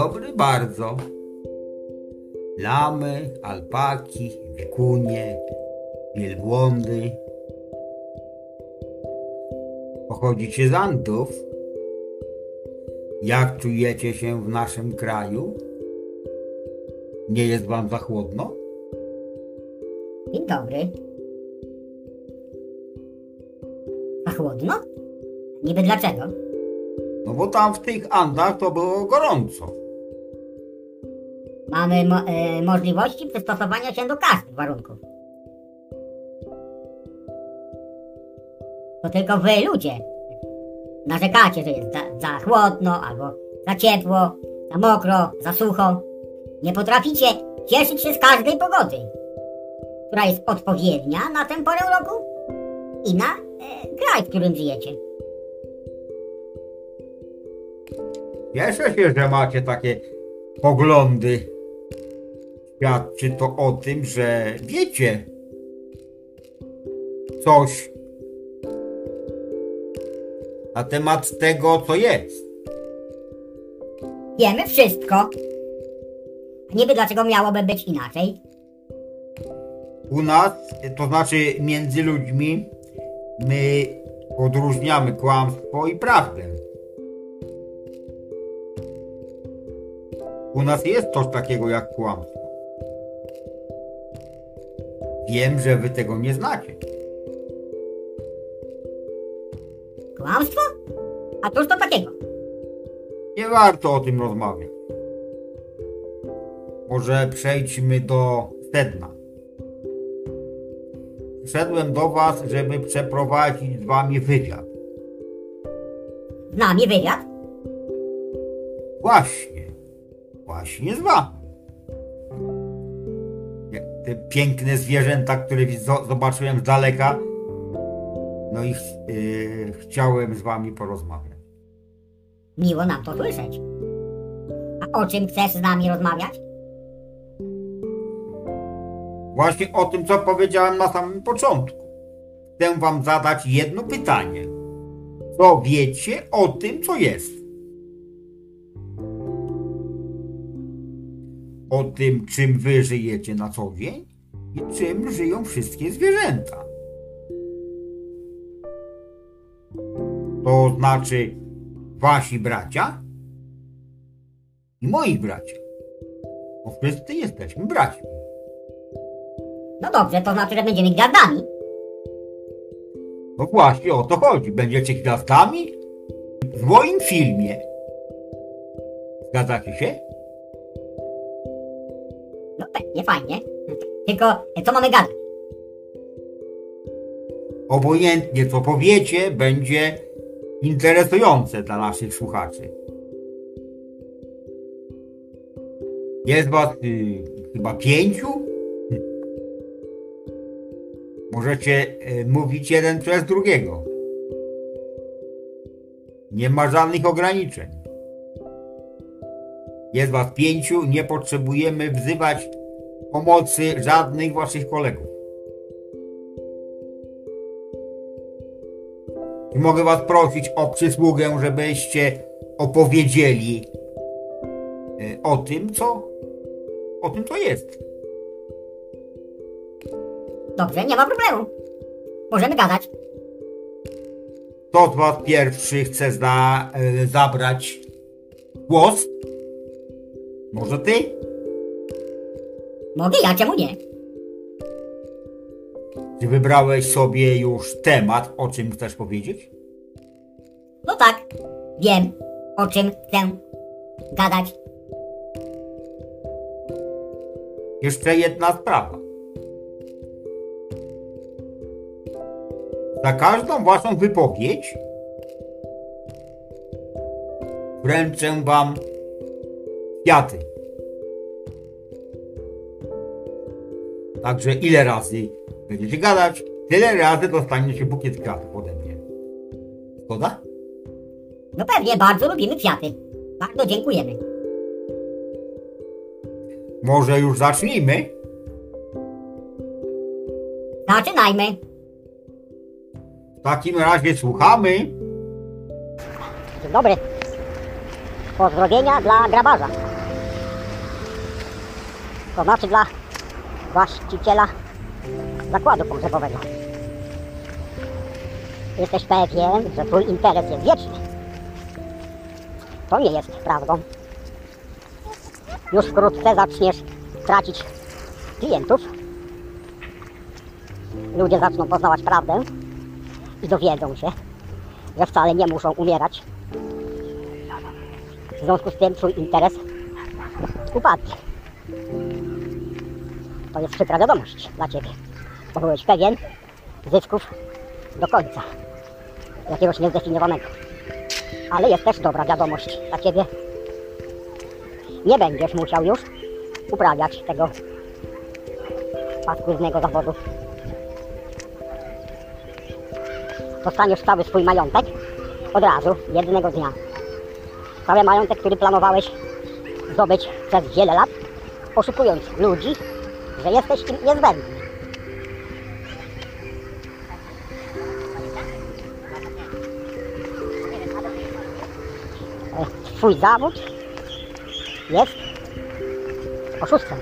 Dobry bardzo. Lamy, alpaki, wikunie, wielbłądy. Pochodzicie z Andów? Jak czujecie się w naszym kraju? Nie jest wam za chłodno? Dzień dobry. A chłodno? Niby dlaczego? No bo tam w tych Andach to było gorąco. Mamy mo e, możliwości przystosowania się do każdych warunków. To tylko wy ludzie narzekacie, że jest za, za chłodno, albo za ciepło, za mokro, za sucho. Nie potraficie cieszyć się z każdej pogody, która jest odpowiednia na tę porę roku i na e, kraj, w którym żyjecie. Cieszę się, że macie takie poglądy. Świadczy to o tym, że wiecie coś na temat tego, co jest. Wiemy wszystko. Niby dlaczego miałoby być inaczej? U nas, to znaczy między ludźmi, my odróżniamy kłamstwo i prawdę. U nas jest coś takiego jak kłamstwo. Wiem, że wy tego nie znacie. Kłamstwo? A cóż to takiego? Nie warto o tym rozmawiać. Może przejdźmy do sedna. Przyszedłem do was, żeby przeprowadzić z wami wywiad. Z nami wywiad? Właśnie. Właśnie z wami. Te piękne zwierzęta, które zobaczyłem z daleka, no i ch- yy, chciałem z wami porozmawiać. Miło nam to słyszeć. A o czym chcesz z nami rozmawiać? Właśnie o tym, co powiedziałem na samym początku. Chcę wam zadać jedno pytanie. Co wiecie o tym, co jest? O tym, czym wy żyjecie na co dzień i czym żyją wszystkie zwierzęta. To znaczy wasi bracia i moi bracia. Bo wszyscy jesteśmy braćmi. No dobrze, to znaczy, że będziemy gwiazdami. No właśnie o to chodzi. Będziecie gwiazdami w moim filmie. Zgadzacie się? No pewnie, fajnie. Tylko e, co mamy gadać? Obojętnie co powiecie, będzie interesujące dla naszych słuchaczy. Jest was y, chyba pięciu? Możecie y, mówić jeden przez drugiego. Nie ma żadnych ograniczeń. Jest was pięciu, nie potrzebujemy wzywać pomocy żadnych waszych kolegów. I mogę was prosić o przysługę, żebyście opowiedzieli e, o tym, co o tym, co jest. Dobrze, nie ma problemu. Możemy gadać. Kto z was pierwszy chce za, e, zabrać głos? Może ty? Mogę ja, czemu nie? Czy wybrałeś sobie już temat, o czym chcesz powiedzieć? No tak, wiem, o czym chcę gadać. Jeszcze jedna sprawa. Za każdą waszą wypowiedź wręczę wam kwiaty. Także ile razy będziecie gadać, tyle razy dostaniecie bukiet kwiatów ode mnie. Zgoda? No pewnie, bardzo lubimy kwiaty. Bardzo dziękujemy. Może już zacznijmy? Zaczynajmy. W takim razie słuchamy. Dzień dobry. Pozdrowienia dla grabarza. To znaczy dla właściciela zakładu pogrzebowego. Jesteś pewien, że twój interes jest wieczny. To nie jest prawdą. Już wkrótce zaczniesz tracić klientów. Ludzie zaczną poznawać prawdę i dowiedzą się, że wcale nie muszą umierać. W związku z tym twój interes upadnie. To jest przykra wiadomość dla Ciebie, bo byłeś pewien zysków do końca, jakiegoś niezdefiniowanego. Ale jest też dobra wiadomość dla Ciebie. Nie będziesz musiał już uprawiać tego paskudnego zawodu. Dostaniesz cały swój majątek od razu, jednego dnia. Cały majątek, który planowałeś zdobyć przez wiele lat, oszukując ludzi, że jesteś im niezbędny. E, Twój zawód jest oszustwem.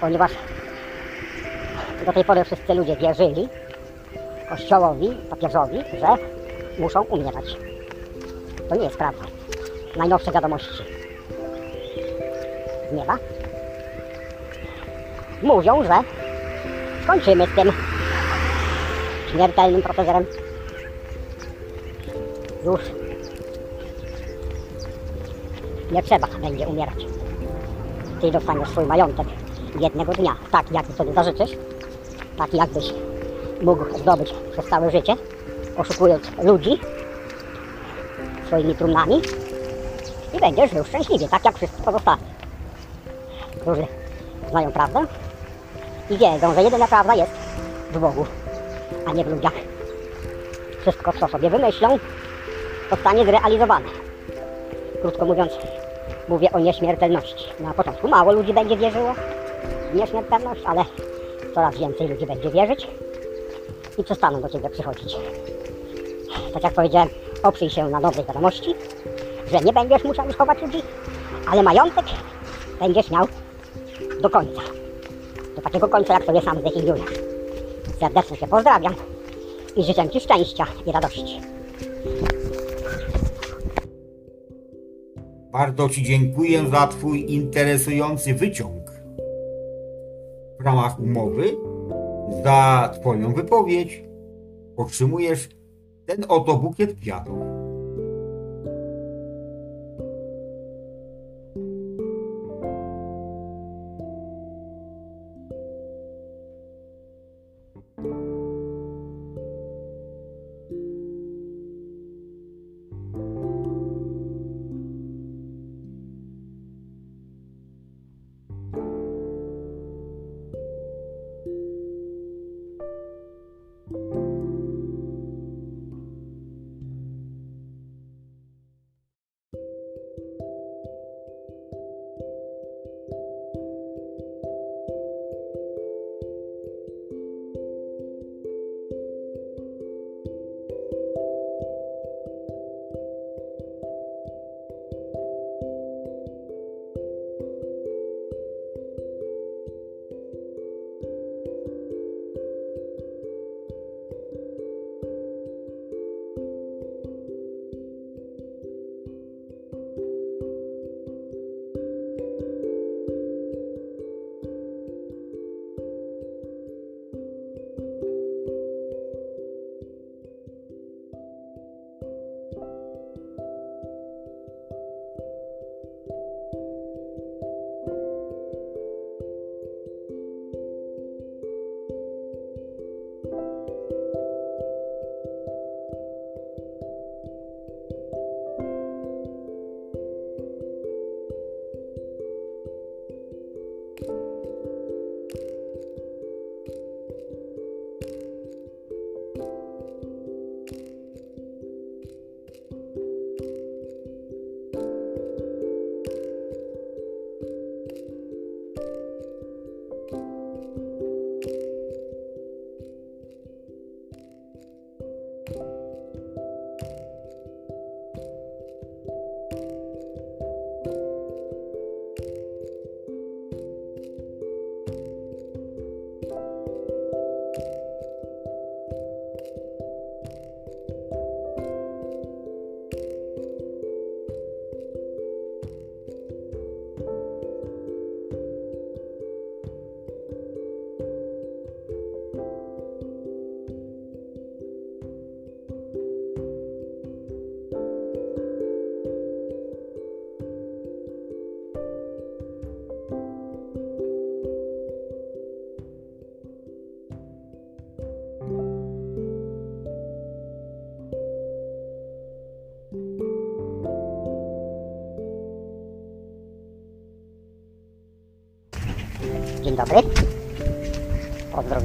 Ponieważ do tej pory wszyscy ludzie wierzyli kościołowi, papieżowi, że muszą umierać. To nie jest prawda. Najnowsze wiadomości z nieba mówią, że skończymy z tym śmiertelnym procederem. Już nie trzeba będzie umierać. Ty dostaniesz swój majątek jednego dnia, tak jak sobie zażyczysz, tak jakbyś mógł zdobyć przez całe życie, oszukując ludzi swoimi trumnami i będziesz żył szczęśliwie, tak jak wszyscy pozostali, którzy znają prawdę i wiedzą, że jedyna prawda jest w Bogu, a nie w ludziach. Wszystko, co sobie wymyślą, zostanie zrealizowane. Krótko mówiąc, mówię o nieśmiertelności. Na początku mało ludzi będzie wierzyło w nieśmiertelność, ale coraz więcej ludzi będzie wierzyć i przestaną do Ciebie przychodzić. Tak jak powiedziałem, oprzyj się na dobrej wiadomości, że nie będziesz musiał już chować ludzi, ale majątek będziesz miał do końca. Do takiego końca, jak sobie sam zdefiniujesz. Serdecznie Cię pozdrawiam i życzę Ci szczęścia i radości. Bardzo Ci dziękuję za Twój interesujący wyciąg. W ramach umowy za Twoją wypowiedź otrzymujesz ten oto bukiet kwiatów.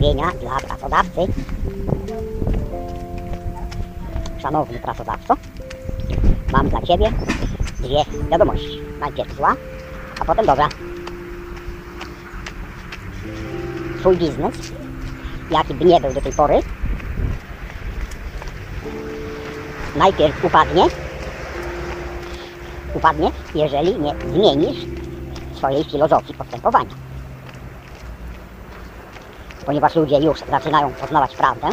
Dla pracodawcy. Szanowny pracodawco, mam dla Ciebie dwie wiadomości. Najpierw zła, a potem dobra. Twój biznes, jaki by nie był do tej pory, najpierw upadnie, upadnie, jeżeli nie zmienisz swojej filozofii postępowania. Ponieważ ludzie już zaczynają poznawać prawdę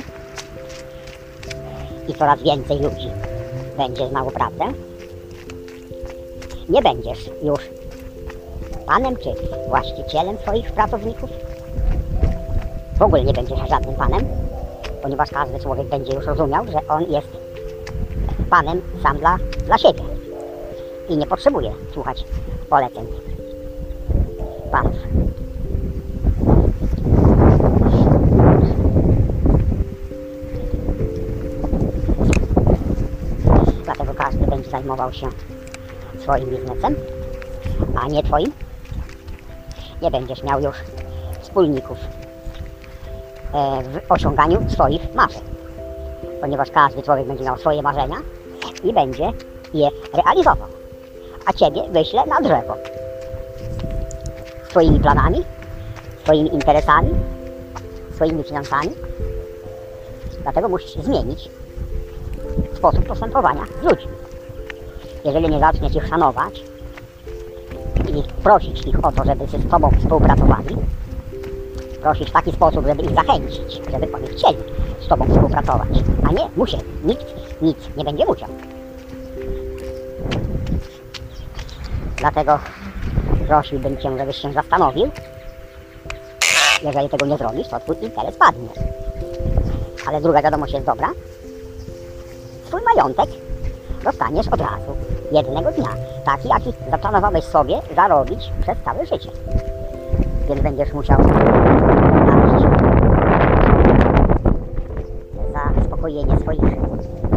i coraz więcej ludzi będzie znało prawdę, nie będziesz już panem czy właścicielem swoich pracowników. W ogóle nie będziesz żadnym panem, ponieważ każdy człowiek będzie już rozumiał, że on jest panem sam dla, dla siebie i nie potrzebuje słuchać poleceń panów. Zajmował się swoim biznesem, a nie twoim. Nie będziesz miał już wspólników e, w osiąganiu swoich marzeń, ponieważ każdy człowiek będzie miał swoje marzenia i będzie je realizował, a ciebie wyślę na drzewo swoimi planami, swoimi interesami, swoimi finansami. Dlatego musisz zmienić sposób postępowania z ludźmi. Jeżeli nie zaczniesz ich szanować i prosić ich o to, żeby z Tobą współpracowali, prosić w taki sposób, żeby ich zachęcić, żeby oni chcieli z Tobą współpracować, a nie musieli. Nikt nic nie będzie musiał. Dlatego prosiłbym Cię, żebyś się zastanowił. Jeżeli tego nie zrobisz, to Twój interes padnie. Ale druga wiadomość jest dobra. Swój majątek dostaniesz od razu, jednego dnia. Taki, jaki zaplanowałeś sobie zarobić przez całe życie. Więc będziesz musiał znaleźć zaspokojenie swoich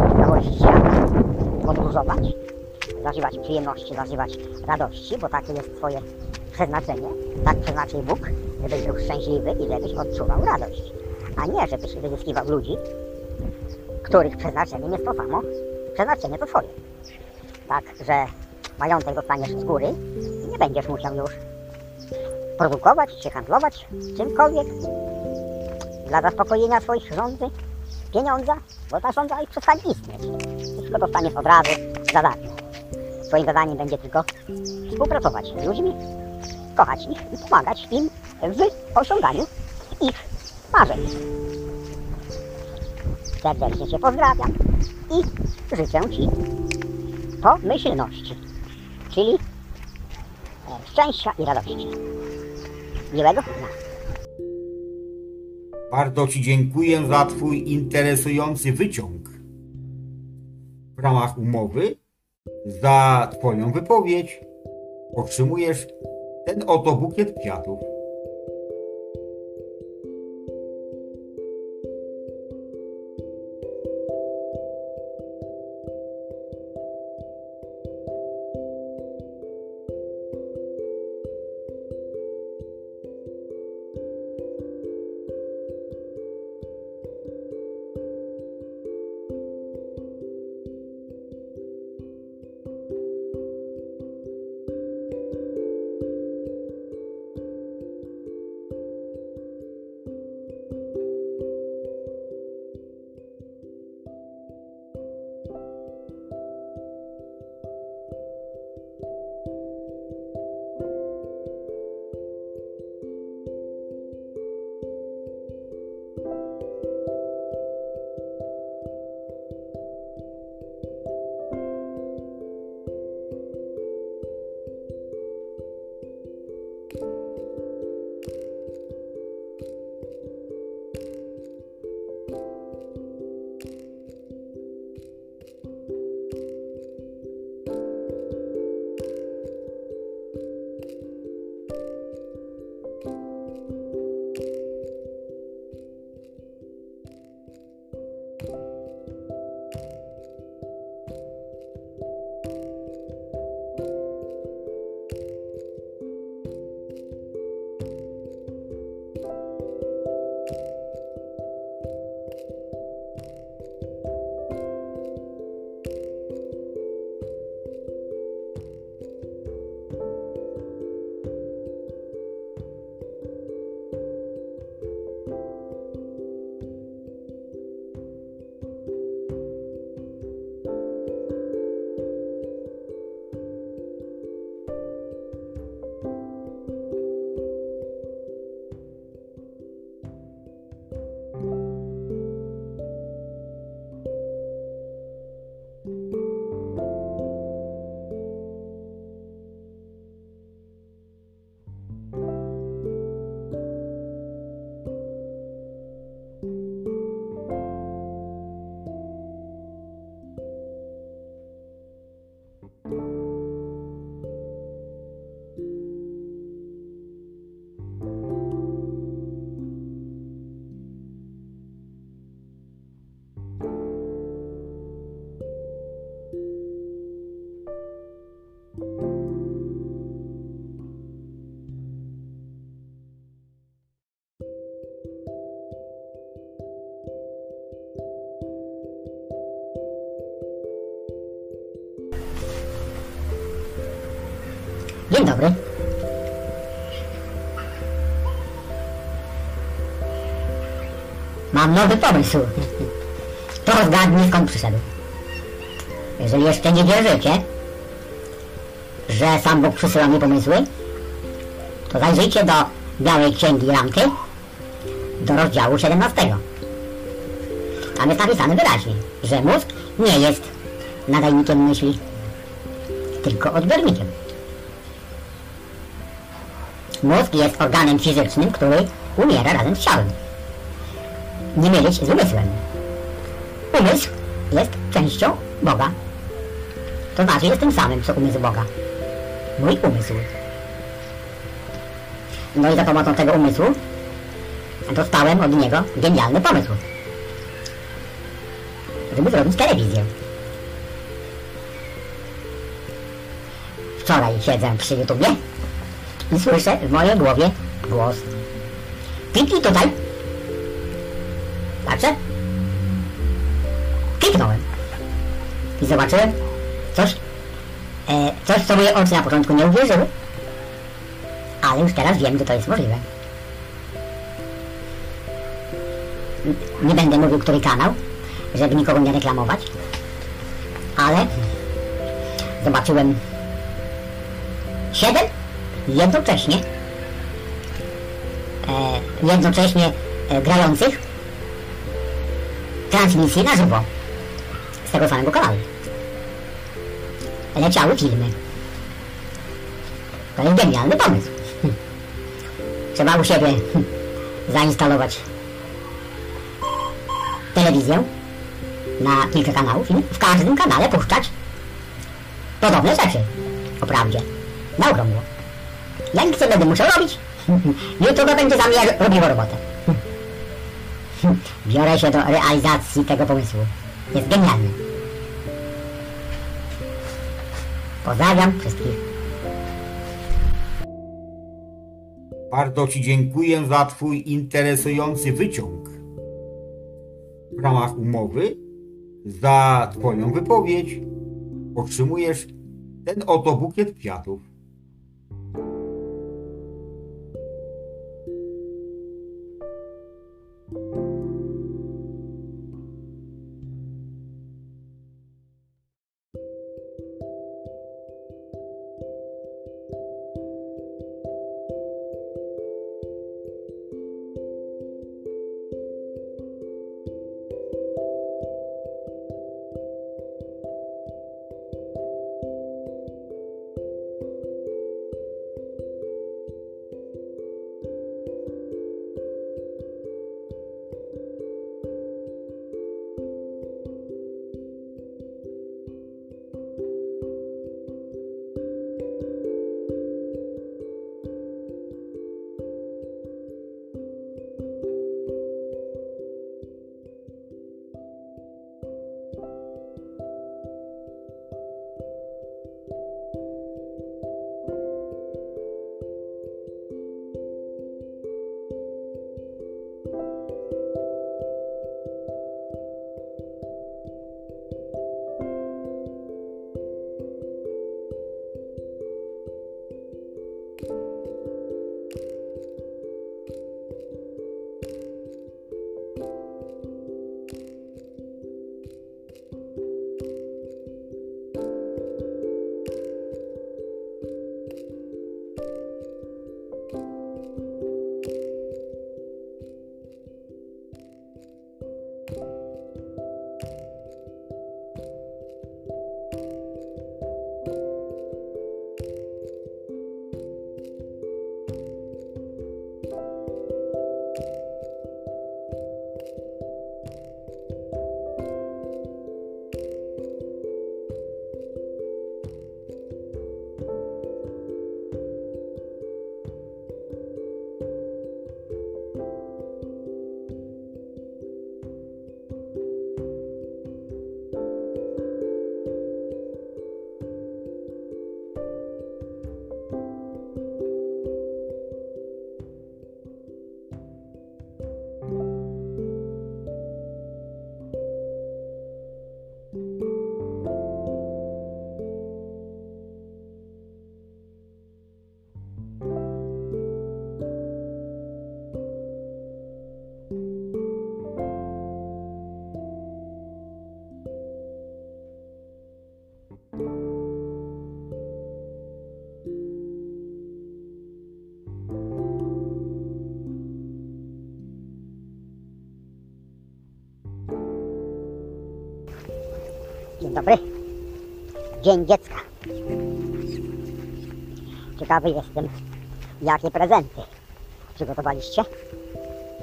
ciekawości świata, podróżować, zażywać przyjemności, zażywać radości, bo takie jest Twoje przeznaczenie. Tak przeznaczył Bóg, żebyś był szczęśliwy i żebyś odczuwał radość. A nie, żebyś wyzyskiwał ludzi, których przeznaczeniem jest to samo, przeznaczenie to Twoje. Tak, że majątek dostaniesz z góry i nie będziesz musiał już produkować czy handlować czymkolwiek dla zaspokojenia swoich rządzy, pieniądza, bo ta rządza ich przestanie istnieć. Wszystko dostaniesz od razu za darmo. Twoim zadaniem będzie tylko współpracować z ludźmi, kochać ich i pomagać im w osiąganiu ich marzeń. Serdecznie Cię pozdrawiam i życzę Ci pomyślności, czyli e, szczęścia i radości. Miłego dnia. Bardzo Ci dziękuję za Twój interesujący wyciąg. W ramach umowy za Twoją wypowiedź otrzymujesz ten oto bukiet kwiatów. Dzień dobry. Mam nowy pomysł. To zgadnie skąd przyszedł. Jeżeli jeszcze nie wierzycie, że sam Bóg przysyła mi pomysły, to zajrzyjcie do Białej Księgi Ramki do rozdziału 17. Tam jest napisane wyraźnie, że mózg nie jest nadajnikiem myśli, tylko odbiornikiem. Mózg jest organem fizycznym, który umiera razem z ciałem. Nie mylić z umysłem. Umysł jest częścią Boga. To znaczy jest tym samym, co umysł Boga. Mój umysł. No i za pomocą tego umysłu dostałem od niego genialny pomysł. Żeby zrobić telewizję. Wczoraj siedzę przy YouTubie i słyszę w mojej głowie głos. Kliknij tutaj. Patrzę. Kliknąłem. I zobaczyłem coś, e, coś, co moje oczy na początku nie uwierzyły. Ale już teraz wiem, że to jest możliwe. Nie będę mówił, który kanał, żeby nikogo nie reklamować. Ale zobaczyłem siedem jednocześnie e, jednocześnie e, grających transmisji na żywo z tego samego kanału. Leciały filmy. To jest genialny pomysł. Trzeba u siebie zainstalować telewizję na kilka kanałów i w każdym kanale puszczać podobne rzeczy. O prawdzie. Na okrągło. Ja nic nie będę musiał robić. YouTube będzie za mnie robiło robotę. Biorę się do realizacji tego pomysłu. Jest genialny. Pozdrawiam wszystkich. Bardzo Ci dziękuję za Twój interesujący wyciąg. W ramach umowy za Twoją wypowiedź otrzymujesz ten oto bukiet kwiatów. Dzień dziecka. Ciekawy jestem, jakie prezenty przygotowaliście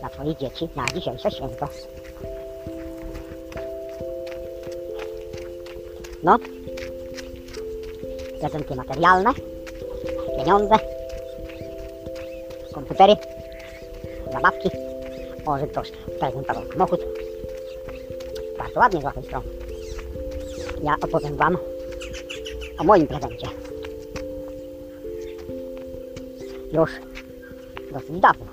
dla swoich dzieci na dzisiejsze święto. No, prezenty materialne, pieniądze, komputery, zabawki, może ktoś prezentował samochód. Bardzo ładnie z waszej strony. Ja opowiem wam o moim prezencie. Już dosyć dawno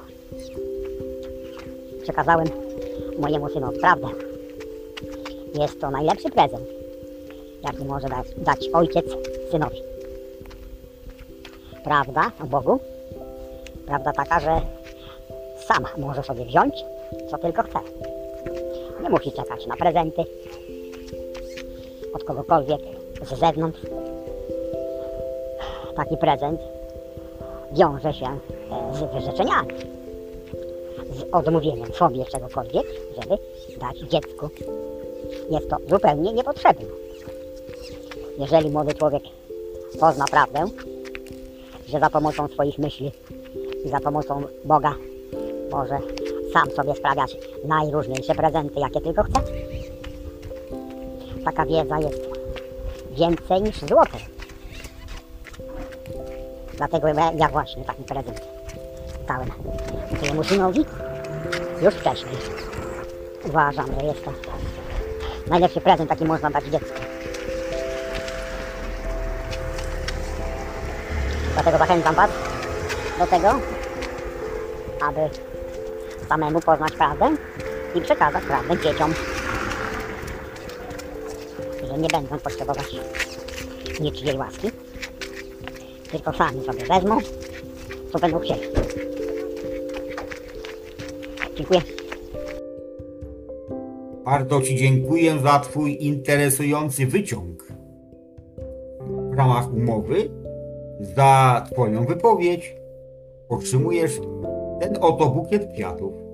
przekazałem mojemu synowi prawdę. Jest to najlepszy prezent, jaki może dać, dać ojciec synowi. Prawda o Bogu? Prawda taka, że sam może sobie wziąć, co tylko chce. Nie musi czekać na prezenty od kogokolwiek z zewnątrz. Taki prezent wiąże się e, z wyrzeczeniami, z odmówieniem sobie czegokolwiek, żeby dać dziecku. Jest to zupełnie niepotrzebne. Jeżeli młody człowiek pozna prawdę, że za pomocą swoich myśli i za pomocą Boga może sam sobie sprawiać najróżniejsze prezenty, jakie tylko chce. Taka wiedza jest więcej niż złote. Dlatego ja- ja właśnie taki prezent dałem. Swojemu synowi? Już wcześniej. Uważam, że jest to najlepszy prezent, jaki można dać dziecku. Dlatego zachęcam Was do tego, aby samemu poznać prawdę i przekazać prawdę dzieciom, że nie będą potrzebować niczyjej łaski, tylko sami sobie wezmą, co będą chcieli. Dziękuję. Bardzo Ci dziękuję za Twój interesujący wyciąg. W ramach umowy za Twoją wypowiedź otrzymujesz ten oto bukiet kwiatów.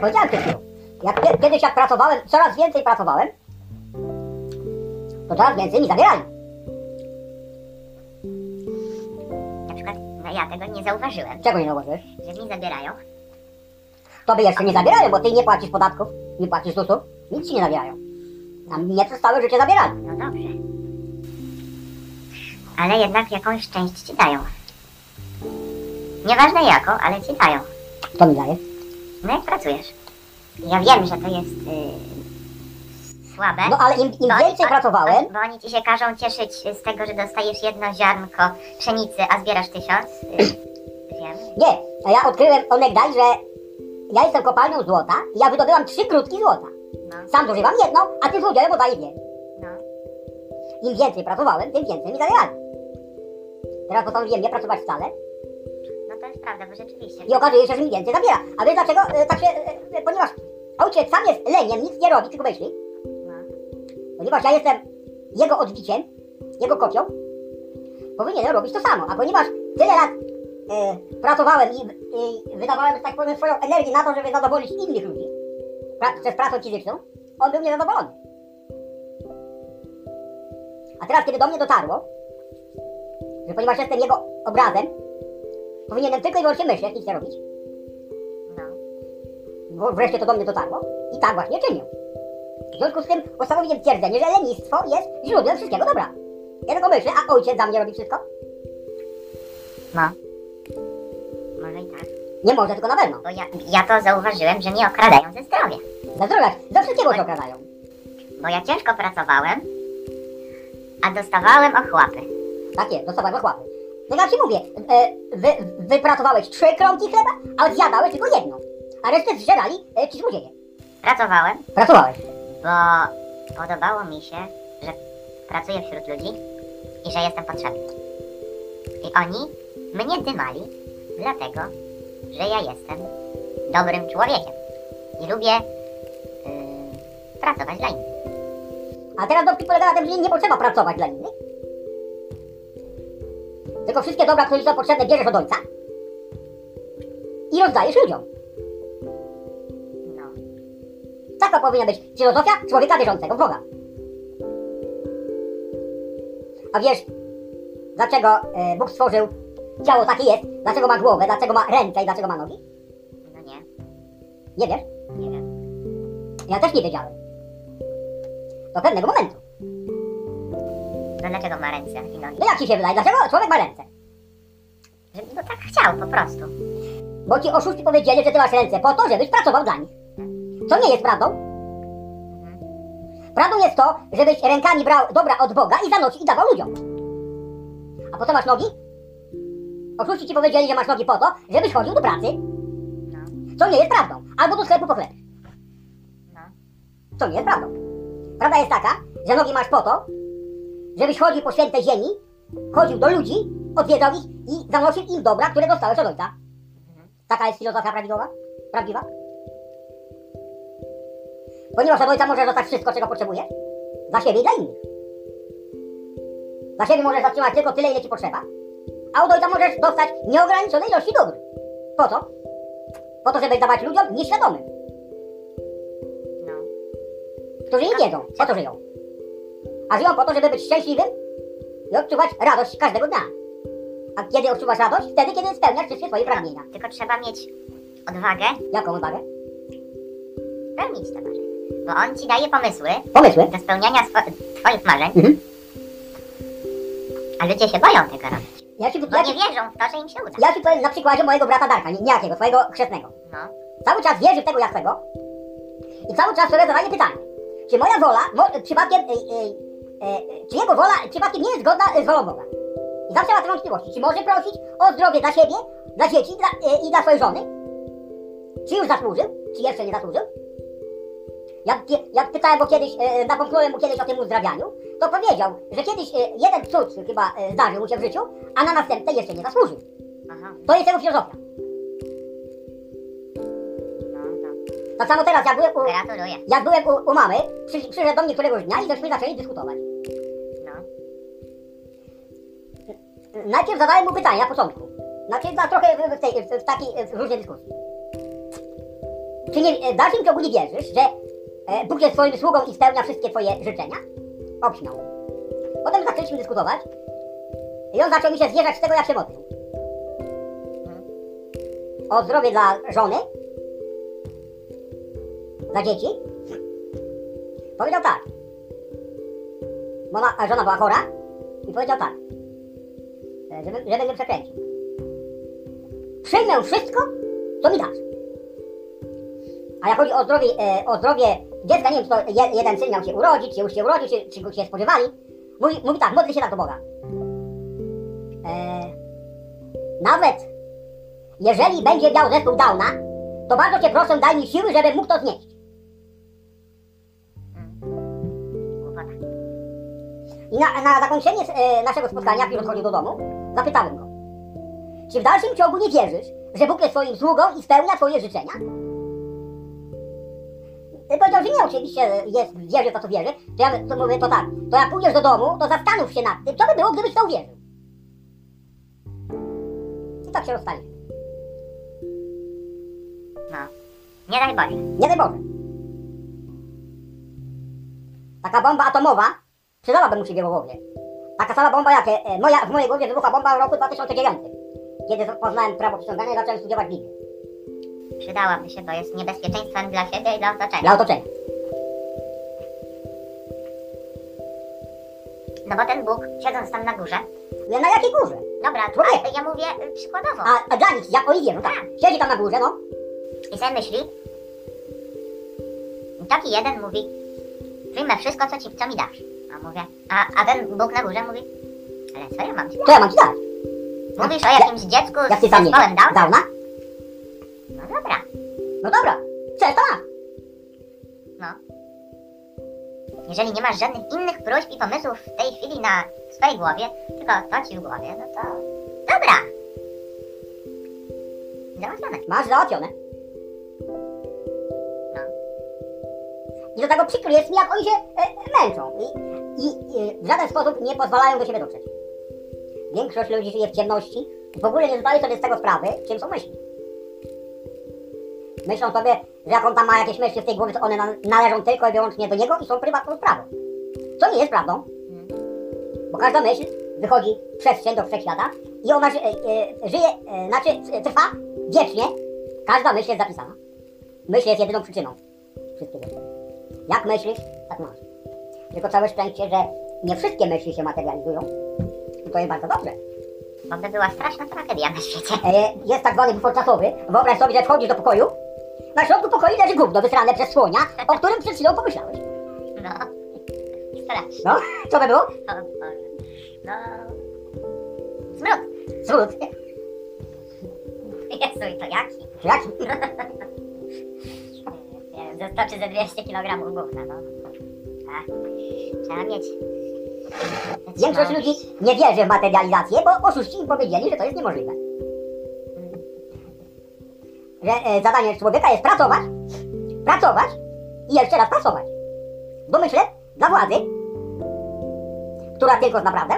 Powiedziałem przed chwilą. Jak kie- kiedyś jak pracowałem, coraz więcej pracowałem, to coraz więcej mi zabierali. Na przykład, no ja tego nie zauważyłem, Czego nie zauważyłeś? że mi zabierają. Tobie jeszcze nie zabierają, bo ty nie płacisz podatków, nie płacisz ZUS-u, nic ci nie zabierają. A mnie przez całe życie zabierali. No dobrze. Ale jednak jakąś część ci dają. Nieważne jaką, ale ci dają. To mi daje. No jak pracujesz. Ja wiem, że to jest yy, słabe. No ale im, im oni- więcej a- pracowałem, Bo oni ci się każą cieszyć z tego, że dostajesz jedno ziarnko pszenicy, a zbierasz tysiąc. Yy, wiem. nie, a ja odkryłem onegdaj, że ja jestem kopalnią złota i ja wydobyłam trzy krótki złota. No, Sam zużywam jedno, a ty złodziejom oddaję dwie. no. Im więcej pracowałem, tym więcej mi zabierali. Teraz postanowiłem nie pracować wcale to jest prawda, bo rzeczywiście. i okazuje się, że mi więcej zabiera. A wiesz dlaczego? E, Tak się, e, e, ponieważ ojciec sam jest leniem, nic nie robi, tylko myśli. No. Ponieważ ja jestem jego odbiciem, jego kopią, powinienem robić to samo. A ponieważ tyle lat e, pracowałem i, wydawałem, że tak powiem, swoją energię na to, żeby zadowolić innych ludzi, pra, przez pracę fizyczną, on był niezadowolony. A teraz, kiedy do mnie dotarło, że ponieważ jestem jego obrazem, powinienem tylko i wyłącznie myśleć, nic nie robić, No. bo wreszcie to do mnie dotarło i tak właśnie czynię. W związku z tym postanowiłem twierdzenie, że lenistwo jest źródłem wszystkiego dobra. Ja tylko myślę, a ojciec za mnie robi wszystko? No. Może i tak. Nie może, tylko na pewno. Bo ja, ja to zauważyłem, że mnie okradają ze zdrowia. Za zdrowia, za wszystkiego się okradają. Bo ja ciężko pracowałem, a dostawałem ochłapy. Tak jest, dostawałem ochłapy. No ja ci mówię, e, wy, wypracowałeś trzy kromki chleba, a zjadałeś tylko jedną. A resztę zżerali e, ci złodzieje. Pracowałem, Pracowałeś. bo podobało mi się, że pracuję wśród ludzi i że jestem potrzebny. I oni mnie dymali, dlatego, że ja jestem dobrym człowiekiem i lubię yy, pracować dla innych. A teraz dowcip polega na tym, że nie potrzeba pracować dla innych. Tylko wszystkie dobra, które są potrzebne, bierzesz od ojca i rozdajesz ludziom. No, Taka powinna być filozofia człowieka wierzącego w Boga. A wiesz, dlaczego e, Bóg stworzył ciało takie jest? Dlaczego ma głowę, dlaczego ma ręce i dlaczego ma nogi? no nie, Nie wiesz? nie wiem. Ja też nie wiedziałem. Do pewnego momentu. No dlaczego ma ręce i nogi? No jak ci się wydaje, dlaczego człowiek ma ręce? Że, bo tak chciał po prostu. Bo ci oszuści powiedzieli, że ty masz ręce po to, żebyś pracował dla nich. Co nie jest prawdą? Mhm. Prawdą jest to, żebyś rękami brał dobra od Boga i zanosił i dawał ludziom. A po co masz nogi? Oszuści ci powiedzieli, że masz nogi po to, żebyś chodził do pracy, No, co nie jest prawdą. Albo do sklepu po chleb, no, co nie jest prawdą. Prawda jest taka, że nogi masz po to, żebyś chodził po świętej ziemi, chodził do ludzi, odwiedzał ich i zanosił im dobra, które dostałeś od ojca. mhm. Taka jest filozofia prawidłowa? Prawdziwa? Ponieważ od ojca możesz dostać wszystko, czego potrzebujesz. Dla siebie i dla innych. Dla siebie możesz zatrzymać tylko tyle, ile ci potrzeba. A od ojca możesz dostać nieograniczone ilości dóbr. Po co? Po to, żeby dawać ludziom nieświadomym, no. którzy nie wiedzą, po co żyją. A żyją po to, żeby być szczęśliwym i odczuwać radość każdego dnia. A kiedy odczuwasz radość? Wtedy, kiedy spełniasz wszystkie swoje pragnienia. Tylko trzeba mieć odwagę Jaką odwagę? spełnić te marzenia. Bo on ci daje pomysły Pomysły? do spełniania swo- twoich marzeń, Mhm. a ludzie się boją tego robić. Ja ci, Bo ja nie ci, wierzą w to, że im się uda. ja ci powiem na przykładzie mojego brata Darka, nie- niejakiego, twojego chrzestnego. No, Cały czas wierzy w tego jasnego i cały czas sobie zadaje pytanie, czy moja wola mo, przypadkiem, e, e, czy jego wola przypadkiem nie jest zgodna e, z wolą Boga. I zawsze ma te wątpliwości, czy może prosić o zdrowie dla siebie, dla dzieci dla, e, i dla swojej żony? Czy już zasłużył, czy jeszcze nie zasłużył? Jak, jak pytałem go kiedyś, e, napomknąłem mu kiedyś o tym uzdrawianiu, to powiedział, że kiedyś e, jeden cud chyba e, zdarzył mu się w życiu, a na następne jeszcze nie zasłużył. aha, To jest jego filozofia. no, no. Tak samo teraz, jak byłem u, Gratuluję. Jak byłem u, u mamy, przy, przyszedł do mnie któregoś dnia i żeśmy zaczęli dyskutować. Najpierw zadałem mu pytanie na początku. Znaczy na trochę w, tej, w, takiej w różnej dyskusji. Czy nie, w dalszym ciągu nie wierzysz, że e, Bóg jest twoim sługą i spełnia wszystkie twoje życzenia? Obśmiał. Potem zaczęliśmy dyskutować i on zaczął mi się zwierzać z tego, jak się modlił. O zdrowie dla żony, dla dzieci. Powiedział tak. Bo ona, a żona była chora i powiedział tak. Żeby, żeby nie przekręcił. Przyjmę wszystko, co mi dasz. A jak chodzi o zdrowie, e, o zdrowie dziecka, nie wiem, czy to je, jeden syn miał się urodzić, czy już się urodził, czy, czy go się spodziewali. Mówi, mówi tak, modli się tak do Boga. E, nawet jeżeli będzie miał zespół Downa, to bardzo Cię proszę, daj mi siły, żebym mógł to znieść. I na, na zakończenie e, naszego spotkania, jak już do domu, zapytałem go, czy w dalszym ciągu nie wierzysz, że Bóg jest Twoim sługą i spełnia Twoje życzenia? Powiedział, że nie, oczywiście jest, wierzy w to, co wierzy. To ja to mówię, to tak, to jak pójdziesz do domu, to zastanów się nad tym, co by było, gdybyś to uwierzył. I tak się rozstaliśmy. No. Nie daj Boże. Nie daj Boże. Taka bomba atomowa przydałaby mu się w głowie. Taka sama bomba jak e, moja, w mojej głowie wybucha bomba w roku 2009. Kiedy poznałem prawo przyciągania i zacząłem studiować Biblię. Przydałaby się, bo jest niebezpieczeństwem dla siebie i dla otoczenia. Dla otoczenia. No bo ten Bóg, siedząc tam na górze, Ja na jakiej górze? dobra, ale ja mówię y, przykładowo. A, a dla nich, jak oni wierzą, tak. Siedzi tam na górze, no. I sobie myśli, i taki jeden mówi, przyjmę wszystko, co, ci, co mi dasz. A mówię, a, a ten Bóg na górze mówi, ale co ja mam ci To ja mam ci dać. Mówisz o jakimś dziecku Jak z ty zespołem Downa? Downa? No dobra, No dobra. Przecież to masz. no. Jeżeli nie masz żadnych innych próśb i pomysłów w tej chwili na swojej głowie, tylko to ci w głowie, no to dobra. Załatwione. Masz załatwione. No. I do tego przykro jest mi, jak oni się e, męczą. I, i, w żaden sposób nie pozwalają do siebie dotrzeć. Większość ludzi żyje w ciemności i w ogóle nie zdaje sobie z tego sprawy, czym są myśli. Myślą sobie, że jak on tam ma jakieś myśli w tej głowie, to one na, należą tylko i wyłącznie do niego i są prywatną sprawą. Co nie jest prawdą, bo każda myśl wychodzi w przestrzeń do wszechświata i ona ży, e, e, żyje, e, znaczy trwa wiecznie. Każda myśl jest zapisana. Myśl jest jedyną przyczyną wszystkiego. Jak myślisz, tak masz. Tylko całe szczęście, że nie wszystkie myśli się materializują. I to jest bardzo dobrze. Bo by była straszna tragedia na świecie. E, jest tak zwany bufor czasowy. Wyobraź sobie, że wchodzisz do pokoju. Na środku pokoju leży gówno wysrane przez słonia, o którym przed chwilą pomyślałeś. No. Strasznie. No, co by było? O Boże. No. Smród. Smród. Jezu, i to jaki? Jak? Nie wiem, ze 100 czy ze 200 kg gówna, no. Trzeba mieć. Większość ludzi nie wierzy w materializację, bo oszuści im powiedzieli, że to jest niemożliwe. Że e, zadanie człowieka jest pracować, pracować i jeszcze raz pracować. W domyśle dla władzy, która tylko zna prawdę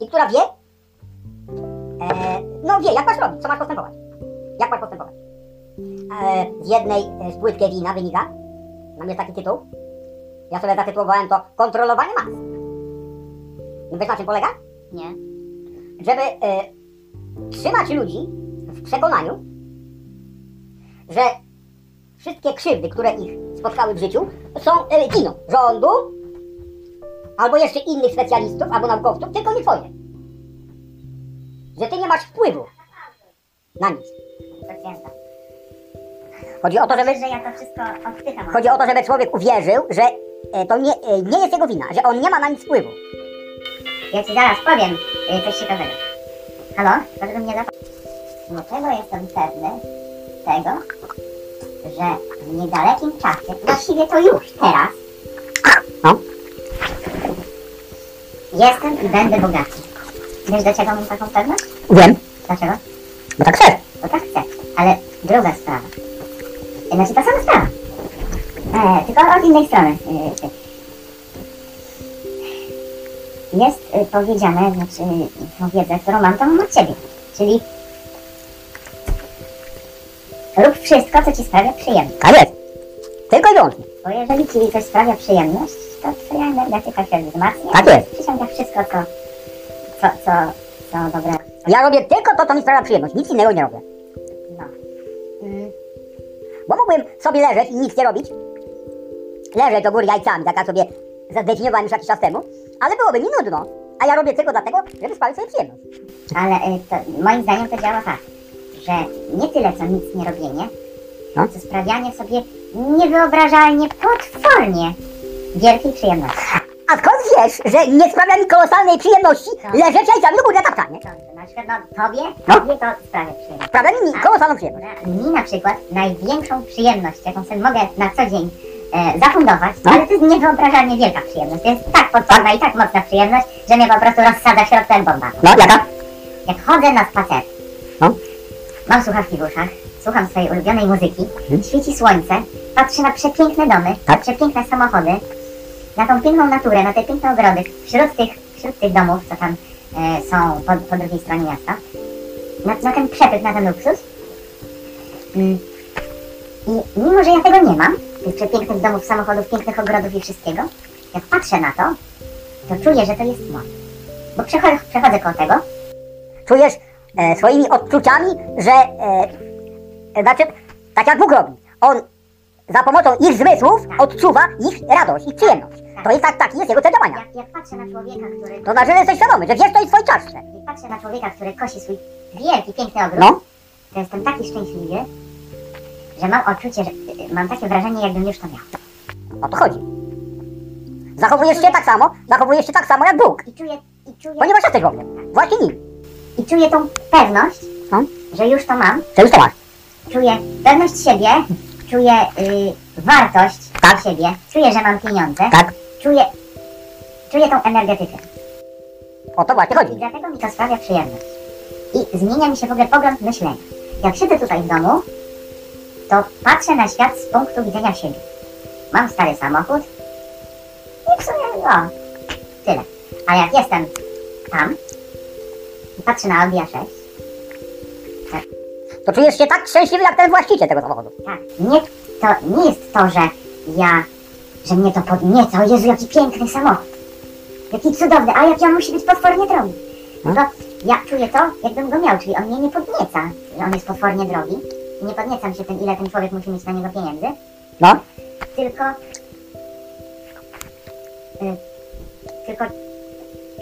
i która wie, e, no wie jak masz robić, co masz postępować. Jak masz postępować. E, z jednej e, z Kevina wynika, mam jest taki tytuł, ja sobie zatytułowałem to Kontrolowanie mas. Wiesz na czym polega? Nie. Żeby e, trzymać ludzi w przekonaniu, że wszystkie krzywdy, które ich spotkały w życiu, są winą rządu, albo jeszcze innych specjalistów, albo naukowców, tylko nie twoje. Że ty nie masz wpływu na nic. Pacjenta. Chodzi o to, żeby, Że ja to wszystko odpycham. chodzi o to, żeby człowiek uwierzył, że e, to nie, e, nie jest jego wina, że on nie ma na nic wpływu. Ja ci zaraz powiem y, coś ciekawego. Halo? To żebym nie zapomniał. Dlaczego jestem pewny tego, że w niedalekim czasie, właściwie to już teraz, No. jestem i będę bogaty. Wiesz do czego mam taką pewność? Wiem, Dlaczego? bo tak chcesz. Bo tak chcę. Ale druga sprawa. Znaczy ta sama sprawa. E, tylko od innej strony. E, jest e, powiedziane, znaczy tą wiedzę, którą mam, to mam od ciebie. Czyli rób wszystko, co ci sprawia przyjemność. Tak jest. Tylko i wyłącznie. Bo jeżeli ci coś sprawia przyjemność, to twoja energetyka się wzmacnia. Tak jest. Przyciąga wszystko, co, co, co, co dobre. Ja robię tylko to, co mi sprawia przyjemność. Nic innego nie robię. No. Mm, Bo mógłbym sobie leżeć i nic nie robić. Leżeć do góry jajcami, tak jak sobie zdefiniowałem już jakiś czas temu. Ale byłoby mi nudno. A ja robię tylko dlatego, żeby sprawić sobie przyjemność. ale y, to, moim zdaniem to działa tak, że nie tyle co nic nie robienie, No. co sprawianie sobie niewyobrażalnie, potwornie wielkiej przyjemności. A skąd wiesz, że nie sprawia mi kolosalnej przyjemności Tak. leżeć jajcami do góry na tapczanie? Na przykład no, tobie, No. tobie to sprawia przyjemność. Sprawia mi kolosalną przyjemność. Mi na przykład największą przyjemność, jaką sobie mogę na co dzień e, zafundować, No. ale to jest niewyobrażalnie wielka przyjemność. To jest tak potworna i tak mocna przyjemność, że mnie po prostu rozsadza środkiem bomba. No, jaka? Jak chodzę na spacer, No. mam słuchawki w uszach, słucham swojej ulubionej muzyki, Mhm. świeci słońce, patrzę na przepiękne domy, na Tak. przepiękne samochody, na tą piękną naturę, na te piękne ogrody, wśród tych, wśród tych domów, co tam e, są po, po drugiej stronie miasta, na, na ten przepych, na ten luksus. Mm. I mimo, że ja tego nie mam, tych przepięknych domów, samochodów, pięknych ogrodów i wszystkiego, jak patrzę na to, to czuję, że to jest moje. Bo przechodzę, przechodzę koło tego, Czujesz e, swoimi odczuciami, że e, e, znaczy, tak jak Bóg robi. On za pomocą ich zmysłów odczuwa ich radość, ich przyjemność. To jest tak, taki jest jego cel działania. jak, jak patrzę na człowieka, który To znaczy, że jesteś świadomy, że wiesz to jest w twojej czaszce. Jak patrzę na człowieka, który kosi swój wielki, piękny ogród, No. to jestem taki szczęśliwy, że mam odczucie, że mam takie wrażenie, jakbym już to miał. O to chodzi. Zachowujesz się tak samo, zachowujesz się tak samo jak Bóg. I czuję, i czuję, Ponieważ jesteś Bogiem. Właśnie nim. i czuję tą pewność, No. że już to mam. To już to masz. Czuję pewność siebie, czuję y, wartość Tak. siebie, czuję, że mam pieniądze, Tak. czuję, czuję tą energetykę. O to właśnie I chodzi. dlatego mi to sprawia przyjemność. I zmienia mi się w ogóle pogląd myślenia. Jak siedzę tutaj w domu, to patrzę na świat z punktu widzenia siebie. Mam stary samochód i w sumie no, tyle. A jak jestem tam i patrzę na Audi A6, To czujesz się tak szczęśliwy jak ten właściciel tego samochodu. tak, nie, to nie jest to, że ja, że mnie to podnieca. O Jezu, jaki piękny samochód. Jaki cudowny, a jaki on musi być potwornie drogi. Tylko ja czuję to, jakbym go miał, czyli on mnie nie podnieca, że on jest potwornie drogi. Nie podniecam się tym, ile ten człowiek musi mieć na niego pieniędzy, No. tylko y, tylko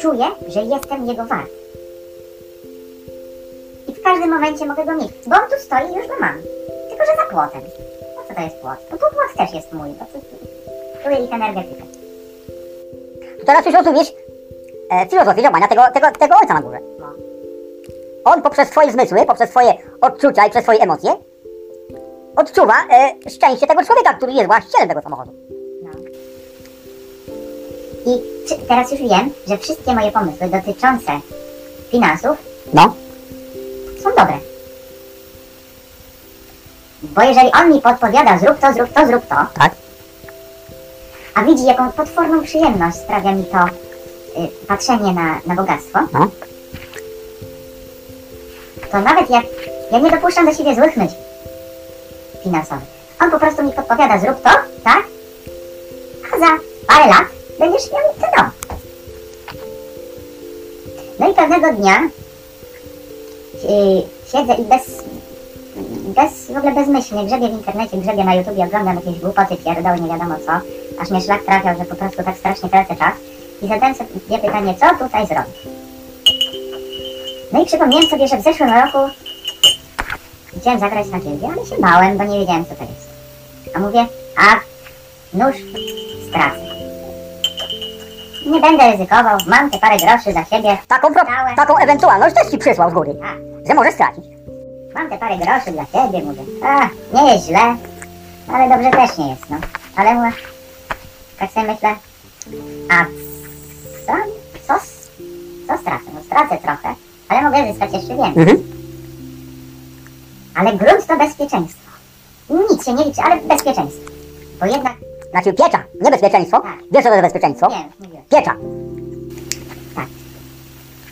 czuję, że jestem jego wart. Każdym momencie mogę go mieć, bo on tu stoi i już go mam. Tylko, że za płotem. Po co to jest płot? No tu płot też jest mój, bo tu, czuję ich energetykę. To teraz już rozumiesz e, filozofię działania tego, tego, tego ojca na górze. No. On poprzez swoje zmysły, poprzez swoje odczucia i przez swoje emocje odczuwa e, szczęście tego człowieka, który jest właścicielem tego samochodu. No. I czy, teraz już wiem, że wszystkie moje pomysły dotyczące finansów No. Są dobre. Bo jeżeli on mi podpowiada, zrób to, zrób to, zrób to, Tak. a widzi, jaką potworną przyjemność sprawia mi to y, patrzenie na, na bogactwo, No. to nawet jak ja nie dopuszczam do siebie złych myśli finansowych, on po prostu mi podpowiada, zrób to, tak? A za parę lat będziesz miał ten dom. No i pewnego dnia siedzę i bez, bez, w ogóle bezmyślnie grzebię w internecie, grzebię na YouTubie, oglądam jakieś głupoty, pierdoły, nie wiadomo co, aż mnie szlak trafiał, że po prostu tak strasznie tracę czas i zadałem sobie pytanie, co tutaj zrobić? No i przypomniałem sobie, że w zeszłym roku chciałem zagrać na giełdzie, ale się bałem, bo nie wiedziałem co to jest. A mówię, a nóż stracę. Nie będę ryzykował, mam te parę groszy za siebie, Taką, pro, taką ewentualność też ci przysłał z góry, a że możesz stracić. mam te parę groszy dla ciebie, mówię. A, nie jest źle, ale dobrze też nie jest, no. Ale mówię, tak sobie myślę, a co, co, co stracę? No stracę trochę, ale mogę zyskać jeszcze więcej. Mhm. Ale grunt to bezpieczeństwo. Nic się nie liczy, ale bezpieczeństwo. Bo jednak, Znaczy piecza, nie bezpieczeństwo. Tak. Wiesz co to jest bezpieczeństwo? nie, mówiłem, Piecza.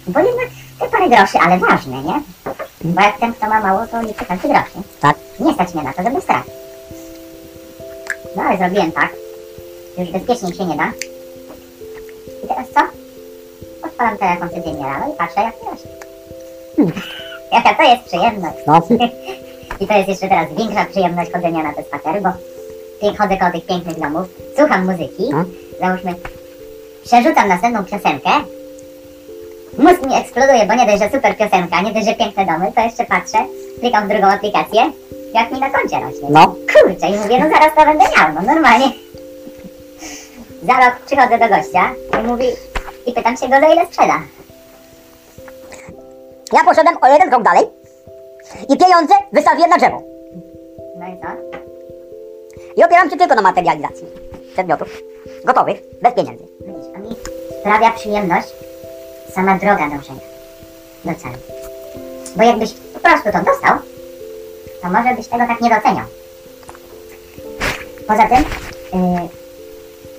bo jednak te parę groszy, ale ważne, nie? Bo jak ten, kto ma mało, to liczy każdy grosz, nie? Tak. Nie stać mnie na to, żeby stracić. No ale zrobiłem tak. Już bezpieczniej się nie da. I teraz co? Odpalam telefon codziennie rano i patrzę jak to rośnie. Jaka to jest przyjemność. No. I to jest jeszcze teraz większa przyjemność chodzenia na te spacery, bo chodzę koło tych pięknych domów, słucham muzyki, No. załóżmy, przerzucam następną piosenkę, mózg mi eksploduje, bo nie dość, że super piosenka, nie dość, że piękne domy, to jeszcze patrzę, klikam w drugą aplikację, jak mi na koncie rośnie. No. Kurczę, i mówię, no zaraz to będę miał, no normalnie. Za rok przychodzę do gościa i mówi, i pytam się go, za ile sprzeda. Ja poszedłem o jeden krok dalej i pieniądze wystawiłem na drzewo. No i co? I opieram się tylko na materializacji przedmiotów gotowych, bez pieniędzy. Widzisz, a mi sprawia przyjemność sama droga dążenia do celu. Bo jakbyś po prostu to dostał, to może byś tego tak nie doceniał. Poza tym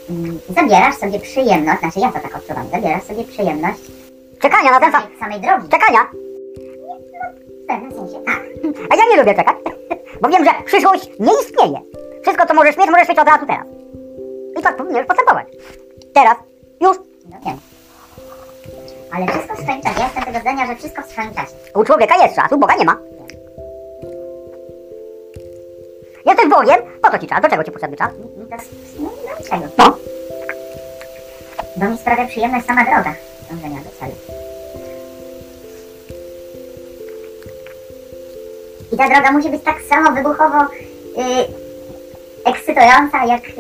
yy, yy, zabierasz sobie przyjemność, znaczy ja to tak odczuwam, zabierasz sobie przyjemność Czekania na ten sam. samej, samej drogi. Czekania. W pewnym sensie tak. A ja nie lubię czekać, bo wiem, że przyszłość nie istnieje. Wszystko, co możesz mieć, możesz mieć od razu teraz. I tak powinieneś postępować. Teraz, już, No wiem. Ale wszystko w swoim czasie. Ja jestem tego zdania, że wszystko w swoim czasie. u człowieka jest czas, u Boga nie ma. Jesteś Bogiem, po co ci czas? Do czego ci potrzebny czas? Mi, to, no, no niczego. No. Bo mi sprawia przyjemność sama droga dążenia do celu. I ta droga musi być tak samo wybuchowo y, ekscytująca, jak y,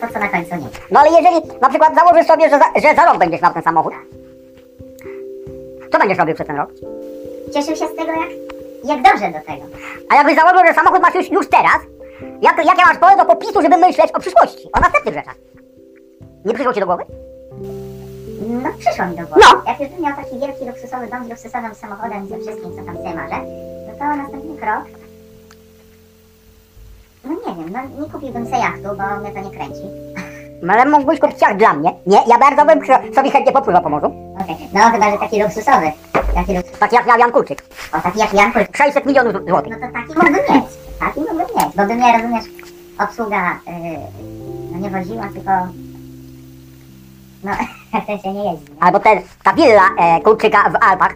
to, co na końcu nie. No ale jeżeli na przykład założysz sobie, że za, że za rok będziesz miał ten samochód, co będziesz robił przez ten rok? Cieszył się z tego, jak, jak dążę do tego. A jakbyś założył, że samochód masz już, już teraz, jak, jakie masz pole do popisu, żeby myśleć o przyszłości, o następnych rzeczach? Nie przyszło ci do głowy? No, przyszło mi do głowy. No. Jak już bym miał taki wielki, luksusowy dom z luksusowym samochodem, ze wszystkim, co tam sobie marzę, no to następny krok... No nie wiem, no nie kupiłbym sobie jachtu, bo mnie to nie kręci. No ale mógłbyś kupić jak dla mnie. Nie, ja bardzo bym chcia- sobie chętnie popływał po morzu. Okej, no chyba, że taki luksusowy. Taki luksus... Tak jak miał Jan Kulczyk. O, taki jak Jan Kulczyk. 600 milionów złotych. No to taki mógłbym mieć. Taki mógłbym mieć, bo by mnie, rozumiesz, obsługa, yy, no nie woziła, tylko... No, to się nie jeździ. Albo ten, ta willa e, Kulczyka w Alpach.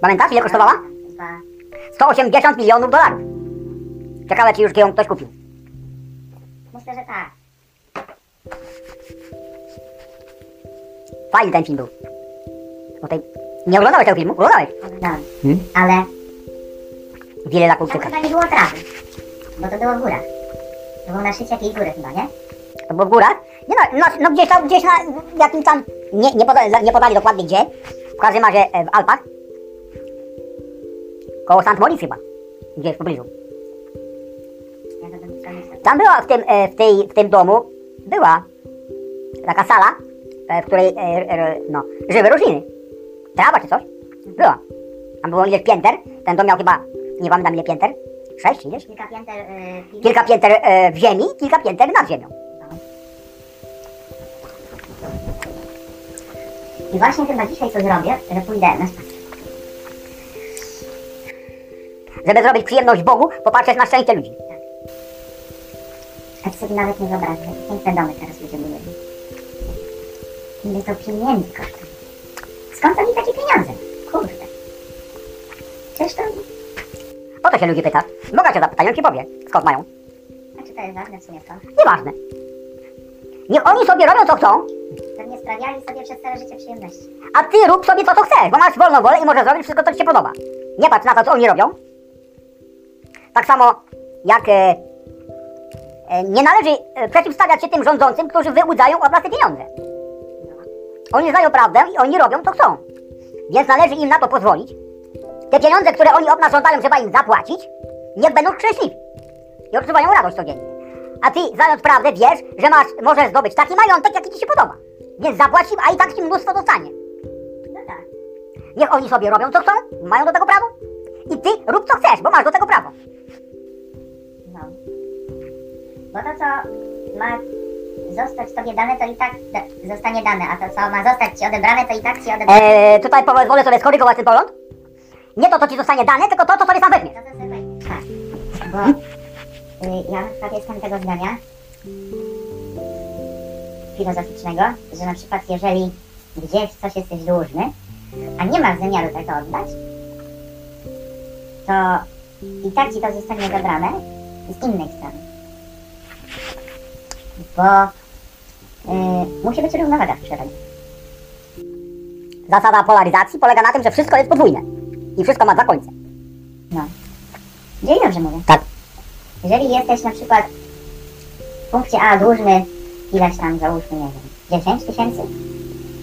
Pamiętasz ile kosztowała? Chyba... 180 milionów dolarów. Ciekawe czy już ją ktoś kupił. Myślę, że tak. Fajny ten film był. O tej... Nie oglądałeś tego filmu? Oglądałeś? Oglądałem. Hmm? Ale Willa tam Kulczyka. chyba nie było trawy. Bo to było w górach. To było na szczycie jakiejś góry chyba, nie? To było w górach? Nie no, no, no gdzieś tam, gdzieś na jakimś tam... Nie, nie, podali, nie podali dokładnie gdzie. W każdym razie e, w Alpach. Koło St. Moritz chyba. Gdzieś w pobliżu. Tam była w tym, e, w tej, w tym domu, była taka sala, e, w której, e, no, żyły rośliny. Trawa czy coś? Była. Tam było ileś pięter, ten dom miał chyba, nie pamiętam ile pięter, sześć ileś? Kilka pięter yy. Kilka pięter e, w ziemi, kilka pięter nad ziemią. I właśnie chyba dzisiaj to zrobię, że pójdę na spacer. Żeby zrobić przyjemność Bogu, popatrzeć na szczęście ludzi. Ty sobie nawet nie wyobrażasz, jakie piękne domy teraz ludzie budują. Ile to pieniędzy kosztuje. Skąd oni takie pieniądze? Kurde. Przecież to... Po to się ludzi pyta. Boga cię zapytają, ci powie, skąd mają. A czy to jest ważne, czy nie skąd? Nieważne. Niech oni sobie robią co chcą, Pewnie sprawiali sobie przez całe życie przyjemności. a ty rób sobie to co chcesz, bo masz wolną wolę i możesz zrobić wszystko, co ci się podoba. Nie patrz na to, co oni robią. Tak samo jak e, nie należy e, przeciwstawiać się tym rządzącym, którzy wyłudzają od nas te pieniądze. Oni znają prawdę i oni robią co chcą. Więc należy im na to pozwolić. Te pieniądze, które oni od nas żądają, trzeba im zapłacić. Niech będą szczęśliwi. I odczuwają radość codziennie. A ty, znając prawdę, wiesz, że masz, możesz zdobyć taki majątek, jaki ci się podoba. Więc zapłać im, a i tak ci mnóstwo dostanie. No tak. Niech oni sobie robią co chcą, mają do tego prawo. I ty rób co chcesz, bo masz do tego prawo. No. Bo to, co ma zostać tobie dane, to i tak da- zostanie dane, a to, co ma zostać ci odebrane, to i tak ci odebrane. Eee, tutaj pozwolę sobie skorygować ten pogląd. Nie to, co ci zostanie dane, tylko to, co sobie sam weźmiesz. No to sobie. Tak. Bo y, ja na przykład jestem tego zdania filozoficznego, że na przykład jeżeli gdzieś coś jesteś dłużny, a nie masz zamiaru tego oddać, to i tak ci to zostanie zabrane z innej strony. Bo y, musi być równowaga w przyrodzie. Zasada polaryzacji polega na tym, że wszystko jest podwójne. I wszystko ma dwa końce. No. Czyli dobrze mówię. Tak. Jeżeli jesteś na przykład w punkcie A dłużny ileś tam, załóżmy, nie wiem, 10 tysięcy,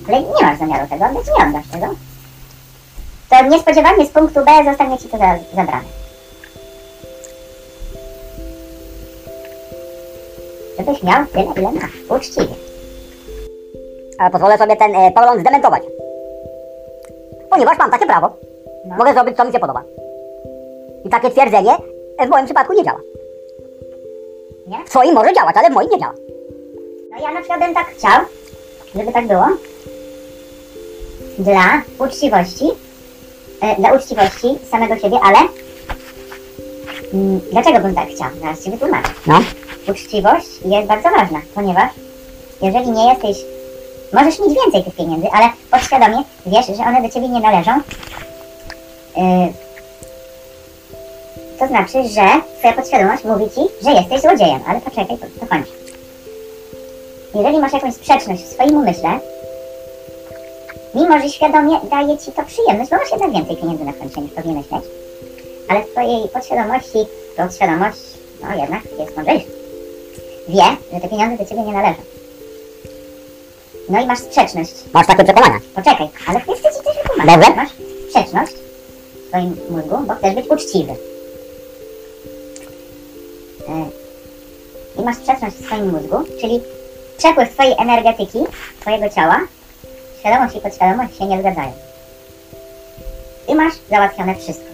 ale nie masz zamiaru tego oddać, nie oddasz tego, to niespodziewanie z punktu B zostanie ci to za, zabrane. Żebyś miał tyle, ile masz. Uczciwie. Ale pozwolę sobie ten e, pogląd zdementować. Ponieważ mam takie prawo. No. Mogę zrobić, co mi się podoba. I takie twierdzenie w moim przypadku nie działa. Nie? W swoim może działać, ale w moim nie działa. No ja na przykład bym tak chciał, żeby tak było. Dla uczciwości, e, dla uczciwości samego siebie, ale mm, dlaczego bym tak chciał? Zaraz Ci wytłumaczę. No. Uczciwość jest bardzo ważna, ponieważ jeżeli nie jesteś, możesz mieć więcej tych pieniędzy, ale podświadomie wiesz, że one do Ciebie nie należą. Yy, to znaczy, że Twoja podświadomość mówi Ci, że jesteś złodziejem, ale poczekaj, to, to kończę. Jeżeli masz jakąś sprzeczność w swoim umyśle, mimo że świadomie daje ci to przyjemność, bo masz jednak więcej pieniędzy na koncie niż powinieneś mieć, ale w twojej podświadomości, podświadomość, no jednak jest mądrzejsza. Wie, że te pieniądze do ciebie nie należą. No i masz sprzeczność. Masz takie przekonania. Poczekaj, ale chcę ci coś wytłumaczyć. Dobrze. Masz sprzeczność w swoim mózgu, bo chcesz być uczciwy. E, I masz sprzeczność w swoim mózgu, czyli przepływ twojej energetyki, twojego ciała, świadomość i podświadomość się nie zgadzają. I masz załatwione wszystko.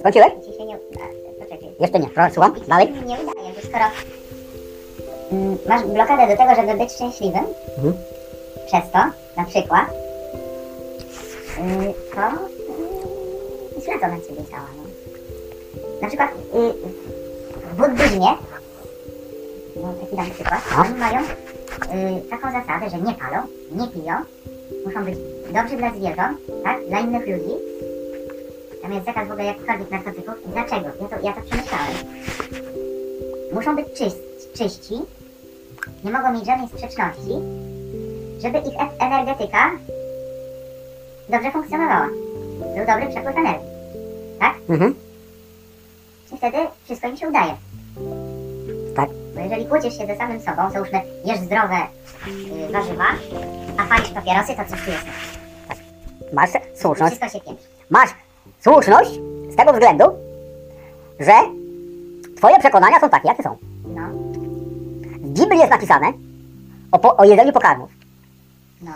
Skończyłeś? Ci się nie uda. Poczekaj. Jeszcze nie. Słucham. Dalej. nie udaje, bo skoro masz blokadę do tego, żeby być szczęśliwym, Mhm. przez to, na przykład, yy, to źle to na ciebie działa. No. Na przykład w buddyzmie, no taki dam przykład, No. oni mają taką zasadę, że nie palą, nie piją, muszą być dobrzy dla zwierząt, tak, dla innych ludzi. Tam jest zakaz w ogóle jakichkolwiek narkotyków. Dlaczego? Ja to, ja to przemyślałem. Muszą być czyst, czyści, nie mogą mieć żadnej sprzeczności, żeby ich e- energetyka dobrze funkcjonowała. Był dobry przepływ energii. Tak? Mhm. I wtedy wszystko im się udaje. Tak. Bo jeżeli kłócisz się ze samym sobą, załóżmy, jesz zdrowe yy, warzywa, a palisz papierosy, to coś tu jest. Masz słuszność. Wszystko się piętrzy. Masz słuszność z tego względu, że twoje przekonania są takie, jakie są. No, W Biblii jest napisane o, po, o jedzeniu pokarmów. no,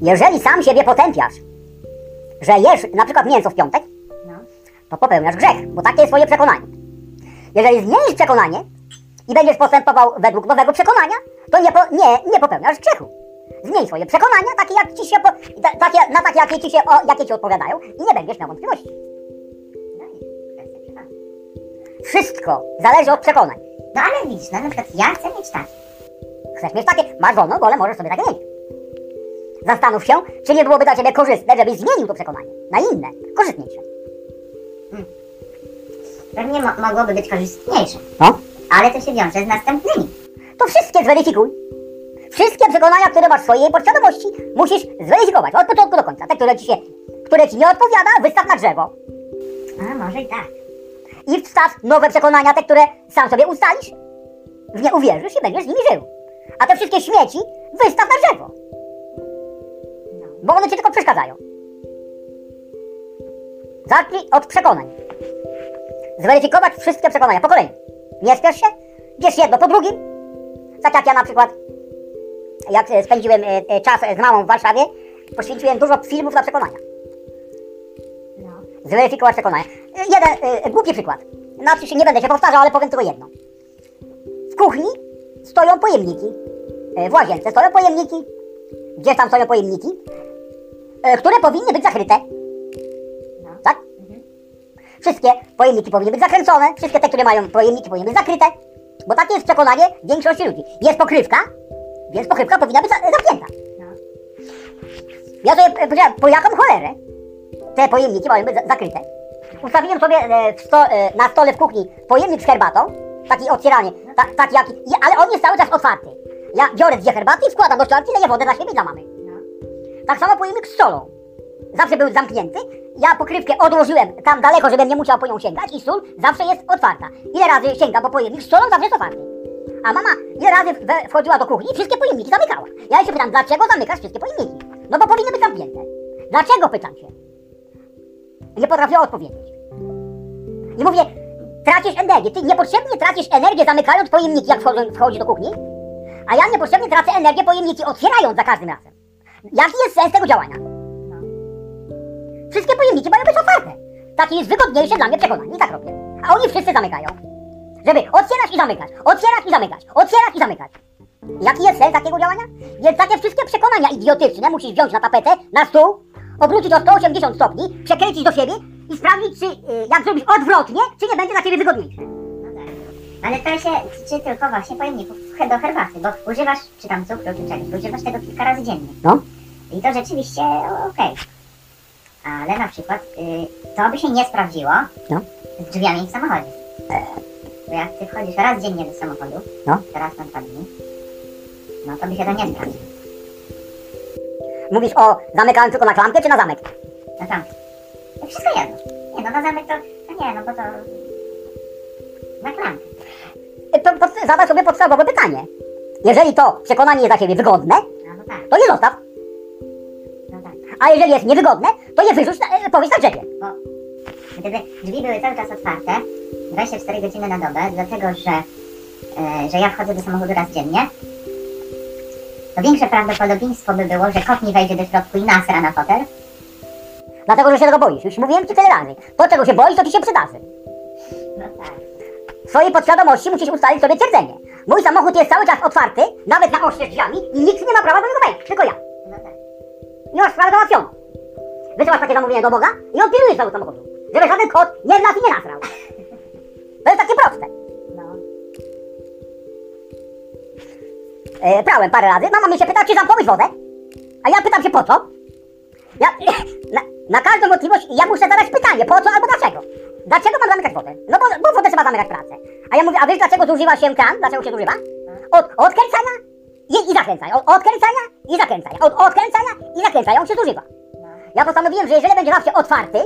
Jeżeli sam siebie potępiasz, że jesz na przykład mięso w piątek, no. to popełniasz grzech, bo takie jest twoje przekonanie. Jeżeli zmienisz przekonanie i będziesz postępował według nowego przekonania, to nie, po, nie, nie popełniasz grzechu. Zmień swoje przekonania, takie jak ci się, po, ta, takie, na takie, jakie ci, się, o, jakie ci odpowiadają i nie będziesz miał wątpliwości. No. Wszystko zależy od przekonań. No ale widzisz, no na przykład ja chcę mieć takie. Chcesz mieć takie, masz wolną wolę, możesz sobie takie mieć. Zastanów się, czy nie byłoby dla ciebie korzystne, żebyś zmienił to przekonanie na inne, korzystniejsze. Pewnie mo- mogłoby być korzystniejsze, No, ale to się wiąże z następnymi. to wszystkie zweryfikuj. Wszystkie przekonania, które masz w swojej podświadomości, musisz zweryfikować od początku do końca. Te, które ci się, które ci nie odpowiada, wystaw na drzewo. A może i tak. I wstaw nowe przekonania, te, które sam sobie ustalisz. W nie uwierzysz i będziesz z nimi żył. A te wszystkie śmieci wystaw na drzewo, No. bo one ci tylko przeszkadzają. Zacznij od przekonań. Zweryfikować wszystkie przekonania po kolei. Nie spiesz się, bierz jedno po drugim. Tak jak ja na przykład, jak spędziłem e, e, czas z mamą w Warszawie, poświęciłem dużo filmów na przekonania. No. Zweryfikować przekonania. Jeden e, głupi przykład. Znaczy się nie będę się powtarzał, ale powiem tylko jedno. W kuchni stoją pojemniki. E, W łazience stoją pojemniki. Gdzieś tam stoją pojemniki, e, które powinny być zakryte. No. Tak? wszystkie pojemniki powinny być zakręcone, wszystkie te, które mają pojemniki powinny być zakryte, bo takie jest przekonanie większości ludzi. Jest pokrywka, więc pokrywka powinna być za- zamknięta. Ja sobie powiedziałem, po jaką cholerę te pojemniki mają być za- zakryte. Ustawiłem sobie e, sto, na stole w kuchni pojemnik z herbatą, taki otwieranie, ta, taki ale on jest cały czas otwarty. Ja biorę dwie herbaty i wkładam do szklanki, leję wodę dla siebie i dla mamy. Tak samo pojemnik z solą. Zawsze był zamknięty. Ja pokrywkę odłożyłem tam daleko, żebym nie musiał po nią sięgać i sól zawsze jest otwarta. Ile razy sięgam po pojemnik z solą zawsze jest otwarty. A mama ile razy wchodziła do kuchni i wszystkie pojemniki zamykała. Ja się pytam, dlaczego zamykasz wszystkie pojemniki? No bo powinny być zamknięte. Dlaczego pytam się? Nie potrafiła odpowiedzieć. I mówię, tracisz energię. Ty niepotrzebnie tracisz energię zamykając pojemniki, jak wchodzi do kuchni. A ja niepotrzebnie tracę energię pojemniki otwierając za każdym razem. Jaki jest sens tego działania? Wszystkie pojemniki mają być otwarte. Takie jest wygodniejsze dla mnie przekonanie. I tak robię. A oni wszyscy zamykają. Żeby otwierać i zamykać, otwierać i zamykać, otwierać i zamykać. Jaki jest sens takiego działania? Więc takie wszystkie przekonania idiotyczne musisz wziąć na tapetę, na stół, obrócić o 180 stopni, przekręcić do siebie i sprawdzić, czy y, jak zrobisz odwrotnie, czy nie będzie dla ciebie wygodniejsze. No tak. Ale to się tyczy tylko właśnie pojemników do herbaty, bo używasz, czy tam cukru, czy czegoś, używasz tego kilka razy dziennie. No. I to rzeczywiście okej. Ale na przykład y, to by się nie sprawdziło No. z drzwiami w samochodzie. Bo jak ty wchodzisz raz dziennie do samochodu, No. teraz na dwa dni, no to by się to nie sprawdziło. Mówisz o zamykaniu tylko na klamkę, czy na zamek? No tam. Wszystko jedno. Nie no, na zamek to, no nie no, bo to na klamkę. Y, To, pod, zadaj sobie podstawowe pytanie. Jeżeli to przekonanie jest dla ciebie wygodne, No, no tak, to je zostaw. no tak. A jeżeli jest niewygodne, to je wyrzuć, na, y, powiedz na drzewie. Bo gdyby drzwi były cały czas otwarte, 24 godziny na dobę, dlatego że, e, że ja wchodzę do samochodu raz dziennie, to większe prawdopodobieństwo by było, że kot mi wejdzie do środku i nasra na fotel. Dlatego, że się tego boisz. Już mówiłem ci tyle razy. To, czego się boisz, to ci się przydarzy. No tak. W swojej podświadomości musisz ustalić sobie twierdzenie. Mój samochód jest cały czas otwarty, nawet na z drzwiami i nikt nie ma prawa do niego wejść, tylko ja. No tak. I masz sprawę załatwioną. Wysyłasz takie zamówienie do Boga i on pilnuje swojego samochodu. Żeby żaden kot nie wlazł i nie nasrał. To jest takie proste. No. E, prałem parę razy, mama mnie się pyta, czy zamknąłeś wodę? A ja pytam się po co? Ja, na, na każdą wątpliwość ja muszę zadać pytanie, po co albo dlaczego? Dlaczego mam zamykać wodę? No bo, bo wodę trzeba zamykać pracę. A ja mówię, a wiesz dlaczego zużywa się kran? Dlaczego się zużywa? Od odkręcania i, i zakręcania. Od odkręcania i zakręcania. Od odkręcania i zakręcania on się zużywa. Ja postanowiłem, że jeżeli będzie zawsze otwarty,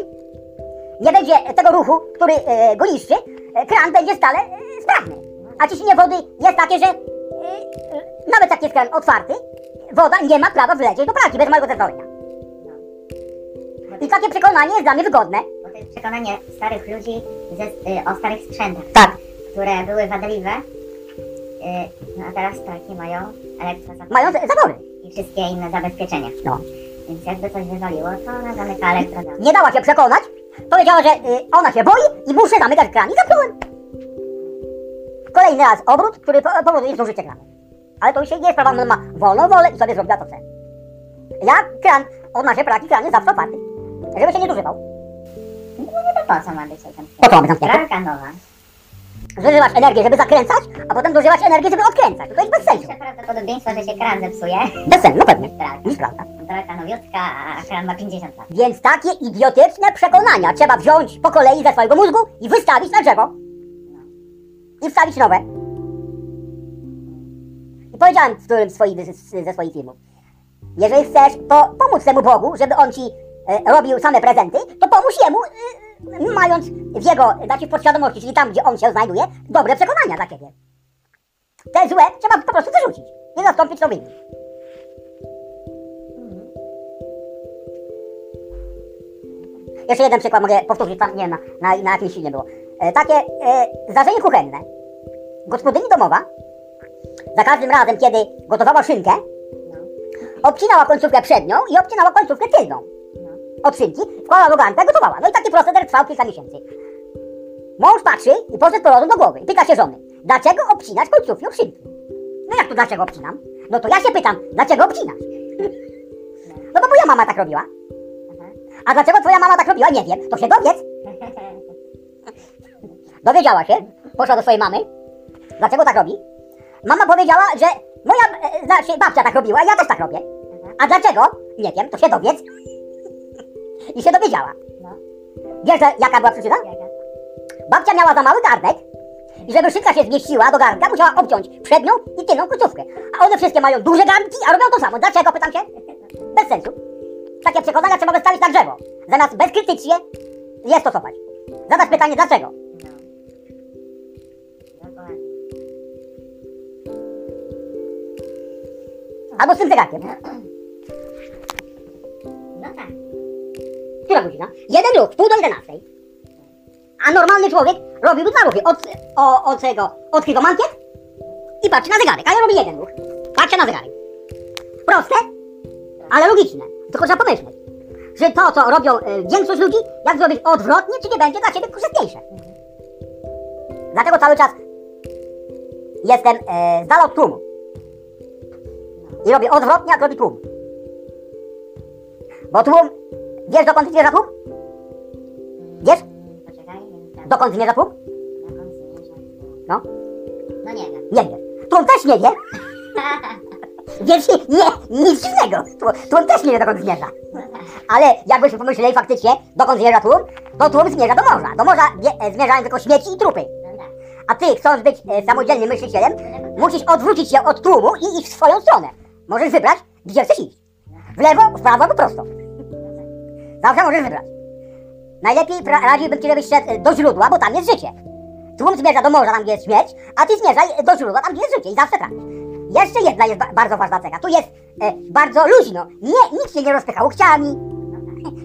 nie będzie tego ruchu, który e, go niszczy, e, kran będzie stale e, sprawny. A ciśnienie wody jest takie, że e, e, nawet jak jest kran otwarty, woda nie ma prawa wlecieć do pralki bez mojego zezwolenia. I takie przekonanie jest dla mnie wygodne. Bo to jest przekonanie starych ludzi ze, y, o starych sprzętach, Tak. które były wadliwe, y, no a teraz takie mają elektrozapalne Mają z- zawory. i wszystkie inne zabezpieczenia. No. Więc jakby coś wywaliło, to ona zamyka elektrozapalne. Nie dała się przekonać. Powiedziała, że y, ona się boi i muszę zamykać kran. I zamknąłem. Kolejny raz obrót, który po, powoduje zużycie kranu. Ale to już się nie jest sprawa, ona ma wolną wolę i sobie zrobiła to chce. Ja kran od naszej pralki kran jest zawsze otwarty. Żeby się nie zużywał. No to po co ma być zamknięte? Po co ma być zamknięte? Pralka nowa. Energię, żeby zakręcać, a potem zużywasz energię, żeby odkręcać. To jest bez sensu. Większe prawdopodobieństwo, że się kran zepsuje Bez sensu, no pewnie. pralka. Niż pralka. Pralka nowiutka, a kran ma 50 lat. Więc takie idiotyczne przekonania trzeba wziąć po kolei ze swojego mózgu i wystawić na drzewo. I wstawić nowe. I powiedziałem w którymś swoich, ze swoich filmów. Jeżeli chcesz po, pomóc temu Bogu, żeby on ci robił same prezenty, to pomóż jemu, e, mając w jego, znaczy w podświadomości, czyli tam, gdzie on się znajduje, dobre przekonania dla ciebie. Te złe trzeba po prostu wyrzucić i zastąpić nowymi. Jeszcze jeden przykład mogę powtórzyć, tam, nie wiem, na, na, na jakimś filmie było. E, takie e, zdarzenie kuchenne. Gospodyni domowa za każdym razem, kiedy gotowała szynkę, No, obcinała końcówkę przednią i obcinała końcówkę tylną od szynki, wkładała do garnka i gotowała. No i taki proceder trwał kilka miesięcy. Mąż patrzy i poszedł po rozum do głowy. Pyta się żony, dlaczego obcinasz końcówki od szynki? No jak to dlaczego obcinam? No to ja się pytam, dlaczego obcinasz? No bo moja mama tak robiła. A dlaczego twoja mama tak robiła? Nie wiem. To się dowiedz. dowiedziała się, poszła do swojej mamy, dlaczego tak robi. Mama powiedziała, że moja, e, znaczy babcia tak robiła, ja też tak robię. A dlaczego? Nie wiem, to się dowiedz. I się dowiedziała. No. Wiesz, że jaka była przyczyna? Babcia miała za mały garnek i żeby szybka się zmieściła do garnka, musiała obciąć przednią i tylną końcówkę. A one wszystkie mają duże garnki, a robią to samo. Dlaczego, pytam się? Bez sensu. Takie przekonania trzeba wystawić na drzewo, zamiast bezkrytycznie je stosować. Zadać pytanie, dlaczego? No. Albo z tym zegarkiem. Która godzina? Jeden ruch, pół do jedenastej. A normalny człowiek robi dwa ruchy. Od, o, od tego, odkrywa mankiet i patrzy na zegarek. A ja robię jeden ruch. Patrzę na zegarek. Proste, ale logiczne. Tylko trzeba pomyśleć, że to, co robią e, większość ludzi, jak zrobić odwrotnie, czy nie będzie dla ciebie korzystniejsze. Dlatego cały czas jestem e, z dala od tłumu. I robię odwrotnie, jak robi tłum. Bo tłum, wiesz dokąd zmierza tłum? Wiesz? Poczekaj. Dokąd zmierza tłum? Dokąd zmierza? No, No nie wiem. nie wiesz. Tłum też nie wie, więc nie, nic dziwnego. Tłum, też nie wie, dokąd zmierza. Ale jakbyśmy pomyśleli faktycznie, dokąd zmierza tłum, to tłum zmierza do morza. Do morza e, zmierzają tylko śmieci i trupy. No tak. A ty, chcąc być e, samodzielnym myślicielem, musisz odwrócić się od tłumu i iść w swoją stronę. Możesz wybrać, gdzie chcesz iść. W lewo, w prawo albo prosto. Zawsze możesz wybrać. Najlepiej radziłbym ci, żebyś szedł e, do źródła, bo tam jest życie. Tłum zmierza do morza, tam gdzie jest śmierć, a ty zmierzaj e, do źródła, tam gdzie jest życie i zawsze trafisz. Jeszcze jedna jest ba- bardzo ważna cecha. Tu jest e, bardzo luźno. Nie, nikt się nie rozpycha łokciami.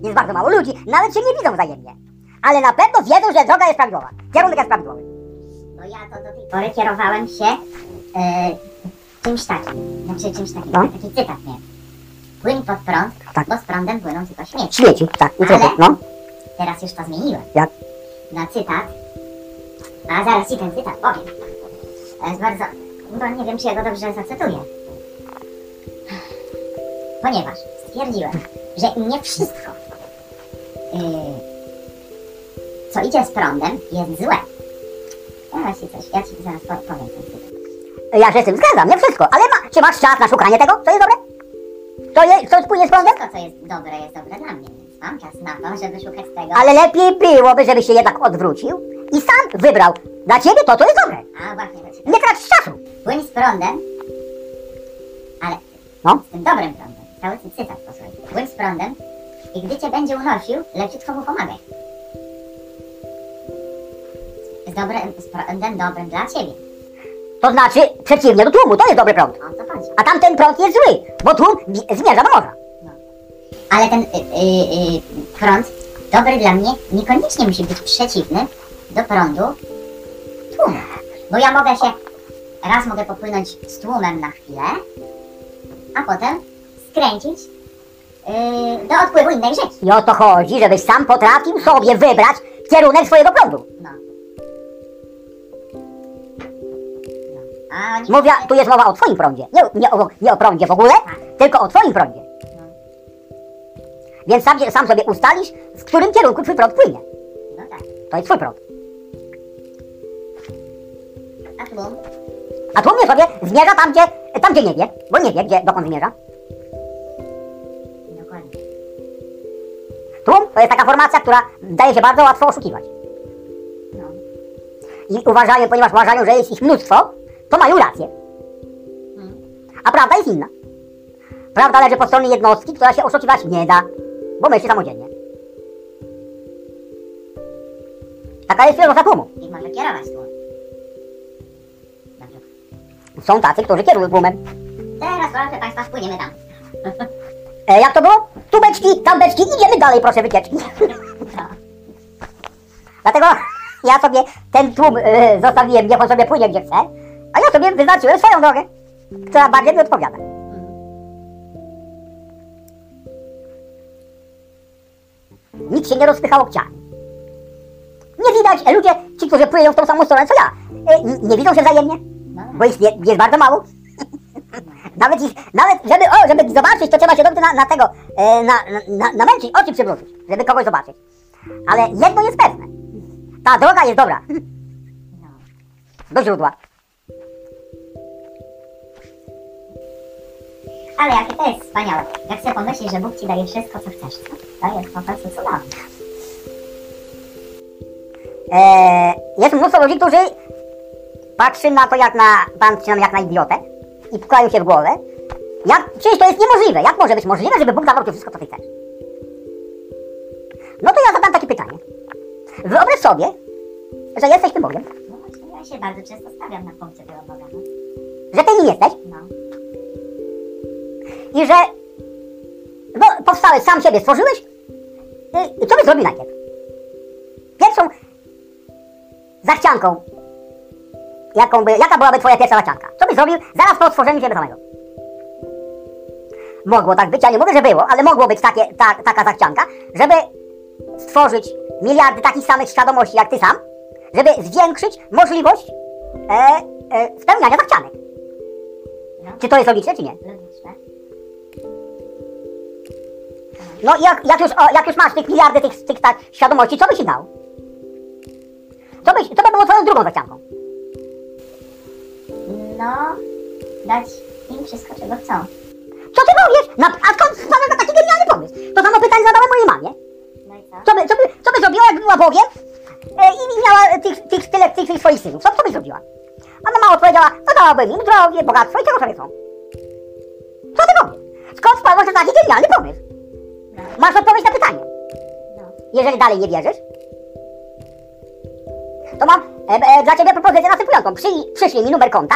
Jest bardzo mało ludzi, nawet się nie widzą wzajemnie. Ale na pewno wiedzą, że droga jest prawidłowa. Kierunek jest prawidłowy. Bo ja to do tej pory kierowałem się e, czymś takim. Znaczy czymś takim. No. Taki cytat nie. Płyń pod prąd, Tak. bo z prądem płyną tylko śmieci. Śmieci, tak, i Ale- no. Teraz już to zmieniłem. Jak? Na cytat. A zaraz ci ten cytat powiem. To jest bardzo... Bo nie wiem, czy ja go dobrze zacytuję. Ponieważ stwierdziłem, że nie wszystko, yy, co idzie z prądem, jest złe. Ja właśnie coś, ja ci zaraz po- powiem ten cytat. Ja się z tym zgadzam, nie wszystko, ale ma, czy masz czas na szukanie tego, co jest dobre? To jest, co spłynie z prądem? Wszystko, co jest dobre, jest dobre dla mnie, więc mam czas na to, żeby szukać tego. Ale lepiej byłoby, żebyś się jednak odwrócił i sam wybrał dla ciebie to, co jest dobre. A właśnie, to Nie trać czasu. Płyń z prądem, ale No. z tym dobrym prądem. Cały ten cytat posłuchaj. Płyń z prądem i gdy cię będzie unosił, leciutko mu pomagaj. Z, dobrym, z prądem dobrym dla ciebie. To znaczy przeciwnie do tłumu, to jest dobry prąd. O to chodzi. A tamten prąd jest zły, bo tłum zmierza do morza. Ale ten y, y, y, prąd dobry dla mnie niekoniecznie musi być przeciwny do prądu tłumu. Bo ja mogę się, raz mogę popłynąć z tłumem na chwilę, a potem skręcić y, do odpływu innej rzeki. I o to chodzi, żebyś sam potrafił sobie wybrać kierunek swojego prądu. No. Mówię, tu jest mowa o twoim prądzie. Nie, nie, o, nie o prądzie w ogóle, tylko o twoim prądzie. No. Więc sam, sam sobie ustalisz, w którym kierunku twój prąd płynie. No tak. To jest twój prąd. A tłum? A tłum nie sobie zmierza tam, gdzie, tam, gdzie nie wie, bo nie wie, gdzie, dokąd zmierza. Dokładnie. Tłum to jest taka formacja, która daje się bardzo łatwo oszukiwać. No. I uważają, ponieważ uważają, że jest ich mnóstwo, to mają rację. Mm. A prawda jest inna. Prawda leży po stronie jednostki, która się oszukiwać nie da, bo myśli samodzielnie. Taka jest filozofia tłumu. I może kierować tłum. Dobrze. Są tacy, którzy kierują tłumem. Teraz proszę Państwa wpłyniemy tam. E, jak to było? Tu beczki, tam beczki, idziemy dalej, proszę wycieczki. No. Dlatego ja sobie ten tłum e, zostawiłem, niech on sobie płynie gdzie chce, a ja sobie wyznaczyłem swoją drogę, która bardziej mi odpowiada. Nikt się nie rozpycha łokciami. Nie widać, e, ludzie, ci, którzy płyną w tą samą stronę co ja, e, nie widzą się wzajemnie, No. bo jest, je- jest bardzo mało. Nawet, ich, nawet żeby, o, żeby zobaczyć, to trzeba się dobrze na, na tego, e, na, na, namęczyć, oczy przywrócić, żeby kogoś zobaczyć. Ale jedno jest pewne. Ta droga jest dobra. do źródła. Ale jakie to jest wspaniałe. Jak sobie pomyślisz, że Bóg ci daje wszystko, co chcesz, co? To jest po prostu cudowne. Eee, jest mnóstwo ludzi, którzy patrzy na to jak na, patrzy na jak na idiotę i pukają się w głowę. Jak, przecież to jest niemożliwe. Jak może być możliwe, żeby Bóg dawał ci wszystko, co ty chcesz? No to ja zadam takie pytanie. Wyobraź sobie, że jesteś tym Bogiem, No właśnie, ja się bardzo często stawiam na punkcie tego Boga, no. że ty nim jesteś no. I że no, powstałeś, sam siebie stworzyłeś. I, co byś zrobił najpierw? Pierwszą zachcianką, jaką by, jaka byłaby twoja pierwsza zachcianka? Co byś zrobił zaraz po stworzeniu siebie samego? Mogło tak być, ja nie mówię, że było, ale mogło być takie, ta, taka zachcianka, żeby stworzyć miliardy takich samych świadomości jak ty sam, żeby zwiększyć możliwość e, e, spełniania zachcianek. Czy to jest logiczne, czy nie? No i jak, jak, już, o, jak już masz tych miliardy tych, tych tak, świadomości, co byś im dał? Co, byś, co by było twoją drugą zachcianką? No, dać im wszystko, czego chcą. Co ty powiesz? Na, a skąd na taki genialny pomysł? To samo pytanie zadałem mojej mamie. No i co? Co by, co by, co by zrobiła, jak była Bogiem e, i i miała tych, tych, tyle tych, tych swoich synów? Co, co by zrobiła? A mama odpowiedziała, no dałabym im zdrowie, bogactwo i czego sobie chcą. Co ty powiesz? Skąd na taki genialny pomysł? No, Masz odpowiedź na pytanie. no. Jeżeli dalej nie wierzysz, to mam e, e, dla ciebie propozycję następującą. Przy, przyślij mi numer konta,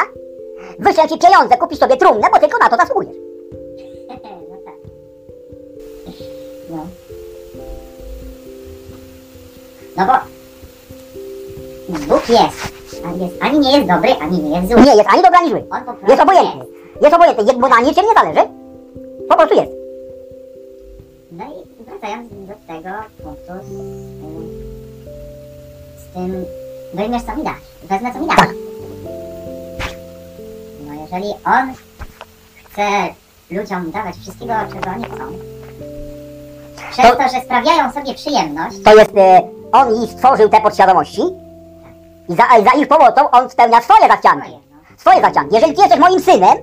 wyślę ci pieniądze, kupisz sobie trumnę, bo tylko na to zasługujesz. no tak. No. No bo Bóg jest. Ani, jest. ani nie jest dobry, ani nie jest zły. Nie jest ani dobry, ani zły. Jest obojętny. Jest obojętny, je- bo na niczym nie zależy. Po prostu jest. No i wracając do tego punktu z, tym- z tym, weźmiesz co mi dasz, wezmę co mi dasz. Tak. No jeżeli on chce ludziom dawać wszystkiego, czego oni chcą, przez To- to, że sprawiają sobie przyjemność, To jest, e, on ich stworzył te podświadomości i za, za ich pomocą on spełnia swoje zachcianki. Swoje, no. Swoje zachcianki. Jeżeli ty jesteś moim synem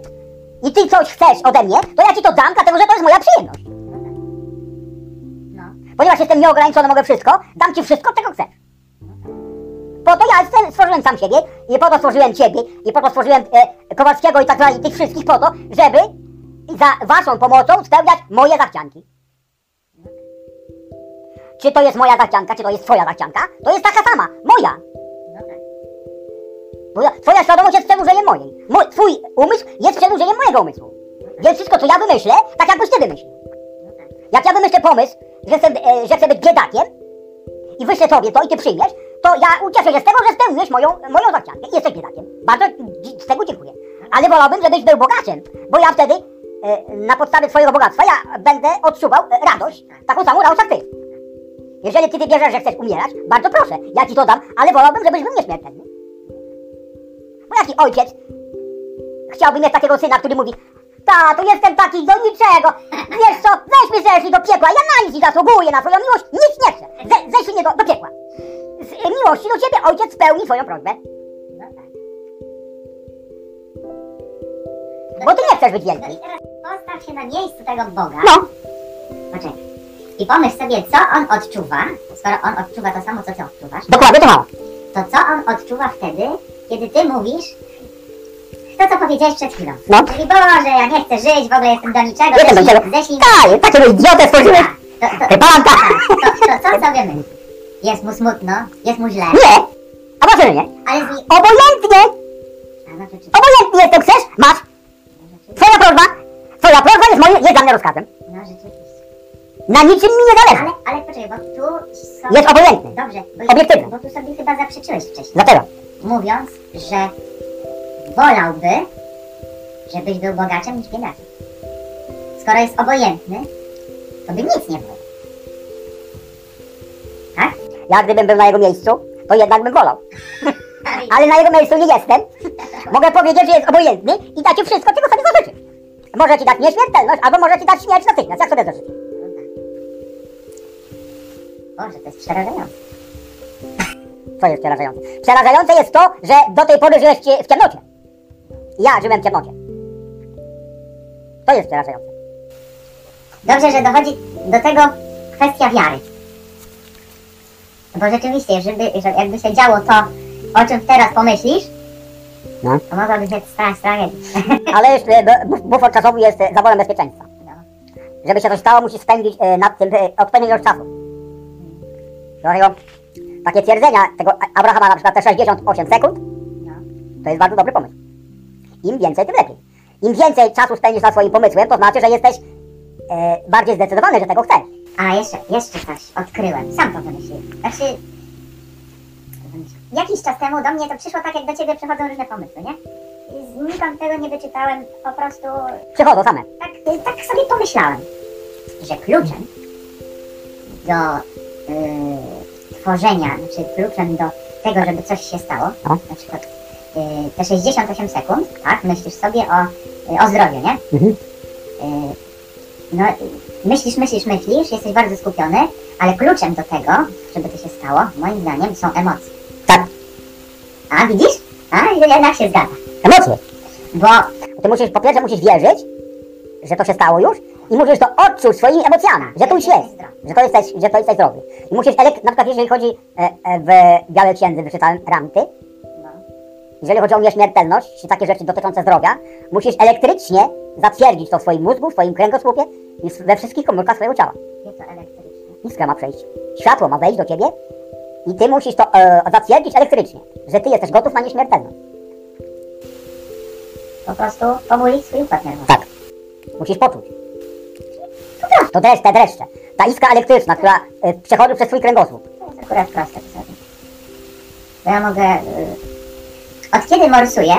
i ty coś chcesz ode mnie, to ja ci to dam, dlatego że to jest moja przyjemność. Ponieważ jestem nieograniczony, mogę wszystko, dam ci wszystko, czego chcesz. Po to ja stworzyłem sam siebie i po to stworzyłem ciebie i po to stworzyłem e, Kowalskiego i tak dalej, tych wszystkich po to, żeby za waszą pomocą spełniać moje zachcianki. Czy to jest moja zachcianka, czy to jest twoja zachcianka? To jest taka sama, moja. Bo ja- Twoja świadomość jest przedłużeniem mojej. Mój, twój umysł jest przedłużeniem mojego umysłu. Więc wszystko, co ja wymyślę, tak jakbyś ty wymyślił. Jak ja wymyślę pomysł, że chcę, e, że chcę być biedakiem i wyślę tobie to i ty przyjmiesz, to ja ucieszę się z tego, że spełniłeś moją, moją zachciankę i jesteś biedakiem. Bardzo z tego dziękuję. Ale wolałbym, żebyś był bogaczem, bo ja wtedy e, na podstawie twojego bogactwa ja będę odczuwał e, radość, taką samą radość jak ty. Jeżeli ty wybierzesz, że chcesz umierać, bardzo proszę, ja ci to dam, ale wolałbym, żebyś był nieśmiertelny. Bo jaki ojciec chciałby mieć takiego syna, który mówi Tato, jestem taki do niczego. Wiesz co, weź mnie zeszli do piekła. Ja na nic nie zasługuję na twoją miłość. Nic nie chcę. Ze, zeszli mnie do, do piekła. Z e, miłości do ciebie ojciec spełni twoją prośbę. No tak. Bo ty nie chcesz być wielki. teraz postaw się na miejscu tego Boga. No. Poczekaj. I pomyśl sobie, co on odczuwa, skoro on odczuwa to samo, co ty odczuwasz, Dokładnie to mało. to co on odczuwa wtedy, kiedy ty mówisz to, co powiedziałeś przed chwilą. No. Czyli Boże, ja nie chcę żyć, w ogóle jestem do niczego, Jestem do niczego. ześlij Tak, takiego idiotę stworzyłeś. To, to, Ty Balanka. to, to co sobie myśli? Jest mu smutno, jest mu źle, Nie. A może że nie? ale z. Obojętnie. No Obojętnie jestem. Chcesz? Masz. Twoja prośba. Twoja prośba jest, moje, jest dla mnie rozkazem. no rzeczywiście. Na niczym mi nie zależy. Ale, ale poczekaj, bo tu są... Jest obojętny. Dobrze, bo, Obiektywny. bo tu sobie chyba zaprzeczyłeś wcześniej. Dlaczego? mówiąc, że wolałby, żebyś był bogaczem niż biedakiem. Skoro jest obojętny, to by nic nie było. Tak? Ja gdybym był na jego miejscu, to jednak bym wolał. Ale na jego miejscu nie jestem. Mogę powiedzieć, że jest obojętny i da ci wszystko, czego sobie zażyczysz. Może ci dać nieśmiertelność, albo może ci dać śmierć natychmiast, jak sobie zażyczysz. Boże, to jest przerażające. Co jest przerażające? Przerażające jest to, że do tej pory żyłeś w ciemnocie. Ja żyłem w ciemnocie. To jest przerażające. Dobrze, że dochodzi do tego kwestia wiary. Bo rzeczywiście, żeby, że jakby się działo to, o czym teraz pomyślisz, No. to mogłaby się stać tragedii. Ale już bu- bufor czasowy jest zaworem bezpieczeństwa. No. Żeby się coś stało, musisz spędzić e, nad tym e, odpowiednią ilość czasu. Dlatego takie twierdzenia tego Abrahama na przykład te 68 sekund, No. to jest bardzo dobry pomysł. Im więcej, tym lepiej. Im więcej czasu spędzisz nad swoim pomysłem, to znaczy, że jesteś e, bardziej zdecydowany, że tego chcesz. A jeszcze, jeszcze coś odkryłem. Sam to wymyśliłem. Znaczy, jakiś czas temu do mnie to przyszło tak, jak do ciebie przychodzą różne pomysły, nie? I Znikąd tego nie wyczytałem, po prostu Przychodzą same. tak, tak sobie pomyślałem, że kluczem do y, tworzenia, znaczy kluczem do tego, żeby coś się stało, No. na przykład te 68 sekund, tak, myślisz sobie o, y, o zdrowiu, nie? Mhm. Y, no, y, myślisz, myślisz, myślisz, jesteś bardzo skupiony, ale kluczem do tego, żeby to się stało, moim zdaniem, są emocje. Tak. A, widzisz? A, jednak się zgadza. Emocje. Bo Ty musisz, po pierwsze musisz wierzyć, że to się stało już i musisz to odczuć swoimi emocjami, że to już jest, że to jesteś, że to jesteś zdrowy. I musisz, na przykład jeżeli chodzi e, e, w Białej Księdze, wyczytałem Ramty, jeżeli chodzi o nieśmiertelność, czy takie rzeczy dotyczące zdrowia, musisz elektrycznie zatwierdzić to w swoim mózgu, w swoim kręgosłupie i we wszystkich komórkach swojego ciała. wie to elektrycznie. Iskra ma przejść. Światło ma wejść do ciebie i ty musisz to e, zatwierdzić elektrycznie, że ty jesteś gotów na nieśmiertelność. Po prostu pobulić swój układ nerwowy. Tak. Musisz poczuć. To dreszcze, te dreszcze. Ta iskra elektryczna, która e, przechodzi przez twój kręgosłup. To jest akurat proste sobie. Bo ja mogę... Y, od kiedy morsuję,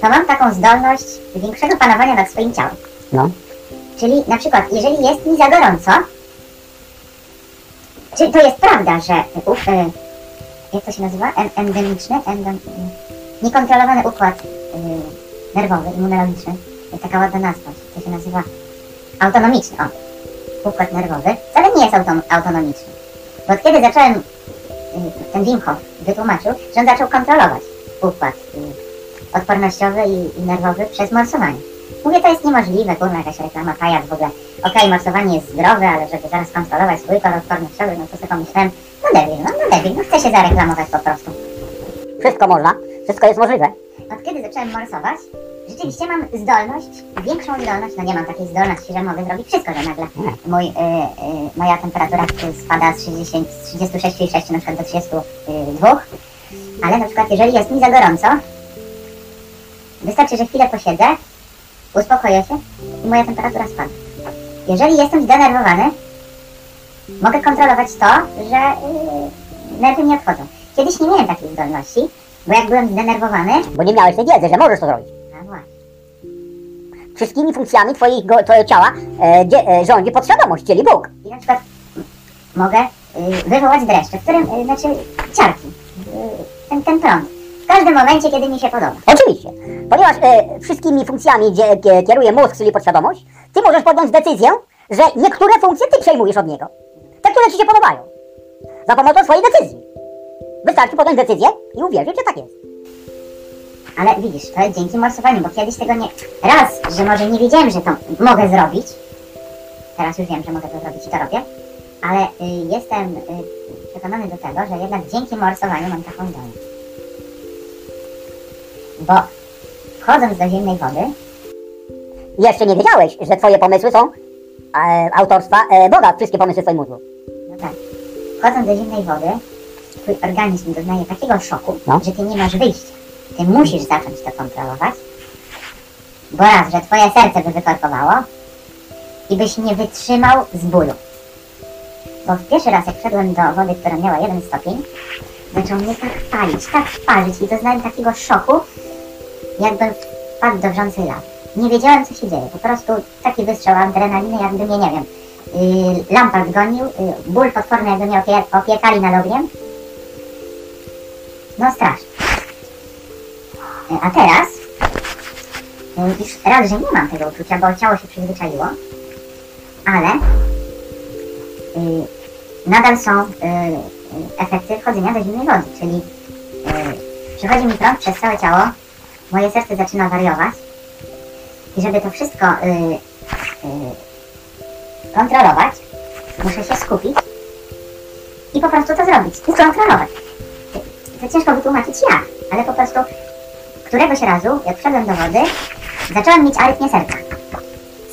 to mam taką zdolność większego panowania nad swoim ciałem. No. Czyli na przykład, jeżeli jest mi za gorąco, czy to jest prawda, że u, y, jak to się nazywa? En, endemiczny? Endem, y, niekontrolowany układ y, nerwowy, immunologiczny, taka ładna nazwa, to się nazywa autonomiczny, o, układ nerwowy, wcale nie jest autom, autonomiczny. Bo od kiedy zacząłem, y, ten Wim Hof wytłumaczył, że on zaczął kontrolować układ y, odpornościowy i, i nerwowy przez morsowanie. Mówię, to jest niemożliwe, kurwa, jakaś reklama, pajac w ogóle. Okej, morsowanie jest zdrowe, ale żeby zaraz kontrolować swój układ odpornościowy, no to sobie pomyślałem, no debil, no, no debil, no chcę się zareklamować po prostu. Wszystko można, wszystko jest możliwe. Od kiedy zacząłem morsować, rzeczywiście mam zdolność, większą zdolność, no nie mam takiej zdolności, że mogę zrobić wszystko, że nagle mój, y, y, moja temperatura spada z 60 z 36,6 na przykład do 32, ale na przykład jeżeli jest mi za gorąco, wystarczy, że chwilę posiedzę, uspokoję się i moja temperatura spada. Jeżeli jestem zdenerwowany, mogę kontrolować to, że y, nerwy nie odchodzą. Kiedyś nie miałem takiej zdolności, bo jak byłem zdenerwowany, Bo nie miałeś tej wiedzy, że możesz to zrobić. a właśnie, Wszystkimi funkcjami twoich, go, twojego ciała e, dzie, e, rządzi podświadomość, czyli Bóg. I na przykład mogę y, wywołać dreszcze, w którym, y, znaczy ciarki, y, ten, ten prąd. W każdym momencie, kiedy mi się podoba. Oczywiście. Ponieważ e, wszystkimi funkcjami dzie, kie- kieruje mózg, czyli podświadomość, ty możesz podjąć decyzję, że niektóre funkcje ty przejmujesz od niego. Te, które ci się podobają. Za pomocą swojej decyzji. Wystarczy podjąć decyzję i uwierzyć, że tak jest. Ale widzisz, to jest dzięki morsowaniu, bo kiedyś tego nie... Raz, że może nie wiedziałem, że to mogę zrobić. Teraz już wiem, że mogę to zrobić i to robię. Ale y, jestem y, przekonany do tego, że jednak dzięki morsowaniu mam taką zdolność. Bo wchodząc do zimnej wody, Jeszcze nie wiedziałeś, że twoje pomysły są e, autorstwa e, Boga, wszystkie pomysły w twoim mózgu. No tak. Wchodząc do zimnej wody, twój organizm doznaje takiego szoku, No. że ty nie masz wyjścia. Ty musisz zacząć to kontrolować, bo raz, że twoje serce by wykorkowało i byś nie wytrzymał z bólu. Bo w pierwszy raz, jak wszedłem do wody, która miała jeden stopień, zaczął mnie tak palić, tak parzyć i doznałem takiego szoku, jakbym wpadł do wrzącej lawy. Nie wiedziałem, co się dzieje. Po prostu taki wystrzał adrenaliny, jakby mnie, nie wiem, yy, lampart gonił, yy, ból potworny, jakby mnie opie opiekali nad ogniem. No strasznie. Yy, a teraz yy, już raz, że nie mam tego uczucia, bo ciało się przyzwyczaiło, ale nadal są yy, efekty wchodzenia do zimnej wody, czyli y, przychodzi mi prąd przez całe ciało, moje serce zaczyna wariować i żeby to wszystko y, y, kontrolować, muszę się skupić i po prostu to zrobić i skontrolować. To ciężko wytłumaczyć jak, ale po prostu któregoś razu, jak wszedłem do wody, zacząłem mieć arytmię serca.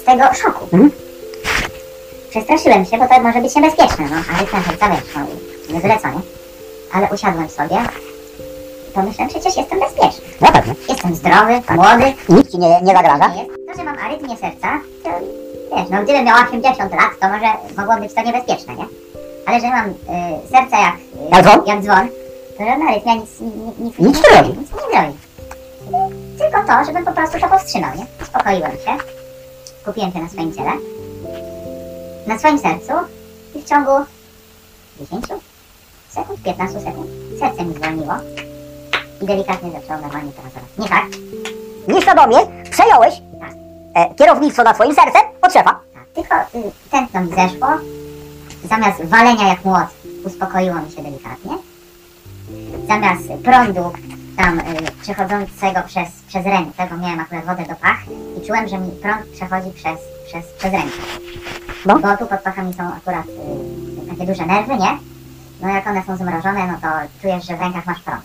Z tego szoku. Przestraszyłem się, bo to może być niebezpieczne, no, arytmia serca, wiesz, no, nie byle co, nie? Ale usiadłem sobie, pomyślałem, przecież jestem bezpieczny. No pewnie. Jestem zdrowy, młody, Nic ci nie, nie zagraża. nie jest. To, że mam arytmię serca, to wiesz, no gdybym miał 80 lat, to może mogło być to niebezpieczne, nie? Ale że mam y, serce jak, y, Jak dzwon? jak dzwon, to żadna arytmia nic, nic, nic, Nic nie robi. Nic nie robi. Tylko to, żebym po prostu to powstrzymał, nie? Uspokoiłem się, skupiłem się na swoim ciele, na swoim sercu i w ciągu 10 sekund, 15 sekund serce mi zwolniło i delikatnie zaczęło normalnie pracować. Nie tak, Nieświadomie przejąłeś Tak. e, kierownictwo nad swoim sercem od szefa. Tak, tylko y, tętno mi zeszło. Zamiast walenia jak młot, uspokoiło mi się delikatnie. Zamiast prądu tam y, przechodzącego przez, przez rękę, bo miałem akurat wodę do pach i czułem, że mi prąd przechodzi przez, przez, przez rękę. No. Bo tu pod pachami są akurat y, takie duże nerwy, nie? No jak one są zmrożone, no to czujesz, że w rękach masz prąd.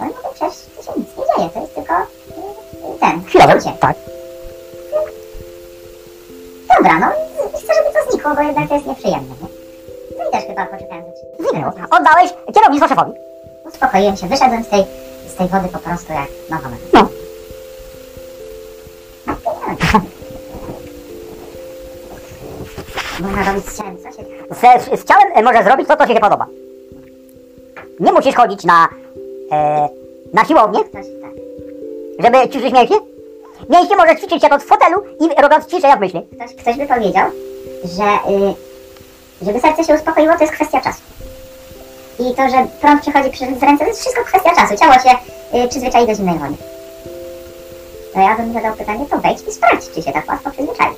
Ale no to przecież to się nic nie dzieje, to jest tylko y, y, ten, Chwilowe. Tak. Dobra, no i chcę, żeby to znikło, bo jednak to jest nieprzyjemne, nie? No i też chyba poczekałem ze Zniknęło. Oddałeś kierownictwo szefowi. Uspokoiłem się, wyszedłem z tej, z tej wody po prostu jak nowa metoda. No. Można robić z ciałem, co się... Z, z ciałem e, możesz zrobić to, co się podoba. Nie musisz chodzić na, e, na siłownię, tak. żeby ćwiczyć mięśnie. Mięśnie możesz ćwiczyć siedząc w fotelu i robiąc ćwiczenia w myśli. Ktoś, ktoś by powiedział, że y, żeby serce się uspokoiło, to jest kwestia czasu. I to, że prąd przechodzi przez ręce, to jest wszystko kwestia czasu. Ciało się y, przyzwyczai do zimnej wody. To ja bym zadał pytanie, to wejdź i sprawdź, czy się tak łatwo przyzwyczai.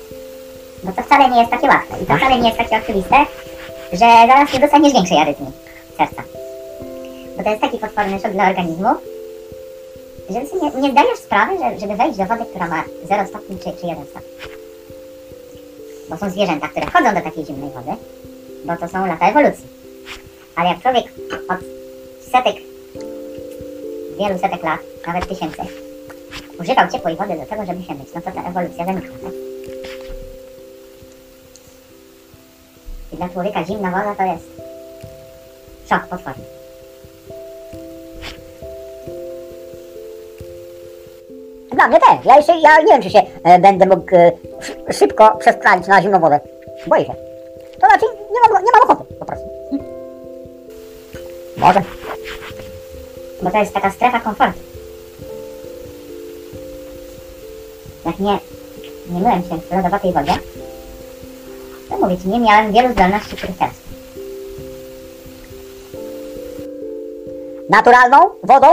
Bo to wcale nie jest takie łatwe i to wcale nie jest takie oczywiste, że zaraz nie dostaniesz większej arytmii serca. Bo to jest taki potworny szok dla organizmu, że ty sobie nie, nie zdajesz sprawy, że, żeby wejść do wody, która ma 0 stopni czy, czy 1 stopień bo są zwierzęta, które wchodzą do takiej zimnej wody, bo to są lata ewolucji. Ale jak człowiek od setek, wielu setek lat, nawet tysięcy, używał ciepłej wody do tego, żeby się myć, no to ta ewolucja zanikła, tak? I dla człowieka zimna woda to jest szok potworny. Dla mnie też. Ja jeszcze, ja nie wiem, czy się e, będę mógł e, szy- szybko przestrzelić na zimną wodę. Boję się. To znaczy, nie mam, nie mam ochoty, po prostu. Może. Bo to jest taka strefa komfortu. Jak nie, nie myłem się w lodowatej wodzie, ci, nie miałem wielu zdolności, teraz. Naturalną wodą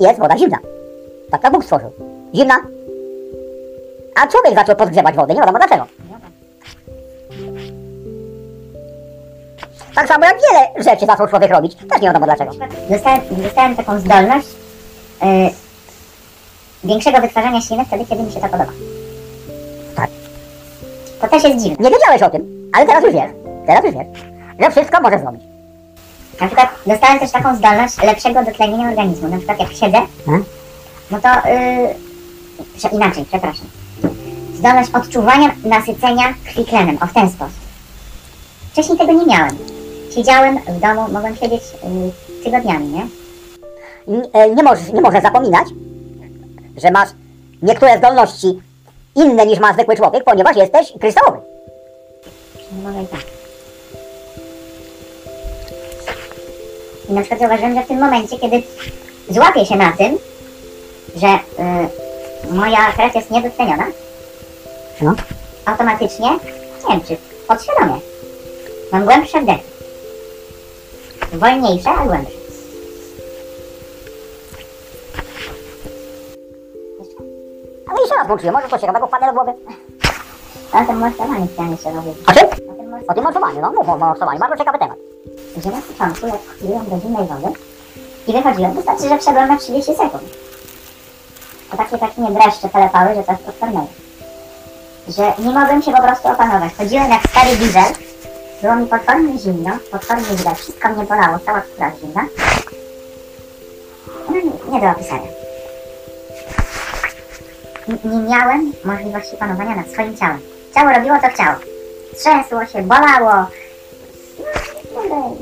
jest woda zimna. Tak jak Bóg stworzył. Zimna. A człowiek zaczął podgrzewać wodę, nie wiadomo dlaczego. Tak samo jak wiele rzeczy zaczął człowiek robić, też nie wiadomo dlaczego. Dostałem, dostałem taką zdolność yy, większego wytwarzania ślinek wtedy, kiedy mi się to podoba. To też jest dziwne. Nie wiedziałeś o tym, ale teraz już wiesz. Teraz już wiesz, że wszystko możesz zrobić. Na przykład dostałem też taką zdolność lepszego dotlenienia organizmu. Na przykład jak siedzę, Hmm? no to yy, inaczej, przepraszam. Zdolność odczuwania nasycenia krwi tlenem, o w ten sposób. Wcześniej tego nie miałem. Siedziałem w domu, mogłem siedzieć yy, tygodniami, nie? N- e, nie możesz, nie możesz zapominać, że masz niektóre zdolności inne niż ma zwykły człowiek, ponieważ jesteś kryształowy. No może i tak. I na przykład zauważyłem, że w tym momencie, kiedy złapię się na tym, że y, moja krew jest niedotleniona, No. automatycznie, nie wiem czy podświadomie, mam głębsze wdechy. Wolniejsze, a głębsze. Jeszcze raz włączyłem, może coś ciekawego wpadnie do głowy. A o tym morsowaniu chciałem jeszcze powiedzieć. O czym? O tym. O tym morsowaniu, no mów o morsowaniu, bardzo ciekawy temat. że na początku, jak wchodziłem do zimnej wody i wychodziłem, wystarczy, że wszedłem na 30 sekund. To takie tak mnie dreszcze telepały, że coś potwornego. Że nie mogłem się po prostu opanować. Chodziłem jak stary diesel, było mi potwornie zimno, potwornie źle, wszystko mnie bolało, cała skóra zimna. No nie, nie do opisania. Nie miałem możliwości panowania nad swoim ciałem. Ciało robiło co chciało. Trzęsło się, bolało. No.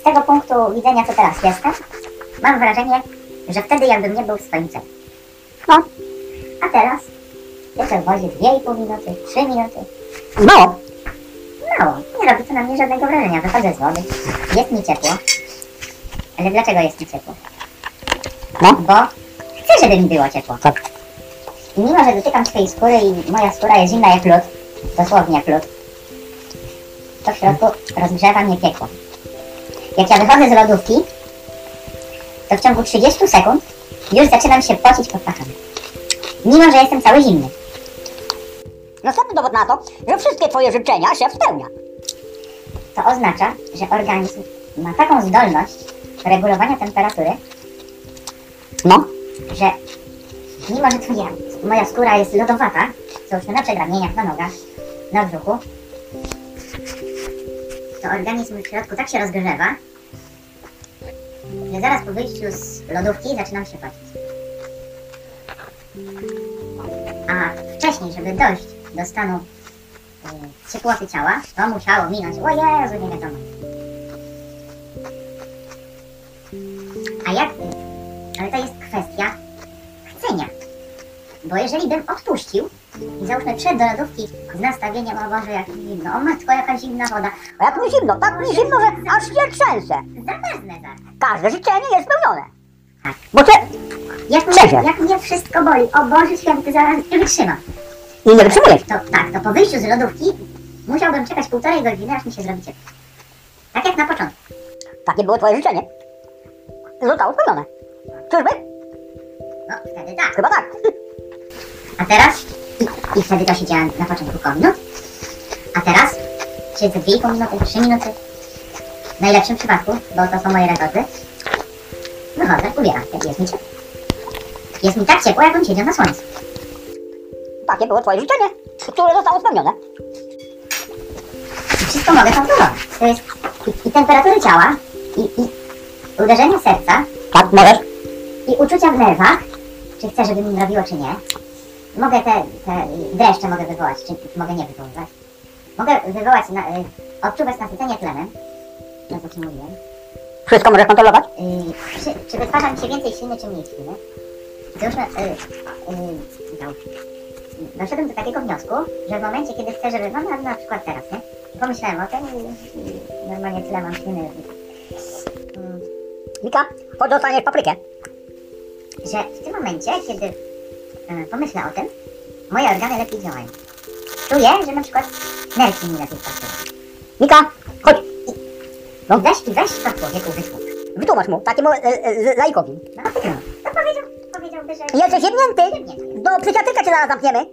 Z tego punktu widzenia, co teraz jestem, mam wrażenie, że wtedy jakbym nie był w swoim ciele. No. A teraz jestem w wozie 2,5 minuty, 3 minuty. Mało. Mało. Nie robi to na mnie żadnego wrażenia. Wychodzę z wody. Jest mi ciepło. Ale dlaczego jest mi ciepło? No. Bo chcę, żeby mi było ciepło. Tak. I mimo, że dotykam swojej skóry i moja skóra jest zimna jak lód, dosłownie jak lód, to w środku rozgrzewa mnie piekło. Jak ja wychodzę z lodówki, to w ciągu 30 sekund już zaczynam się pocić pod pachami. Mimo, że jestem cały zimny. Następny dowód na to, że wszystkie twoje życzenia się spełnia. To oznacza, że organizm ma taką zdolność regulowania temperatury, No. Że mimo, że twoja, moja skóra jest lodowata, załóżmy na przedramieniach, na nogach, na brzuchu, to organizm w środku tak się rozgrzewa, że zaraz po wyjściu z lodówki zaczynam się pocić. A wcześniej, żeby dojść do stanu ciepłoty ciała, to musiało minąć, o Jezu, nie wiadomo. A jak, to jest kwestia chcenia. Bo jeżeli bym odpuścił i załóżmy przed do lodówki z nastawieniem, o Boże, jak zimno, o matko, jaka zimna woda, A jak mi zimno, tak mi zimno, że aż się trzęsę. zamarznę zaraz. Każde życzenie jest spełnione. Tak. Bo cię Jak mnie, jak mnie wszystko boli, o Boże święty, zaraz nie wytrzymam. i nie wytrzymujesz. To tak, to po wyjściu z lodówki musiałbym czekać półtorej godziny, aż mi się zrobi ciepło. Tak jak na początku. Takie było twoje życzenie. Zostało spełnione. Czyżby? No, wtedy tak. Chyba tak. A teraz, i, i wtedy to siedziałem na początku koło minut, a teraz siedzę 2,5 minuty, 3 minuty. W najlepszym przypadku, bo to są moje rekordy. Wychodzę, ubieram się, jest mi ciepło. Jest mi tak ciepło, jakbym siedział na słońcu. Takie było twoje życzenie, które zostało spełnione. I wszystko mogę kontrolować. To jest i, i temperatury ciała, i, i uderzenia serca, Tak, możesz. I uczucia w nerwach, czy chcę, żeby mi robiło, czy nie. Mogę te, te dreszcze mogę wywołać, czy mogę nie wywoływać. Mogę wywołać, na, y, odczuwać nasycenie tlenem, to co ci mówiłem. Wszystko możesz kontrolować. Y, czy, czy wytwarza mi się więcej silny, czy mniej silny. Załóżmy, y, y, załóżmy. Doszedłem do takiego wniosku, że w momencie, kiedy chcę, żeby, no na, na przykład teraz, nie? Pomyślałem o tym i, i normalnie tyle mam silny. Mm, Mika, chodź dostaniesz paprykę. Że w tym momencie, kiedy e, pomyślę o tym, moje organy lepiej działają. Czuję, że na przykład nerki mi lepiej pracują. Mika, chodź. No weź i weź to człowieku wytłumacz. Wytłumacz mu, takiemu e, e, laikowi. No, no. To powiedział, powiedziałby, że... Jesteś jest. Do psychiatryka cię zaraz zamkniemy.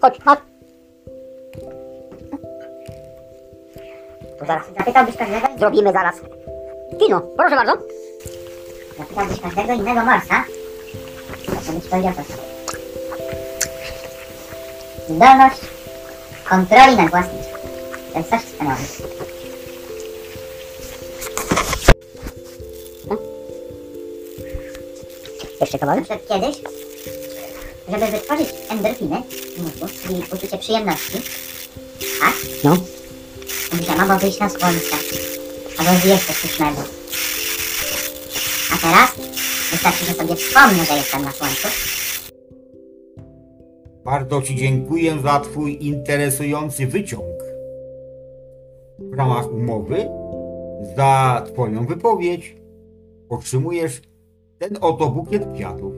Chodź, chodź. To zaraz. Zapytałbyś każdego, Zrobimy zaraz. Kino, proszę bardzo. Zapytałbyś każdego innego morsa, to byś powiedział to samo. Zdolność kontroli nad własnym ciałem. To jest coś wspaniałego. Jeszcze Na kawałek? przykład kiedyś, żeby wytworzyć endorfiny w mózgu, czyli uczucie przyjemności, tak? No. Musiałam albo wyjść na słońce, albo zjeść coś pysznego. Teraz wystarczy, że sobie wspomnę, że jestem na słońcu. Bardzo Ci dziękuję za Twój interesujący wyciąg. W ramach umowy za Twoją wypowiedź otrzymujesz ten oto bukiet kwiatów.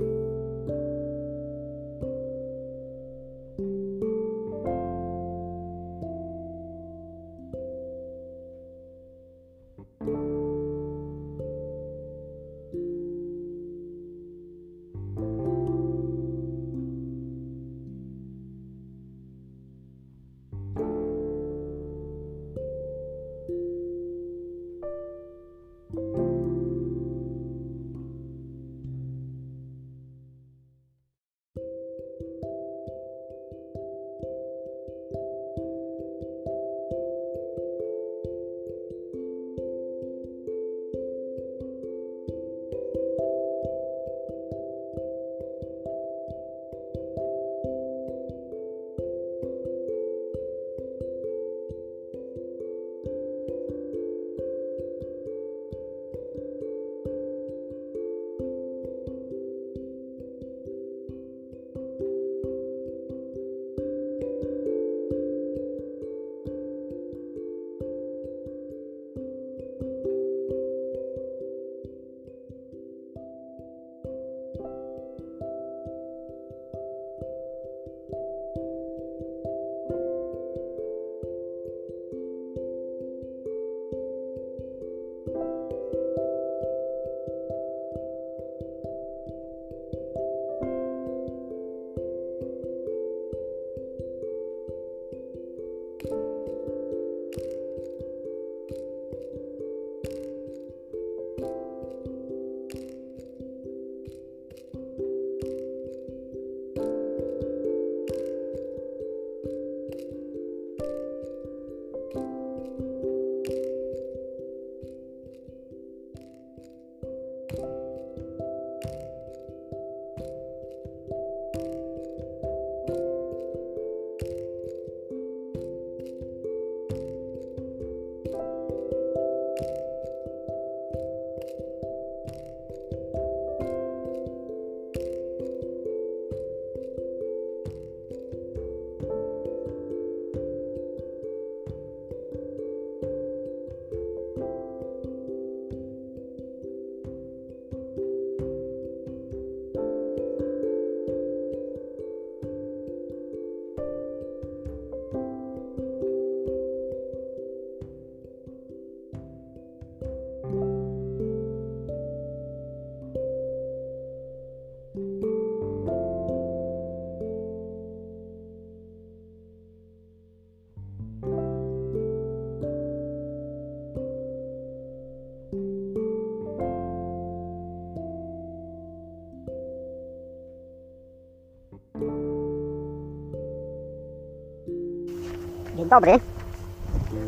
Dobry.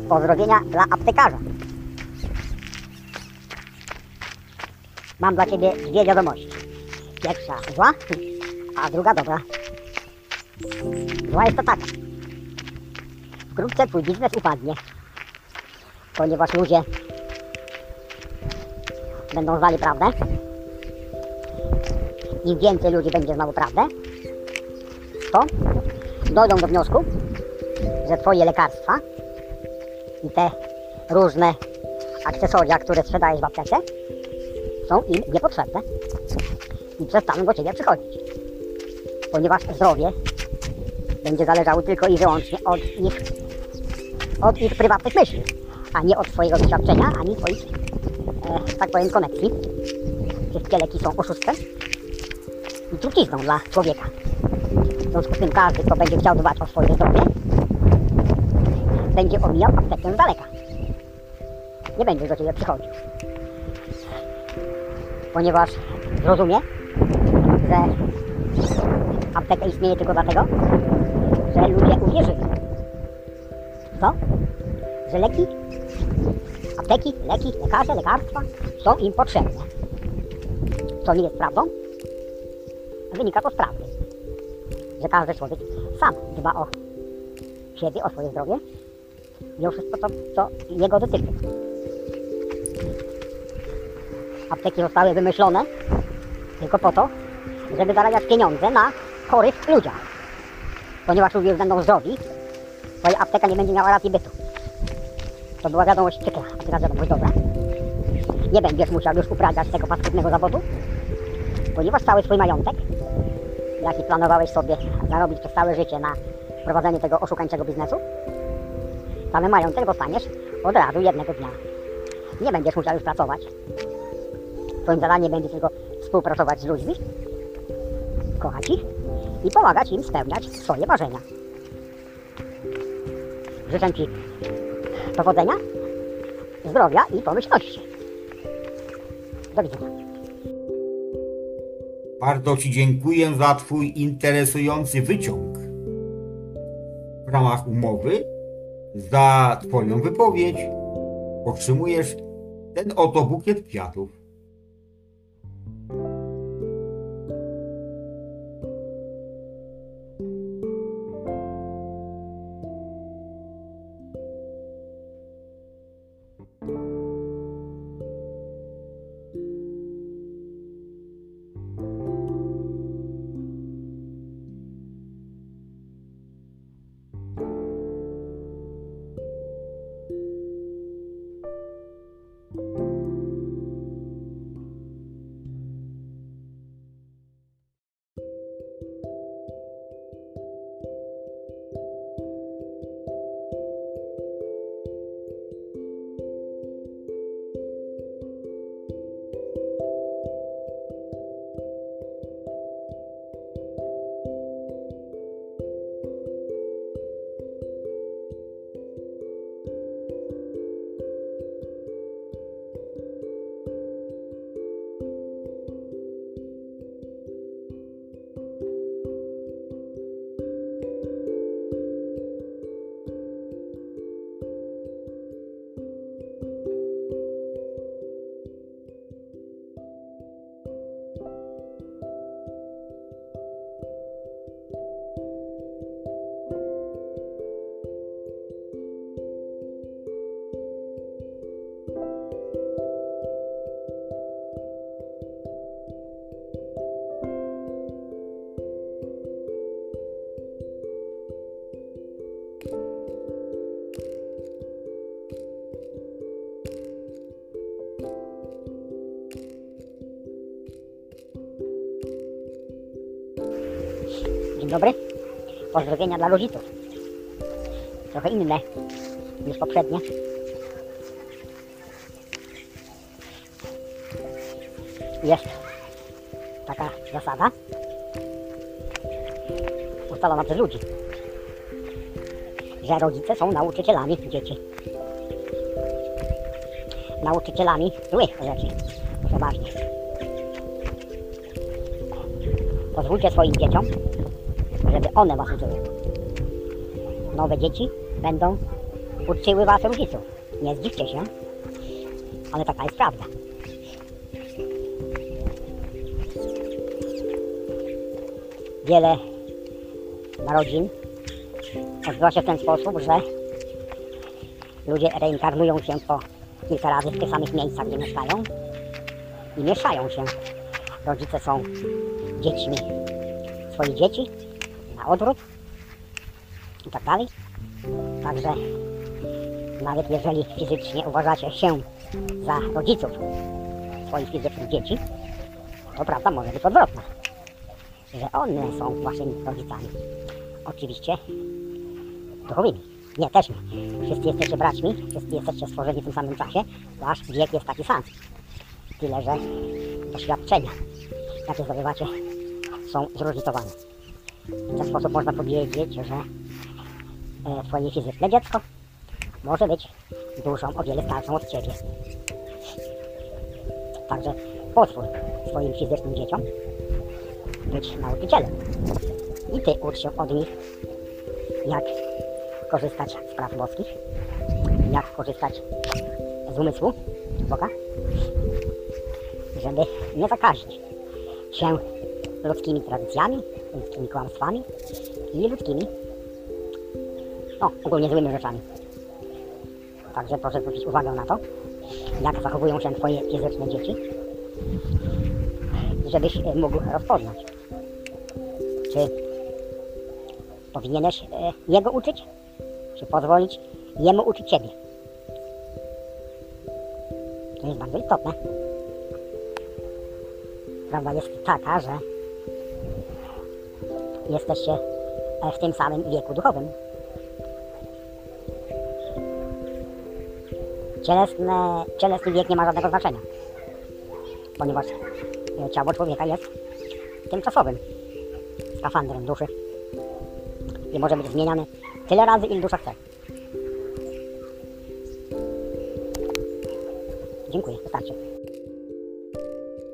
Pozdrowienia dla aptekarza. Mam dla Ciebie dwie wiadomości. Pierwsza zła, a druga dobra. Zła jest to taka. Wkrótce Twój biznes upadnie, ponieważ ludzie będą znali prawdę. Im więcej ludzi będzie znało prawdę, to dojdą do wniosku, że Twoje lekarstwa i te różne akcesoria, które sprzedajesz w aptece, są im niepotrzebne i przestaną do Ciebie przychodzić. Ponieważ zdrowie będzie zależało tylko i wyłącznie od ich, od ich prywatnych myśli, a nie od Twojego doświadczenia, ani Twoich, e, tak powiem, koneksji. Wszystkie leki są oszustwem i trucizną dla człowieka. W związku z tym każdy, kto będzie chciał dbać o swoje zdrowie, będzie omijał aptekę z daleka. Nie będzie do Ciebie przychodził. Ponieważ zrozumie, że apteka istnieje tylko dlatego, że ludzie uwierzyli. Co? Że leki, apteki, leki, lekarze, lekarstwa są im potrzebne. Co nie jest prawdą? Wynika to z prawdy, że każdy człowiek sam dba o siebie, o swoje zdrowie o wszystko, co, co jego dotyczy. Apteki zostały wymyślone tylko po to, żeby zarabiać pieniądze na chorych ludziach. Ponieważ ludzie będą zdrowi, twoja apteka nie będzie miała racji bytu. To była wiadomość przykra, a teraz wiadomość dobra. Nie będziesz musiał już uprawiać tego paskudnego zawodu, ponieważ cały swój majątek, jaki planowałeś sobie zarobić przez całe życie na prowadzeniu tego oszukańczego biznesu, cały majątek dostaniesz od razu jednego dnia. Nie będziesz musiał już pracować. Twoim zadaniem będzie tylko współpracować z ludźmi, kochać ich i pomagać im spełniać swoje marzenia. Życzę Ci powodzenia, zdrowia i pomyślności. Do widzenia. Bardzo Ci dziękuję za Twój interesujący wyciąg. W ramach umowy za Twoją wypowiedź otrzymujesz ten oto bukiet kwiatów. Pozdrowienia dla rodziców. Trochę inne niż poprzednie. Jest taka zasada ustalona przez ludzi, że rodzice są nauczycielami dzieci. Nauczycielami złych rzeczy. Przeważnie. Pozwólcie swoim dzieciom, żeby one was uczyły. Nowe dzieci będą uczciły was rodziców. Nie zdziwcie się, ale taka jest prawda. Wiele narodzin odbywa się w ten sposób, że ludzie reinkarnują się po kilka razy w tych samych miejscach, gdzie mieszkają i mieszają się. Rodzice są dziećmi swoich dzieci, na odwrót i tak dalej. Także nawet jeżeli fizycznie uważacie się za rodziców swoich fizycznych dzieci, to prawda może być odwrotna, że one są waszymi rodzicami. Oczywiście duchowymi. Nie, też nie. Wszyscy jesteście braćmi, wszyscy jesteście stworzeni w tym samym czasie, wasz wiek jest taki sam. Tyle, że doświadczenia, jakie zdobywacie, są zróżnicowane. W ten sposób można powiedzieć, że e, twoje fizyczne dziecko może być duszą o wiele starszą od ciebie. Także pozwól swoim fizycznym dzieciom być nauczycielem. I ty ucz się od nich, jak korzystać z praw boskich, jak korzystać z umysłu Boga, żeby nie zakazić się ludzkimi tradycjami, ludzkimi kłamstwami i ludzkimi, no, ogólnie złymi rzeczami. Także proszę zwrócić uwagę na to, jak zachowują się Twoje fizyczne dzieci, żebyś e, mógł rozpoznać, czy powinieneś e, jego uczyć, czy pozwolić jemu uczyć Ciebie. To jest bardzo istotne. Prawda jest taka, że jesteście w tym samym wieku duchowym. Cielesne, cielesny wiek nie ma żadnego znaczenia, ponieważ ciało człowieka jest tymczasowym skafandrem duszy i może być zmieniany tyle razy, ile dusza chce. Dziękuję, wystarczy.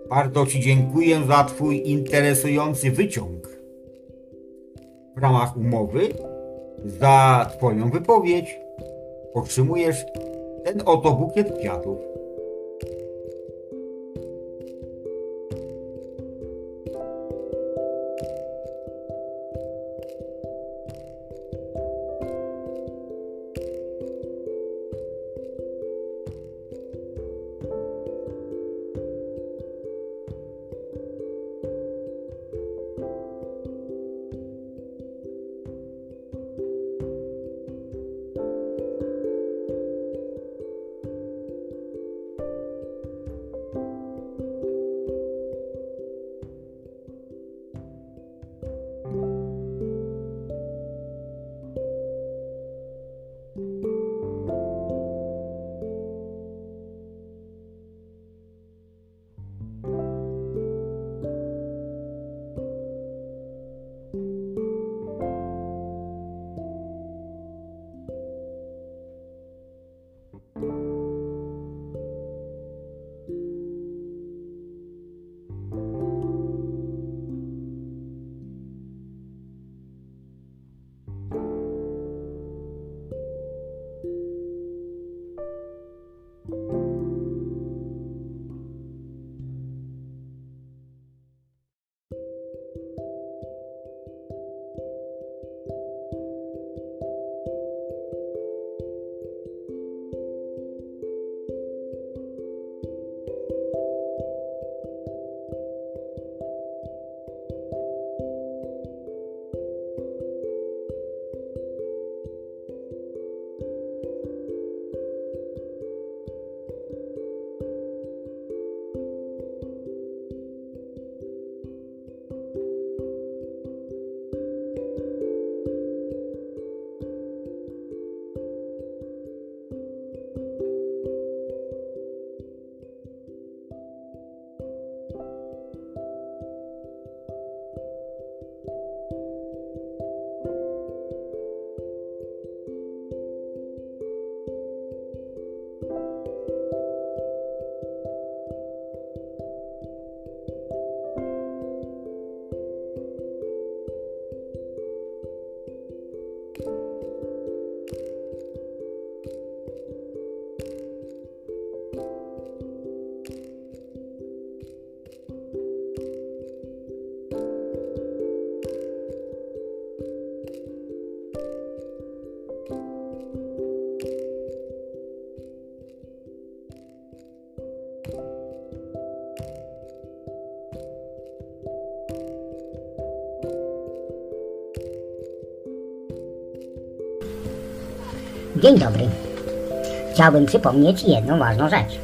Bardzo Ci dziękuję za Twój interesujący wyciąg ramach umowy. Za Twoją wypowiedź otrzymujesz ten oto bukiet kwiatów. Dzień dobry. Chciałbym przypomnieć jedną ważną rzecz.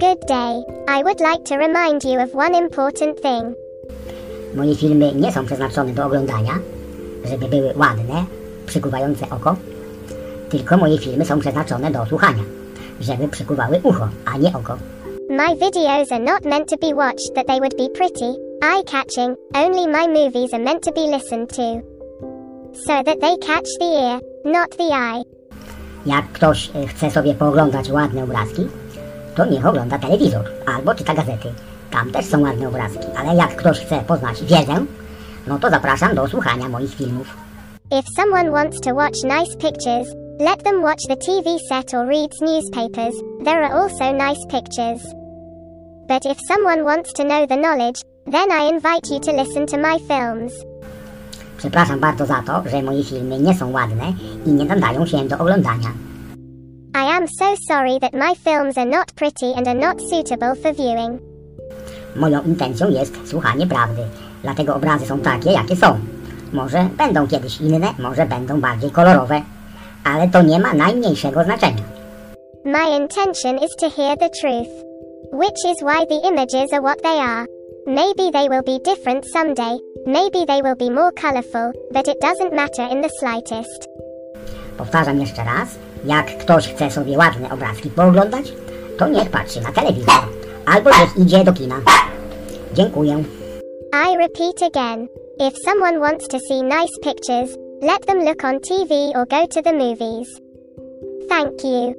Good day. I would like to remind you of one important thing. Moje filmy nie są przeznaczone do oglądania, żeby były ładne, przykuwające oko, tylko moje filmy są przeznaczone do słuchania, żeby przykuwały ucho, a nie oko. My videos are not meant to be watched that they would be pretty, eye catching, only my movies are meant to be listened to. So that they catch the ear, not the eye. Jak ktoś e, chce sobie pooglądać ładne obrazki, to niech ogląda telewizor albo czyta gazety. Tam też są ładne obrazki, ale jak ktoś chce poznać wiedzę, no to zapraszam do słuchania moich filmów. If someone wants to watch nice pictures, let them watch the TV set or reads newspapers, there are also nice pictures. But if someone wants to know the knowledge, then I invite you to listen to my films. Przepraszam bardzo za to, że moje filmy nie są ładne i nie nadają się do oglądania. I am so sorry that my films are not pretty and are not suitable for viewing. Moją intencją jest słuchanie prawdy, dlatego obrazy są takie, jakie są. Może będą kiedyś inne, może będą bardziej kolorowe, ale to nie ma najmniejszego znaczenia. My intention is to hear the truth. Which is why the images are what they are. Maybe they will be different someday, maybe they will be more colorful, but it doesn't matter in the slightest. Powtarzam jeszcze raz, jak ktoś chce sobie ładne obrazki pooglądać, to niech patrzy na telewizor albo niech idzie do kina. Dziękuję. I repeat again. If someone wants to see nice pictures, let them look on TV or go to the movies. Thank you.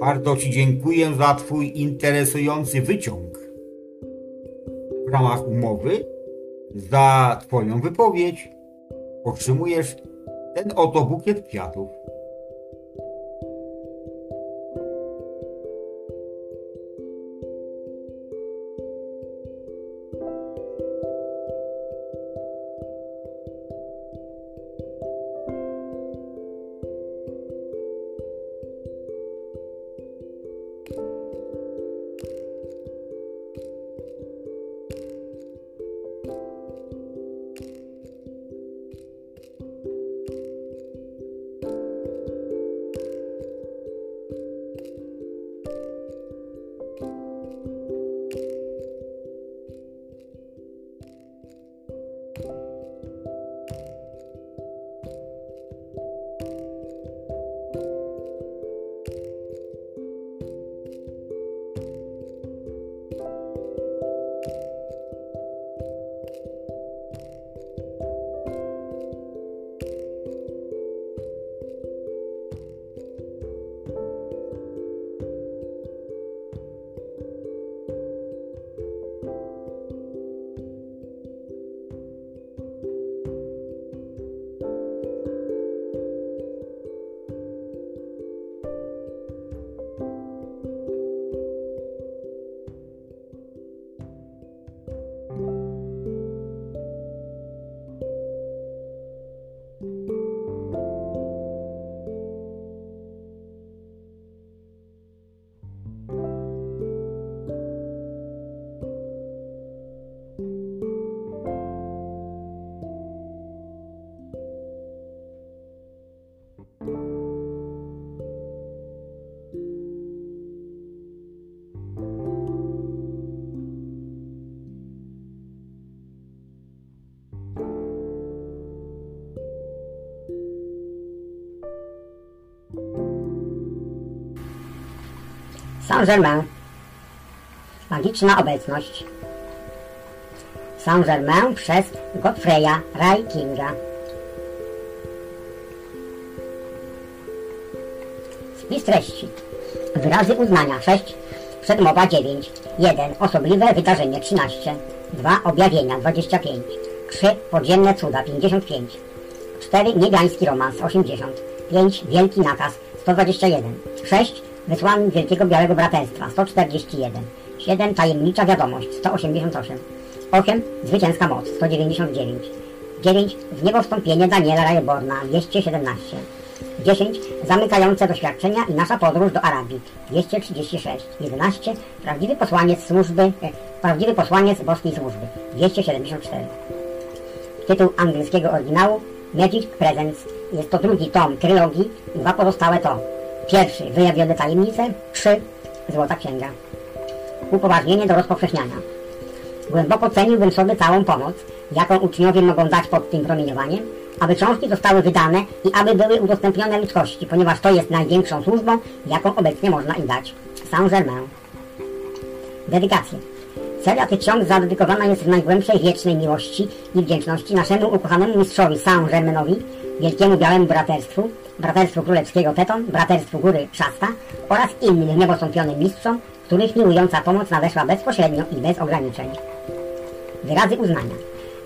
Bardzo Ci dziękuję za Twój interesujący wyciąg. W ramach umowy za Twoją wypowiedź otrzymujesz ten oto bukiet kwiatów. Saint-Germain. Magiczna obecność. Saint-Germain przez Godfreya Ray Kinga. Spis treści. Wyrazy uznania 6. Przedmowa 9. 1. Osobliwe wydarzenie 13. 2. Objawienia 25. 3. Podziemne cuda 55. 4. Niebiański romans 80. 5. Wielki nakaz 121. 6. Wysłannik Wielkiego Białego Braterstwa 141. 7. Tajemnicza wiadomość 188. 8. Zwycięska moc 199. 9. W niebo wstąpienie Daniela Rajeborna 217. 10. Zamykające doświadczenia i nasza podróż do Arabii 236. 11. Prawdziwy posłaniec służby, e, prawdziwy posłaniec boskiej służby 274. Tytuł angielskiego oryginału Magic Presents Jest to drugi tom trylogii. Dwa pozostałe to pierwszy Wyjawione tajemnice, trzy Złota Księga. Upoważnienie do rozpowszechniania. Głęboko ceniłbym sobie całą pomoc, jaką uczniowie mogą dać pod tym promieniowaniem, aby książki zostały wydane i aby były udostępnione ludzkości, ponieważ to jest największą służbą, jaką obecnie można im dać. Saint-Germain. Dedykacje. Seria tych ksiąg zadedykowana jest w najgłębszej wiecznej miłości i wdzięczności naszemu ukochanemu mistrzowi Saint-Germainowi, wielkiemu białemu braterstwu, braterstwu królewskiego Teton, braterstwu góry Szasta oraz innym niebostąpionym mistrzom, których miłująca pomoc nadeszła bezpośrednio i bez ograniczeń. Wyrazy uznania.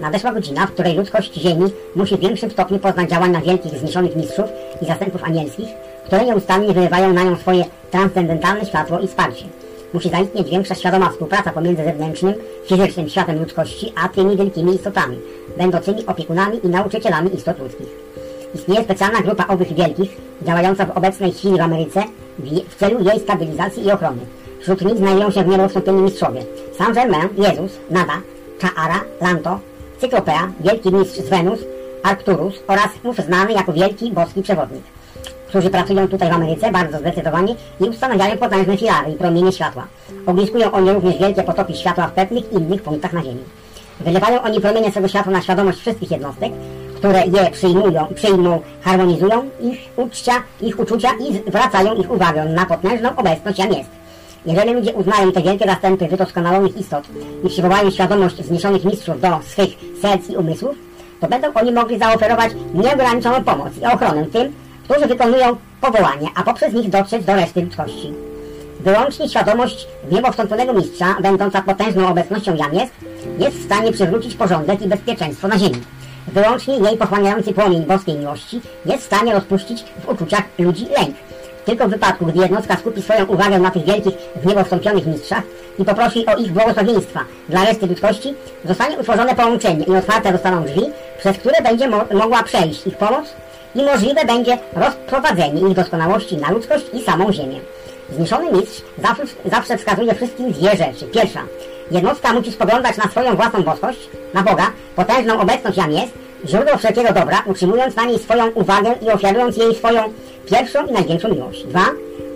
Nadeszła godzina, w której ludzkość Ziemi musi w większym stopniu poznać działania wielkich, zniszczonych mistrzów i zastępów anielskich, które nieustannie wylewają na nią swoje transcendentalne światło i wsparcie. Musi zaistnieć większa świadoma współpraca pomiędzy zewnętrznym, fizycznym światem ludzkości, a tymi wielkimi istotami, będącymi opiekunami i nauczycielami istot ludzkich. Istnieje specjalna grupa owych wielkich, działająca w obecnej chwili w Ameryce w celu jej stabilizacji i ochrony. Wśród nich znajdują się w niebo wstąpieni mistrzowie Saint-Germain, Jezus, Nada, Chaara, Lanto, Cyklopea, Wielki Mistrz z Wenus, Arcturus oraz ów znany jako Wielki Boski Przewodnik, którzy pracują tutaj w Ameryce bardzo zdecydowanie i ustanawiają potężne filary i promienie światła. Ogniskują oni również wielkie potoki światła w pewnych innych punktach na Ziemi. Wylewają oni promienie swego światła na świadomość wszystkich jednostek, które je przyjmują, przyjmą, harmonizują ich uczcia, ich uczucia i zwracają ich uwagę na potężną obecność, jam jest. Jeżeli ludzie uznają te wielkie zastępy wydoskonalonych istot i przywołają świadomość zniszczonych mistrzów do swych serc i umysłów, to będą oni mogli zaoferować nieograniczoną pomoc i ochronę tym, którzy wykonują powołanie, a poprzez nich dotrzeć do reszty ludzkości. Wyłącznie świadomość niebowstąpionego mistrza, będąca potężną obecnością jam jest, jest w stanie przywrócić porządek i bezpieczeństwo na ziemi. Wyłącznie jej pochłaniający płomień boskiej miłości jest w stanie rozpuścić w uczuciach ludzi lęk. Tylko w wypadku, gdy jednostka skupi swoją uwagę na tych wielkich, w niebo wstąpionych mistrzach i poprosi o ich błogosławieństwa dla reszty ludzkości, zostanie utworzone połączenie i otwarte zostaną drzwi, przez które będzie mo mogła przejść ich pomoc i możliwe będzie rozprowadzenie ich doskonałości na ludzkość i samą ziemię. Zniszczony mistrz zawsze, zawsze wskazuje wszystkim dwie rzeczy. Pierwsza, jednostka musi spoglądać na swoją własną boskość, na Boga, potężną obecność jam jest, źródło wszelkiego dobra, utrzymując na niej swoją uwagę i ofiarując jej swoją pierwszą i największą miłość. Dwa,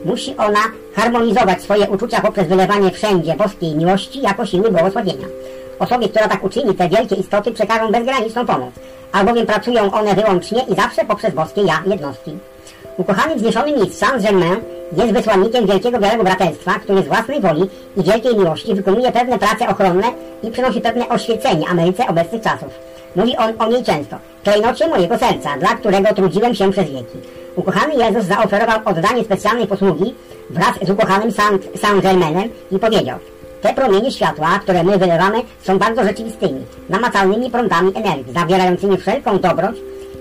musi ona harmonizować swoje uczucia poprzez wylewanie wszędzie boskiej miłości jako siły błogosławienia. Osobie, która tak uczyni, te wielkie istoty przekażą bezgraniczną pomoc, albowiem pracują one wyłącznie i zawsze poprzez boskie ja jednostki. Ukochany wzniesiony mistrz Saint-Germain jest wysłannikiem Wielkiego Białego Braterstwa, który z własnej woli i wielkiej miłości wykonuje pewne prace ochronne i przynosi pewne oświecenie Ameryce obecnych czasów. Mówi on o niej często. Klejnocie mojego serca, dla którego trudziłem się przez wieki. Ukochany Jezus zaoferował oddanie specjalnej posługi wraz z ukochanym Saint-Germainem i powiedział te promienie światła, które my wylewamy, są bardzo rzeczywistymi, namacalnymi prądami energii, zawierającymi wszelką dobroć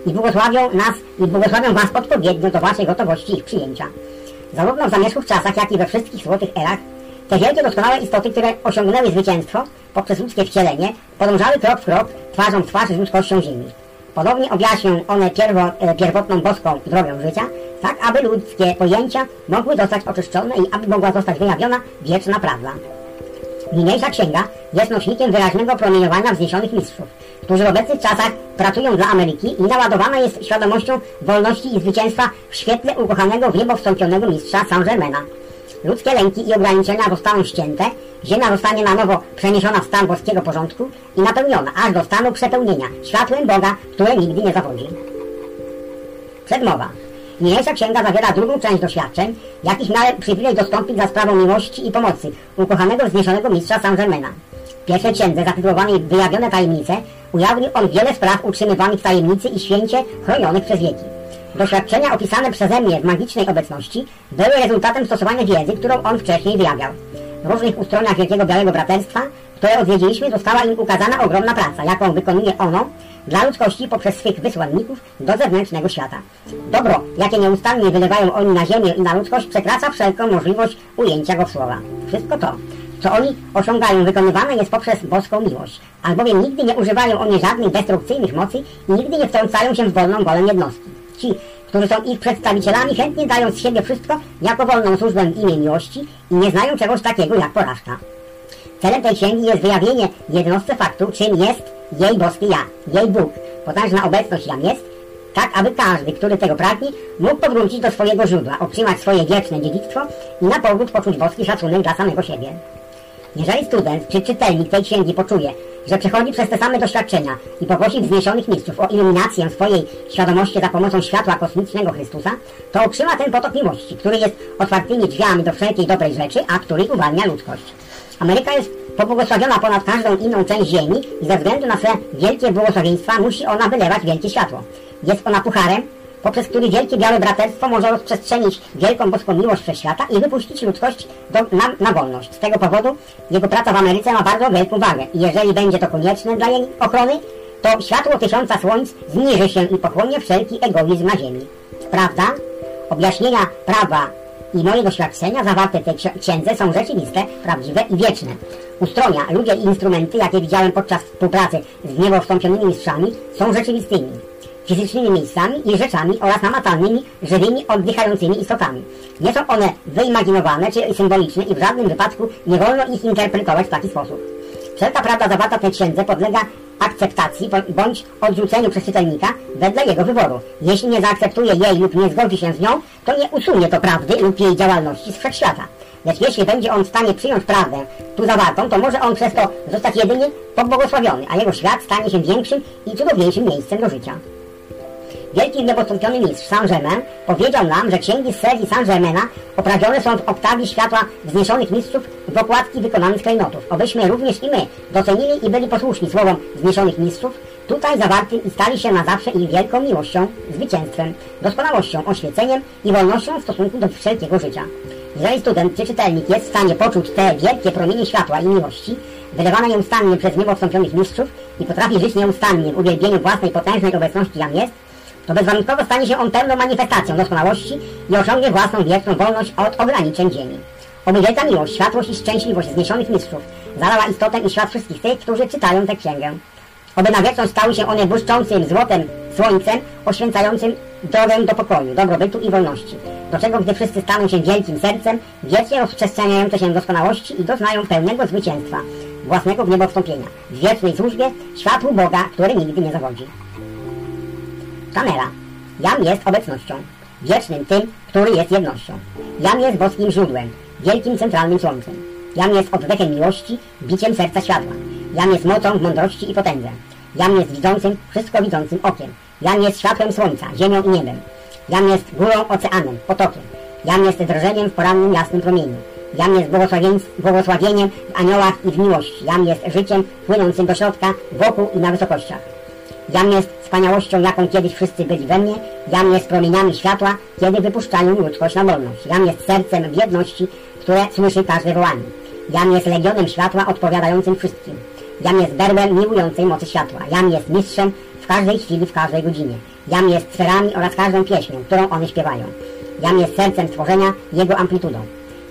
i błogosławią nas i błogosławią was odpowiednio do waszej gotowości ich przyjęcia. Zarówno w zamierzchłych czasach, jak i we wszystkich złotych erach, te wielkie doskonałe istoty, które osiągnęły zwycięstwo poprzez ludzkie wcielenie, podążały krok w krok, twarzą w twarz z ludzkością ziemi. Ponownie objaśnią one pierwo, e, pierwotną boską drogę życia, tak aby ludzkie pojęcia mogły zostać oczyszczone i aby mogła zostać wyjawiona wieczna prawda. Niniejsza księga jest nośnikiem wyraźnego promieniowania wzniesionych mistrzów, którzy w obecnych czasach pracują dla Ameryki i naładowana jest świadomością wolności i zwycięstwa w świetle ukochanego w niebo wstąpionego mistrza Saint-Germaina. Ludzkie lęki i ograniczenia zostaną ścięte, ziemia zostanie na nowo przeniesiona w stan boskiego porządku i napełniona aż do stanu przepełnienia światłem Boga, które nigdy nie zawodzi. Przedmowa. Niniejsza księga zawiera drugą część doświadczeń, jakich miałem przywilej dostąpić za sprawą miłości i pomocy ukochanego wzniesionego mistrza Saint-Germaina. W pierwszej księdze zatytułowanej Wyjawione tajemnice ujawnił on wiele spraw utrzymywanych w tajemnicy i święcie chronionych przez wieki. Doświadczenia opisane przeze mnie w magicznej obecności były rezultatem stosowania wiedzy, którą on wcześniej wyjawiał. W różnych ustroniach Wielkiego Białego Braterstwa, które odwiedziliśmy, została im ukazana ogromna praca, jaką wykonuje ono dla ludzkości poprzez swych wysłanników do zewnętrznego świata. Dobro, jakie nieustannie wylewają oni na ziemię i na ludzkość, przekracza wszelką możliwość ujęcia go w słowa. Wszystko to, co oni osiągają, wykonywane jest poprzez boską miłość, albowiem nigdy nie używają oni żadnych destrukcyjnych mocy i nigdy nie wtrącają się w wolną wolę jednostki. Ci, którzy są ich przedstawicielami, chętnie dają z siebie wszystko jako wolną służbę w imię miłości i nie znają czegoś takiego jak porażka. Celem tej księgi jest wyjawienie jednostce faktu, czym jest jej boskie ja, jej Bóg, potężna obecność jam jest, tak aby każdy, który tego pragnie, mógł powrócić do swojego źródła, otrzymać swoje wieczne dziedzictwo i na powrót poczuć boski szacunek dla samego siebie. Jeżeli student czy czytelnik tej księgi poczuje, że przechodzi przez te same doświadczenia i poprosi wzniesionych mistrzów o iluminację swojej świadomości za pomocą światła kosmicznego Chrystusa, to otrzyma ten potok miłości, który jest otwartymi drzwiami do wszelkiej dobrej rzeczy, a który uwalnia ludzkość. Ameryka jest pobłogosławiona ponad każdą inną część ziemi i ze względu na swe wielkie błogosławieństwa musi ona wylewać wielkie światło. Jest ona pucharem, poprzez który wielkie białe braterstwo może rozprzestrzenić wielką boską miłość wszechświata i wypuścić ludzkość do, na, na wolność. Z tego powodu jego praca w Ameryce ma bardzo wielką wagę i jeżeli będzie to konieczne dla jej ochrony, to światło tysiąca słońc zniży się i pochłonie wszelki egoizm na ziemi. Prawda? Objaśnienia prawa i moje doświadczenia zawarte w tej księdze są rzeczywiste, prawdziwe i wieczne. Ustronia, ludzie i instrumenty, jakie widziałem podczas współpracy z niebo wstąpionymi mistrzami, są rzeczywistymi fizycznymi miejscami i rzeczami oraz namacalnymi, żywymi, oddychającymi istotami. Nie są one wyimaginowane czy symboliczne i w żadnym wypadku nie wolno ich interpretować w taki sposób. Wszelka prawda zawarta w tej księdze podlega akceptacji bądź odrzuceniu przez czytelnika wedle jego wyboru. Jeśli nie zaakceptuje jej lub nie zgodzi się z nią, to nie usunie to prawdy lub jej działalności z wszechświata. Lecz jeśli będzie on w stanie przyjąć prawdę tu zawartą, to może on przez to zostać jedynie pobłogosławiony, a jego świat stanie się większym i cudowniejszym miejscem do życia. Wielki niepostąpiony mistrz Saint-Germain powiedział nam, że księgi z serii Saint-Germaina oprawione są w oktawie światła wzniesionych mistrzów w okładki wykonanych klejnotów. Obyśmy również i my docenili i byli posłuszni słowom wzniesionych mistrzów, tutaj zawartym i stali się na zawsze ich wielką miłością, zwycięstwem, doskonałością, oświeceniem i wolnością w stosunku do wszelkiego życia. Jeżeli student czy czytelnik jest w stanie poczuć te wielkie promienie światła i miłości, wylewane nieustannie przez niebo wstąpionych mistrzów i potrafi żyć nieustannie w uwielbieniu własnej potężnej obecności jam jest, to bezwarunkowo stanie się on pełną manifestacją doskonałości i osiągnie własną wieczną wolność od ograniczeń ziemi. Oby wielka miłość, światłość i szczęśliwość zniesionych mistrzów zalała istotę i świat wszystkich tych, którzy czytają tę księgę. Oby na wieczność stały się one błyszczącym złotem słońcem, oświęcającym drogę do pokoju, dobrobytu i wolności. Do czego, gdy wszyscy staną się wielkim sercem, wiecznie rozprzestrzeniające się doskonałości i doznają pełnego zwycięstwa, własnego w niebo wstąpienia, w wiecznej służbie, światłu Boga, który nigdy nie zawodzi. Kamera. Jam jest obecnością, wiecznym tym, który jest jednością. Jam jest boskim źródłem, wielkim centralnym słońcem. Jam jest oddechem miłości, biciem serca światła. Jam jest mocą w mądrości i potędze. Jam jest widzącym, wszystko widzącym okiem. Jam jest światłem słońca, ziemią i niebem. Jam jest górą, oceanem, potokiem. Jam jest drżeniem w porannym jasnym promieniu. Jam jest błogosławieniem w aniołach i w miłości. Jam jest życiem płynącym do środka, wokół i na wysokościach. Jam jest wspaniałością, jaką kiedyś wszyscy byli we mnie. Jam jest promieniami światła, kiedy wypuszczają ludzkość na wolność. Jam jest sercem w jedności, które słyszy każde wołanie. Jam jest legionem światła odpowiadającym wszystkim. Jam jest berłem miłującej mocy światła. Jam jest mistrzem w każdej chwili, w każdej godzinie. Jam jest sferami oraz każdą pieśnią, którą one śpiewają. Jam jest sercem stworzenia, jego amplitudą.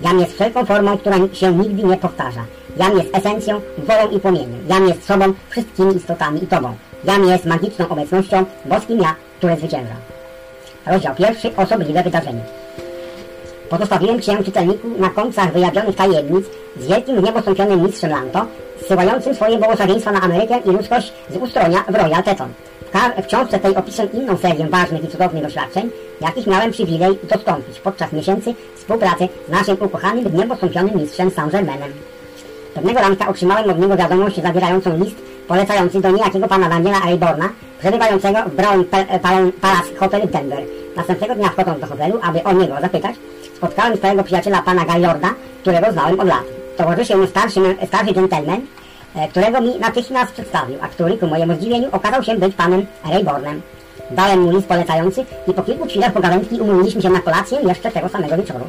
Jam jest wszelką formą, która się nigdy nie powtarza. Jam jest esencją, wolą i płomieniem. Jam jest sobą, wszystkimi istotami i Tobą. Jam jest magiczną obecnością, boskim ja, które zwycięża. Rozdział pierwszy. Osobliwe wydarzenie. Pozostawiłem Cię, czytelniku, na końcach wyjawionych tajemnic z wielkim niebostąpionym mistrzem Lanto, zsyłającym swoje błogosławieństwa na Amerykę i ludzkość z ustronia w Royal Teton. W, w książce tej opisuję inną serię ważnych i cudownych doświadczeń, jakich miałem przywilej dostąpić podczas miesięcy współpracy z naszym ukochanym niebostąpionym mistrzem Saint-Germainem. Pewnego ranka otrzymałem od niego wiadomość zawierającą list polecający do niejakiego pana Daniela Ayborna, przebywającego w Brown Palace Hotel Denver. Następnego dnia wchodząc do hotelu, aby o niego zapytać, spotkałem swojego przyjaciela pana Gaylorda, którego znałem od lat. Towarzyszył mu starszy, starszy gentleman, e, którego mi natychmiast przedstawił, a który ku mojemu zdziwieniu okazał się być panem Raybornem. Dałem mu list polecający i po kilku chwilach pogawędki umówiliśmy się na kolację jeszcze tego samego wieczoru.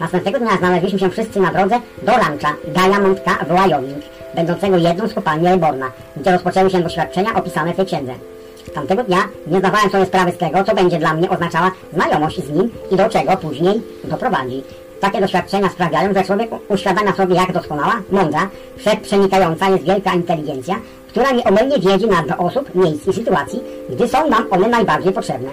Następnego dnia znaleźliśmy się wszyscy na drodze do rancha Diamondka w Wyoming, będącego jedną z kopalni Reborna, gdzie rozpoczęły się doświadczenia opisane w tej księdze. Tamtego dnia nie zdawałem sobie sprawy z tego, co będzie dla mnie oznaczała znajomość z nim i do czego później doprowadzi. Takie doświadczenia sprawiają, że człowiek uświadamia sobie, jak doskonała, mądra, wszechprzenikająca jest wielka inteligencja, która nieomylnie wiedzie nas do osób, miejsc i sytuacji, gdy są nam one najbardziej potrzebne.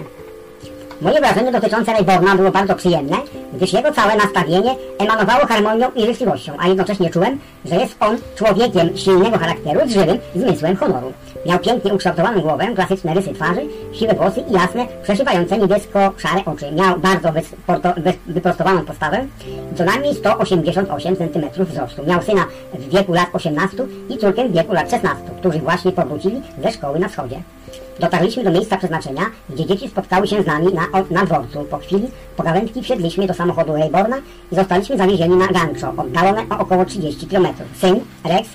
Moje wrażenie dotyczące Rayborna było bardzo przyjemne, gdyż jego całe nastawienie emanowało harmonią i życzliwością, a jednocześnie czułem, że jest on człowiekiem silnego charakteru z żywym zmysłem honoru. Miał pięknie ukształtowaną głowę, klasyczne rysy twarzy, siwe włosy i jasne, przeszywające niebiesko-szare oczy. Miał bardzo wyprostowaną postawę, co najmniej 188 cm wzrostu. Miał syna w wieku lat 18 i córkę w wieku lat 16, którzy właśnie powrócili ze szkoły na wschodzie. Dotarliśmy do miejsca przeznaczenia, gdzie dzieci spotkały się z nami na, na dworcu. Po chwili pogawędki wsiedliśmy do samochodu Rayborna i zostaliśmy zawiezieni na Rancho, oddalone o około 30 km. Syn, Rex,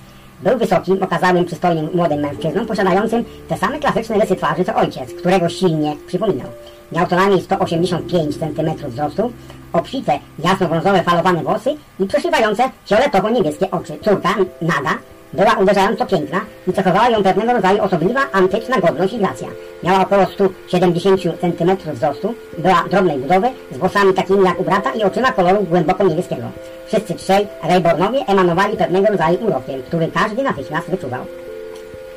był wysokim, okazałym, przystojnym młodym mężczyzną, posiadającym te same klasyczne rysy twarzy co ojciec, którego silnie przypominał. Miał co najmniej 185 cm wzrostu, obfite, jasno-brązowe falowane włosy i przeszywające fioletowo-niebieskie oczy. Córka, Nada, była uderzająco piękna i cechowała ją pewnego rodzaju osobliwa, antyczna godność i gracja. Miała około 170 cm wzrostu, była drobnej budowy, z włosami takimi jak u brata i oczyma koloru głęboko niebieskiego. Wszyscy trzej Raybornowie emanowali pewnego rodzaju urokiem, który każdy natychmiast wyczuwał.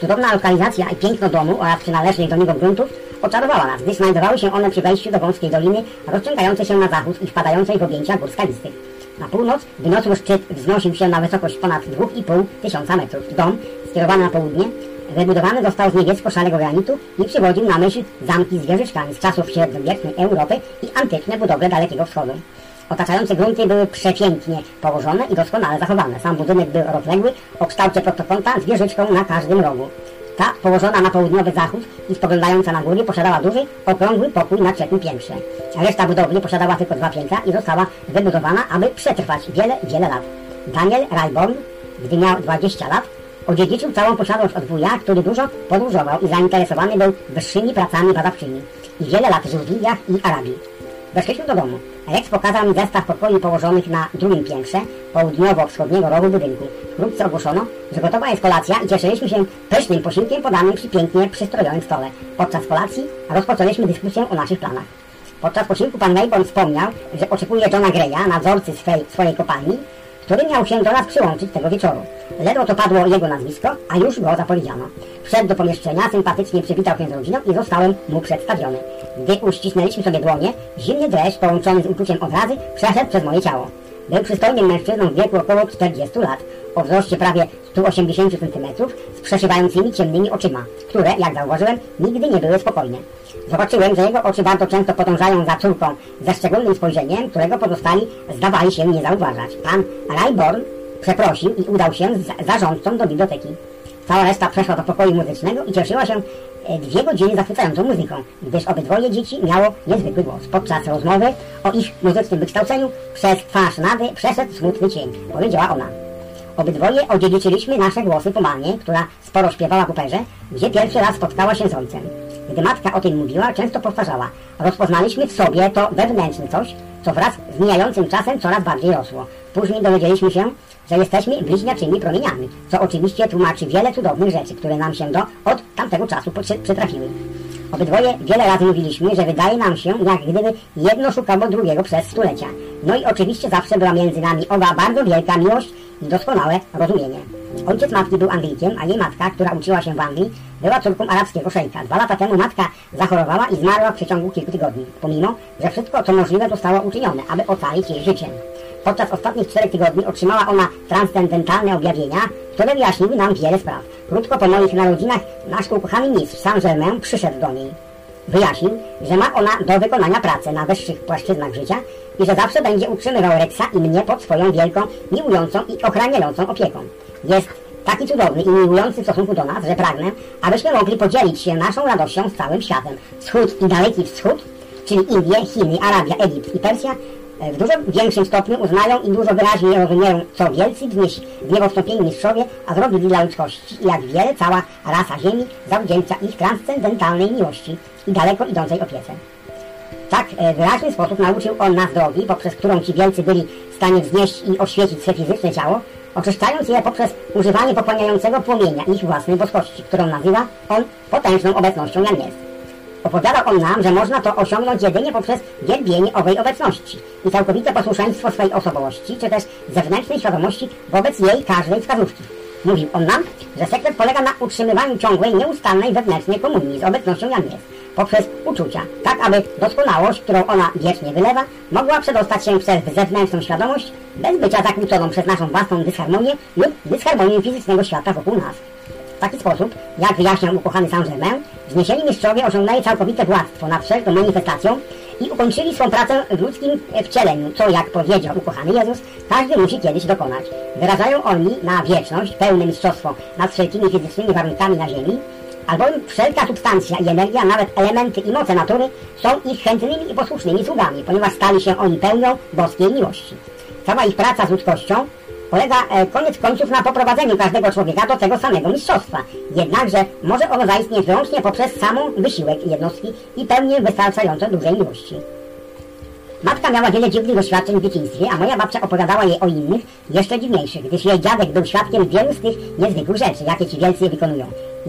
Cudowna lokalizacja i piękno domu oraz przynależnych do niego gruntów oczarowała nas, gdyż znajdowały się one przy wejściu do wąskiej doliny, rozciągającej się na zachód i wpadającej w objęcia gór skalistych. Na północ wyniosły szczyt wznosił się na wysokość ponad 2,5 tysiąca metrów. Dom, skierowany na południe, wybudowany został z niebiesko-szarego granitu i przywodził na myśl zamki z wieżyczkami z czasów średniowiecznej Europy i antyczne budowle Dalekiego Wschodu. Otaczające grunty były przepięknie położone i doskonale zachowane. Sam budynek był rozległy, o kształcie prostokąta z wieżyczką na każdym rogu. Ta, położona na południowy zachód i spoglądająca na góry, posiadała duży, okrągły pokój na trzecim piętrze. Reszta budowli posiadała tylko dwa piętra i została wybudowana, aby przetrwać wiele, wiele lat. Daniel Rayborn, gdy miał 20 lat, odziedziczył całą posiadłość od wuja, który dużo podróżował i zainteresowany był wyższymi pracami badawczymi i wiele lat żył w Indiach i Arabii. Weszliśmy do domu. Rex pokazał mi zestaw pokoi położonych na drugim piętrze południowo-wschodniego rogu budynku. Wkrótce ogłoszono, że gotowa jest kolacja i cieszyliśmy się pysznym posiłkiem podanym przy pięknie przystrojonym stole. Podczas kolacji rozpoczęliśmy dyskusję o naszych planach. Podczas posiłku pan Rayborn wspomniał, że oczekuje Johna Greya, nadzorcy swej, swojej kopalni, który miał się do nas przyłączyć tego wieczoru. Ledwo to padło jego nazwisko, a już go zapowiedziano. Wszedł do pomieszczenia, sympatycznie przywitał się z rodziną i zostałem mu przedstawiony. Gdy uścisnęliśmy sobie dłonie, zimny dreszcz połączony z uczuciem odrazy przeszedł przez moje ciało. Był przystojnym mężczyzną w wieku około 40 lat, o wzroście prawie 180 cm, z przeszywającymi ciemnymi oczyma, które, jak zauważyłem, nigdy nie były spokojne. Zobaczyłem, że jego oczy bardzo często podążają za córką ze szczególnym spojrzeniem, którego pozostali zdawali się nie zauważać. Pan Rayborn przeprosił i udał się z zarządcą do biblioteki. Cała reszta przeszła do pokoju muzycznego i cieszyła się dwie godziny zachwycającą muzyką, gdyż obydwoje dzieci miało niezwykły głos. Podczas rozmowy o ich muzycznym wykształceniu przez twarz Nady przeszedł smutny cień, powiedziała ona. Obydwoje odziedziczyliśmy nasze głosy po mamie, która sporo śpiewała w operze, gdzie pierwszy raz spotkała się z ojcem. Gdy matka o tym mówiła, często powtarzała. Rozpoznaliśmy w sobie to wewnętrzne coś, co wraz z mijającym czasem coraz bardziej rosło. Później dowiedzieliśmy się, że jesteśmy bliźniaczymi promieniami, co oczywiście tłumaczy wiele cudownych rzeczy, które nam się do od tamtego czasu przytrafiły. Obydwoje wiele razy mówiliśmy, że wydaje nam się, jak gdyby jedno szukało drugiego przez stulecia. No i oczywiście zawsze była między nami oba bardzo wielka miłość i doskonałe rozumienie. Ojciec matki był Anglikiem, a jej matka, która uczyła się w Anglii, była córką arabskiego szejka. Dwa lata temu matka zachorowała i zmarła w przeciągu kilku tygodni, pomimo, że wszystko co możliwe zostało uczynione, aby ocalić jej życie. Podczas ostatnich czterech tygodni otrzymała ona transcendentalne objawienia, które wyjaśniły nam wiele spraw. Krótko po moich narodzinach nasz ukochany mistrz Saint-Germain przyszedł do niej. Wyjaśnił, że ma ona do wykonania pracę na wyższych płaszczyznach życia i że zawsze będzie utrzymywał Rexa i mnie pod swoją wielką, miłującą i ochraniającą opieką. Jest taki cudowny i miłujący w stosunku do nas, że pragnę, abyśmy mogli podzielić się naszą radością z całym światem. Wschód i Daleki Wschód, czyli Indie, Chiny, Arabia, Egipt i Persja, e, w dużo większym stopniu uznają i dużo wyraźniej rozumieją, co wielcy w niebowstąpieni mistrzowie, a zrobili dla ludzkości i jak wiele cała rasa Ziemi zawdzięcza ich transcendentalnej miłości i daleko idącej opiece. Tak e, wyraźny sposób nauczył on nas drogi, poprzez którą ci wielcy byli w stanie wznieść i oświecić swe fizyczne ciało, oczyszczając je poprzez używanie pochłaniającego płomienia ich własnej boskości, którą nazywa on potężną obecnością jak jest. Opowiadał on nam, że można to osiągnąć jedynie poprzez wielbienie owej obecności i całkowite posłuszeństwo swej osobowości, czy też zewnętrznej świadomości wobec jej każdej wskazówki. Mówił on nam, że sekret polega na utrzymywaniu ciągłej, nieustannej wewnętrznej komunii z obecnością Jan jest. Poprzez uczucia, tak aby doskonałość, którą ona wiecznie wylewa, mogła przedostać się przez zewnętrzną świadomość, bez bycia zakłóconą przez naszą własną dysharmonię lub dysharmonię fizycznego świata wokół nas. W taki sposób, jak wyjaśniał ukochany Saint-Germain, wzniesieni mistrzowie osiągnęli całkowite władztwo nad wszelką manifestacją i ukończyli swą pracę w ludzkim wcieleniu, co jak powiedział ukochany Jezus, każdy musi kiedyś dokonać. Wyrażają oni na wieczność pełne mistrzostwo nad wszelkimi fizycznymi warunkami na ziemi, albowiem wszelka substancja i energia, nawet elementy i moce natury są ich chętnymi i posłusznymi sługami, ponieważ stali się oni pełnią boskiej miłości. Cała ich praca z ludzkością polega e, koniec końców na poprowadzeniu każdego człowieka do tego samego mistrzostwa. Jednakże może ono zaistnieć wyłącznie poprzez samą wysiłek jednostki i pełnię wystarczająco dużej miłości. Matka miała wiele dziwnych doświadczeń w dzieciństwie, a moja babcia opowiadała jej o innych, jeszcze dziwniejszych, gdyż jej dziadek był świadkiem wielu z tych niezwykłych rzeczy, jakie ci wielcy wykonują.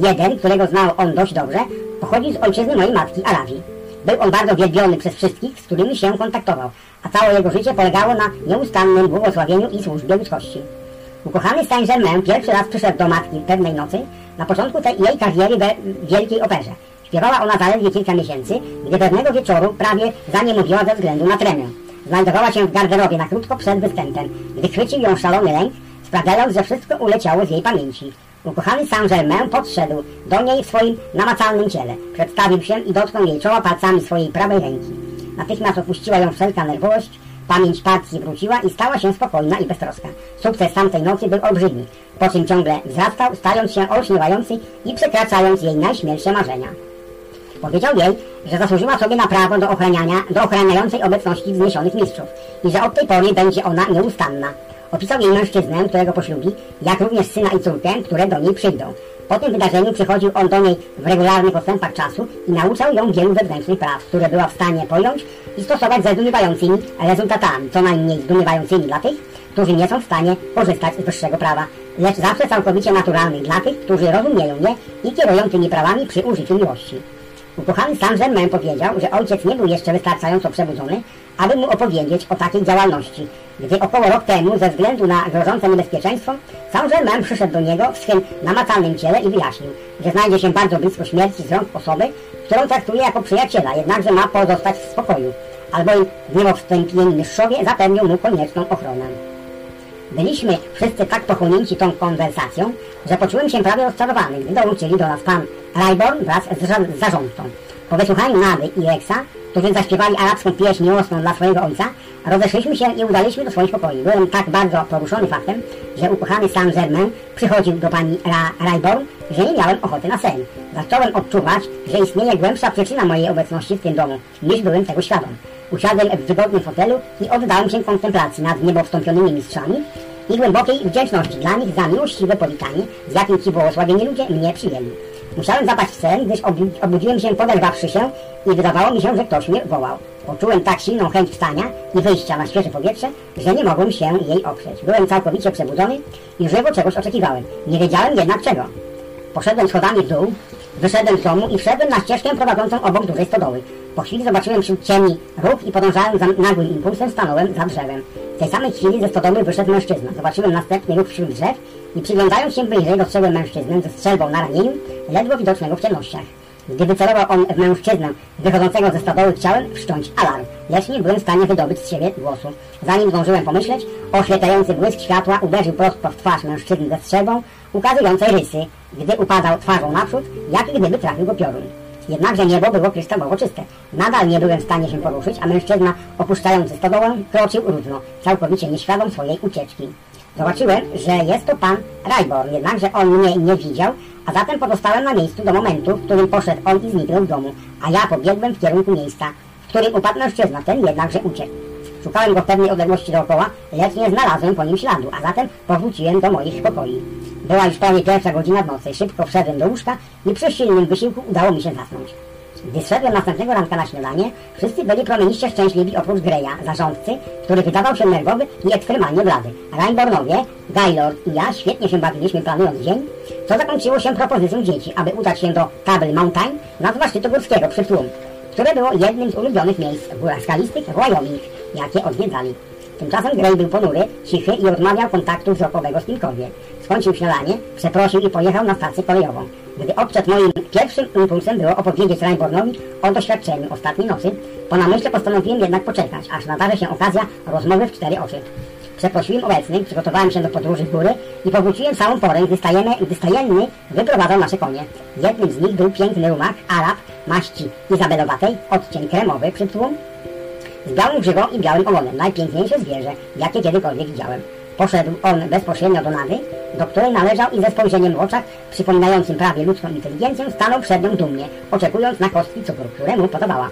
Jeden, którego znał on dość dobrze, pochodził z ojczyzny mojej matki, Arawii. Był on bardzo wielbiony przez wszystkich, z którymi się kontaktował, a całe jego życie polegało na nieustannym błogosławieniu i służbie ludzkości. Ukochany Saint-Germain pierwszy raz przyszedł do matki pewnej nocy, na początku tej jej kariery we wielkiej operze. Śpiewała ona zaledwie kilka miesięcy, gdy pewnego wieczoru prawie zaniemowiła ze względu na tremę. Znajdowała się w garderobie na krótko przed występem, gdy chwycił ją szalony lęk, sprawiając, że wszystko uleciało z jej pamięci. Ukochany Saint-Germain podszedł do niej w swoim namacalnym ciele, przedstawił się i dotknął jej czoła palcami swojej prawej ręki. Natychmiast opuściła ją wszelka nerwowość, pamięć partii wróciła i stała się spokojna i beztroska. Sukces tamtej nocy był olbrzymi, po czym ciągle wzrastał, stając się olśniewający i przekraczając jej najśmielsze marzenia. Powiedział jej, że zasłużyła sobie na prawo do ochraniania, do ochraniającej obecności wzniesionych mistrzów i że od tej pory będzie ona nieustanna. Opisał jej mężczyznę, którego poślubi, jak również syna i córkę, które do niej przyjdą. Po tym wydarzeniu przychodził on do niej w regularnych odstępach czasu i nauczał ją wielu wewnętrznych praw, które była w stanie pojąć i stosować ze zdumiewającymi rezultatami, co najmniej zdumiewającymi dla tych, którzy nie są w stanie korzystać z wyższego prawa, lecz zawsze całkowicie naturalnych dla tych, którzy rozumieją je i kierują tymi prawami przy użyciu miłości. Ukochany Saint-Germain powiedział, że ojciec nie był jeszcze wystarczająco przebudzony, aby mu opowiedzieć o takiej działalności. Gdy około rok temu, ze względu na grożące niebezpieczeństwo, Saint-Germain przyszedł do niego w swym namacalnym ciele i wyjaśnił, że znajdzie się bardzo blisko śmierci z rąk osoby, którą traktuje jako przyjaciela, jednakże ma pozostać w spokoju, albowiem niemowstępieni mistrzowie zapewnią mu konieczną ochronę. Byliśmy wszyscy tak pochłonięci tą konwersacją, że poczułem się prawie rozczarowany, gdy dołączyli do nas pan Rayborn wraz z, z zarządcą. Po wysłuchaniu Nady i Rexa, którzy zaśpiewali arabską pieśń miłosną dla swojego ojca, rozeszliśmy się i udaliśmy do swoich pokoi. Byłem tak bardzo poruszony faktem, że ukochany Saint-Germain przychodził do pani Ra Rayborn, że nie miałem ochoty na sen. Zacząłem odczuwać, że istnieje głębsza przyczyna mojej obecności w tym domu, niż byłem tego świadom. Usiadłem w wygodnym fotelu i oddałem się kontemplacji nad niebo wstąpionymi mistrzami i głębokiej wdzięczności dla nich za miłościwe powitanie, z jakim ci błogosławieni ludzie mnie przyjęli. Musiałem zapaść sen, gdyż obudziłem się poderwawszy się i wydawało mi się, że ktoś mnie wołał. Poczułem tak silną chęć wstania i wyjścia na świeże powietrze, że nie mogłem się jej oprzeć. Byłem całkowicie przebudzony i żywo czegoś oczekiwałem. Nie wiedziałem jednak czego. Poszedłem schodami w dół, wyszedłem z domu i wszedłem na ścieżkę prowadzącą obok dużej stodoły. Po chwili zobaczyłem wśród ciemni ruch i podążając za nagłym impulsem stanąłem za drzewem. Tej samej chwili ze stodoły wyszedł mężczyzna. Zobaczyłem następny ruch wśród drzew i przyglądając się bliżej dostrzegłem mężczyznę ze strzelbą na ramieniu, ledwo widocznego w ciemnościach. Gdy wycelował on w mężczyznę wychodzącego ze stodoły, chciałem wszcząć alarm, lecz nie byłem w stanie wydobyć z siebie głosu. Zanim zdążyłem pomyśleć, oświetlający błysk światła uderzył prosto w twarz mężczyzny ze strzelbą, ukazującej rysy, gdy upadał twarzą naprzód, jak gdyby trafił go piorun. Jednakże niebo było kryształowo czyste. Nadal nie byłem w stanie się poruszyć, a mężczyzna opuszczający stodołę kroczył równo, całkowicie nieświadom swojej ucieczki. Zobaczyłem, że jest to pan Rayborn, jednakże on mnie nie widział, a zatem pozostałem na miejscu do momentu, w którym poszedł on i zniknął w domu, a ja pobiegłem w kierunku miejsca, w którym upadł mężczyzna, ten jednakże uciekł. Szukałem go w pewnej odległości dookoła, lecz nie znalazłem po nim śladu, a zatem powróciłem do moich pokoi. Była już prawie pierwsza godzina w nocy, szybko wszedłem do łóżka i przy silnym wysiłku udało mi się zasnąć. Gdy szedłem następnego ranka na śniadanie, wszyscy byli promieniście szczęśliwi oprócz Greya, zarządcy, który wydawał się nerwowy i ekstremalnie blady. Rainbornowie, Gaylord i ja świetnie się bawiliśmy planując dzień, co zakończyło się propozycją dzieci, aby udać się do Table Mountain, nazwa szczytu górskiego przy Plum, które było jednym z ulubionych miejsc w górach skalistych w Wyoming, jakie odwiedzali. Tymczasem Grey był ponury, cichy i odmawiał kontaktu wzrokowego z kimkolwiek. Skończył śniadanie, przeprosił i pojechał na stację kolejową. Gdy odszedł moim pierwszym impulsem było opowiedzieć Reinbornowi o doświadczeniu ostatniej nocy, po namyśle postanowiłem jednak poczekać, aż nadarzy się okazja rozmowy w cztery oczy. Przeprosiłem obecnych, przygotowałem się do podróży w góry i powróciłem całą porę, gdy, stajemy, gdy wyprowadzał nasze konie. Jednym z nich był piękny rumak, Arab, maści izabelowatej, odcień kremowy, przytłum, z białą grzywą i białym ogonem. Najpiękniejsze zwierzę, jakie kiedykolwiek widziałem. Poszedł on bezpośrednio do Nady, do której należał i ze spojrzeniem w oczach, przypominającym prawie ludzką inteligencję, stanął przed nią dumnie, oczekując na kostki cukru, które mu podobała.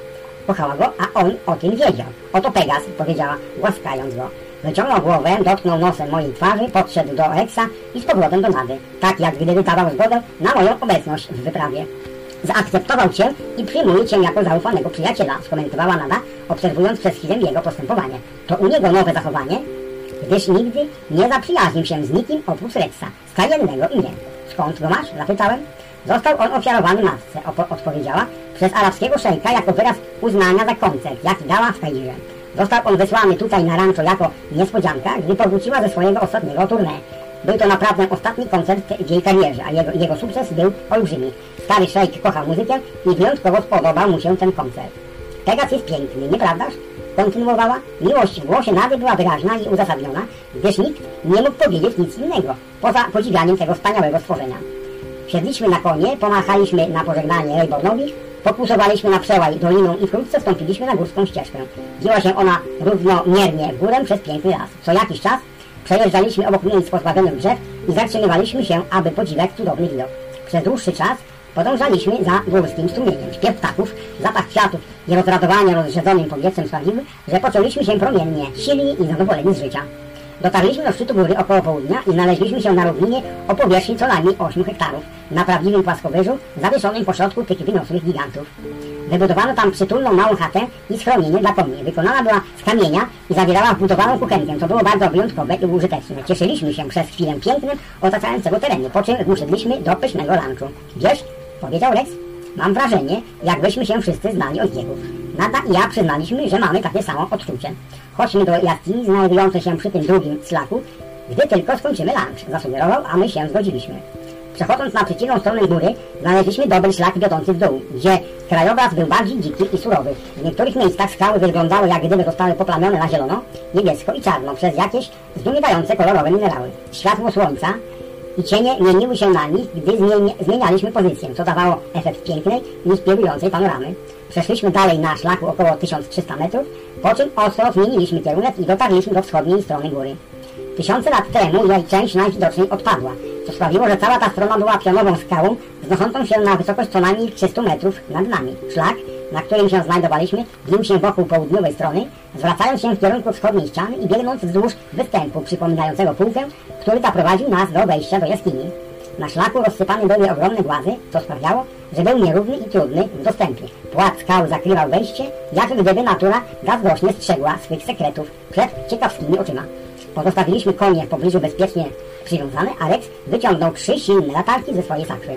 Kochała go, a on o tym wiedział. Oto Pegas, powiedziała, głaskając go. Wyciągnął głowę, dotknął nosem mojej twarzy, podszedł do Eksa i z powrotem do Nady, tak jak gdyby dawał zgodę na moją obecność w wyprawie. Zaakceptował cię i przyjmuje cię jako zaufanego przyjaciela, skomentowała Nada, obserwując przez chwilę jego postępowanie. To u niego nowe zachowanie, gdyż nigdy nie zaprzyjaźnił się z nikim oprócz Rexa, stajennego i mnie. Skąd go masz? zapytałem. Został on ofiarowany matce, odpowiedziała, przez arabskiego szejka jako wyraz uznania za koncert, jaki dała w Kairze. Został on wysłany tutaj na rancho jako niespodzianka, gdy powróciła ze swojego ostatniego tournée. Był to naprawdę ostatni koncert w jej karierze, a jego, jego sukces był olbrzymi. Stary szejk kochał muzykę i wyjątkowo spodobał mu się ten koncert. Pegas jest piękny, nieprawdaż? Kontynuowała. Miłość w głosie Nady była wyraźna i uzasadniona, gdyż nikt nie mógł powiedzieć nic innego, poza podziwianiem tego wspaniałego stworzenia. Siedliśmy na konie, pomachaliśmy na pożegnanie Raybornowi, Pokusowaliśmy na przełaj doliną i wkrótce wstąpiliśmy na górską ścieżkę. Dziła się ona równomiernie górę przez piękny las. Co jakiś czas przejeżdżaliśmy obok miejsc pozbawionych drzew i zatrzymywaliśmy się, aby podziwiać cudowny widok. Przez dłuższy czas podążaliśmy za górskim strumieniem. Śpiew ptaków, zapach kwiatów i rozradowanie rozrzedzonym powietrzem sprawiły, że poczęliśmy się promiennie, silni i zadowoleni z życia. Dotarliśmy do szczytu góry około południa i znaleźliśmy się na równinie o powierzchni co najmniej 8 hektarów, na prawdziwym płaskowyżu, zawieszonym pośrodku tych wyniosłych gigantów. Wybudowano tam przytulną małą chatę i schronienie dla koni. Wykonana była z kamienia i zawierała wbudowaną kuchenkę, co było bardzo wyjątkowe i użyteczne. Cieszyliśmy się przez chwilę pięknym, otaczającego terenu, po czym wyszedliśmy do pysznego lunchu. Wiesz, powiedział Rex, mam wrażenie, jakbyśmy się wszyscy znali od wieków. Nada i ja przyznaliśmy, że mamy takie samo odczucie. Chodźmy do jaskini znajdującej się przy tym drugim slaku, gdy tylko skończymy lunch, zasugerował, a my się zgodziliśmy. Przechodząc na przeciwną stronę góry, znaleźliśmy dobry szlak wiodący w dół, gdzie krajobraz był bardziej dziki i surowy. W niektórych miejscach skały wyglądały jak gdyby zostały poplamione na zielono, niebiesko i czarno przez jakieś zdumiewające kolorowe minerały. Światło słońca i cienie mieniły się na nich, gdy zmienialiśmy pozycję, co dawało efekt pięknej, inspirującej panoramy. Przeszliśmy dalej na szlaku około 1300 metrów, po czym ostro zmieniliśmy kierunek i dotarliśmy do wschodniej strony góry. Tysiące lat temu jej część najwidoczniej odpadła, co sprawiło, że cała ta strona była pionową skałą, wznoszącą się na wysokość co najmniej 300 metrów nad nami. Szlak, na którym się znajdowaliśmy, wił się wokół południowej strony, zwracając się w kierunku wschodniej ściany i biegnąc wzdłuż występu przypominającego półkę, który zaprowadził nas do wejścia do jaskini. Na szlaku rozsypane były ogromne głazy, co sprawiało, że był nierówny i trudny w dostępie. Płat skał zakrywał wejście, jak gdyby natura zazdrośnie strzegła swych sekretów przed ciekawskimi oczyma. Pozostawiliśmy konie w pobliżu bezpiecznie przywiązane, a Rex wyciągnął trzy silne latarki ze swojej sakwy.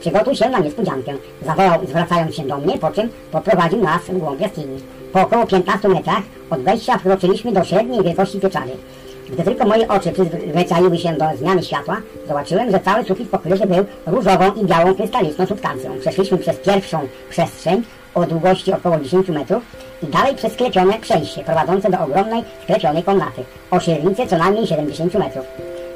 Przygotuj się na niespodziankę, zawołał zwracając się do mnie, po czym poprowadził nas w głąb jaskini. Po około 15 metrach od wejścia wkroczyliśmy do średniej wielkości pieczary. Gdy tylko moje oczy przyzwyczaiły się do zmiany światła, zobaczyłem, że cały sufit pokryty był różową i białą krystaliczną substancją. Przeszliśmy przez pierwszą przestrzeń o długości około 10 metrów i dalej przez sklepione przejście prowadzące do ogromnej sklepionej komnaty o średnicy co najmniej 70 metrów.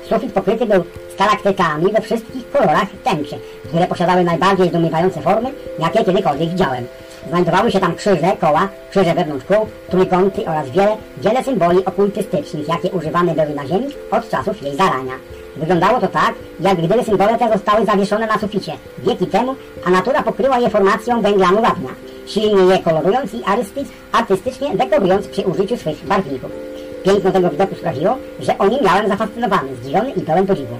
Sufit pokryty był stalaktytami we wszystkich kolorach tęczy, które posiadały najbardziej zdumiewające formy, jakie kiedykolwiek widziałem. Znajdowały się tam krzyże, koła, krzyże wewnątrz kół, trójkąty oraz wiele, wiele symboli okultystycznych, jakie używane były na ziemi od czasów jej zarania. Wyglądało to tak, jak gdyby symbole te zostały zawieszone na suficie wieki temu, a natura pokryła je formacją węglanu wapnia, silnie je kolorując i artystycznie dekorując przy użyciu swych barwników. Piękno tego widoku sprawiło, że o nim miałem zafascynowany, zdziwiony i pełen podziwu.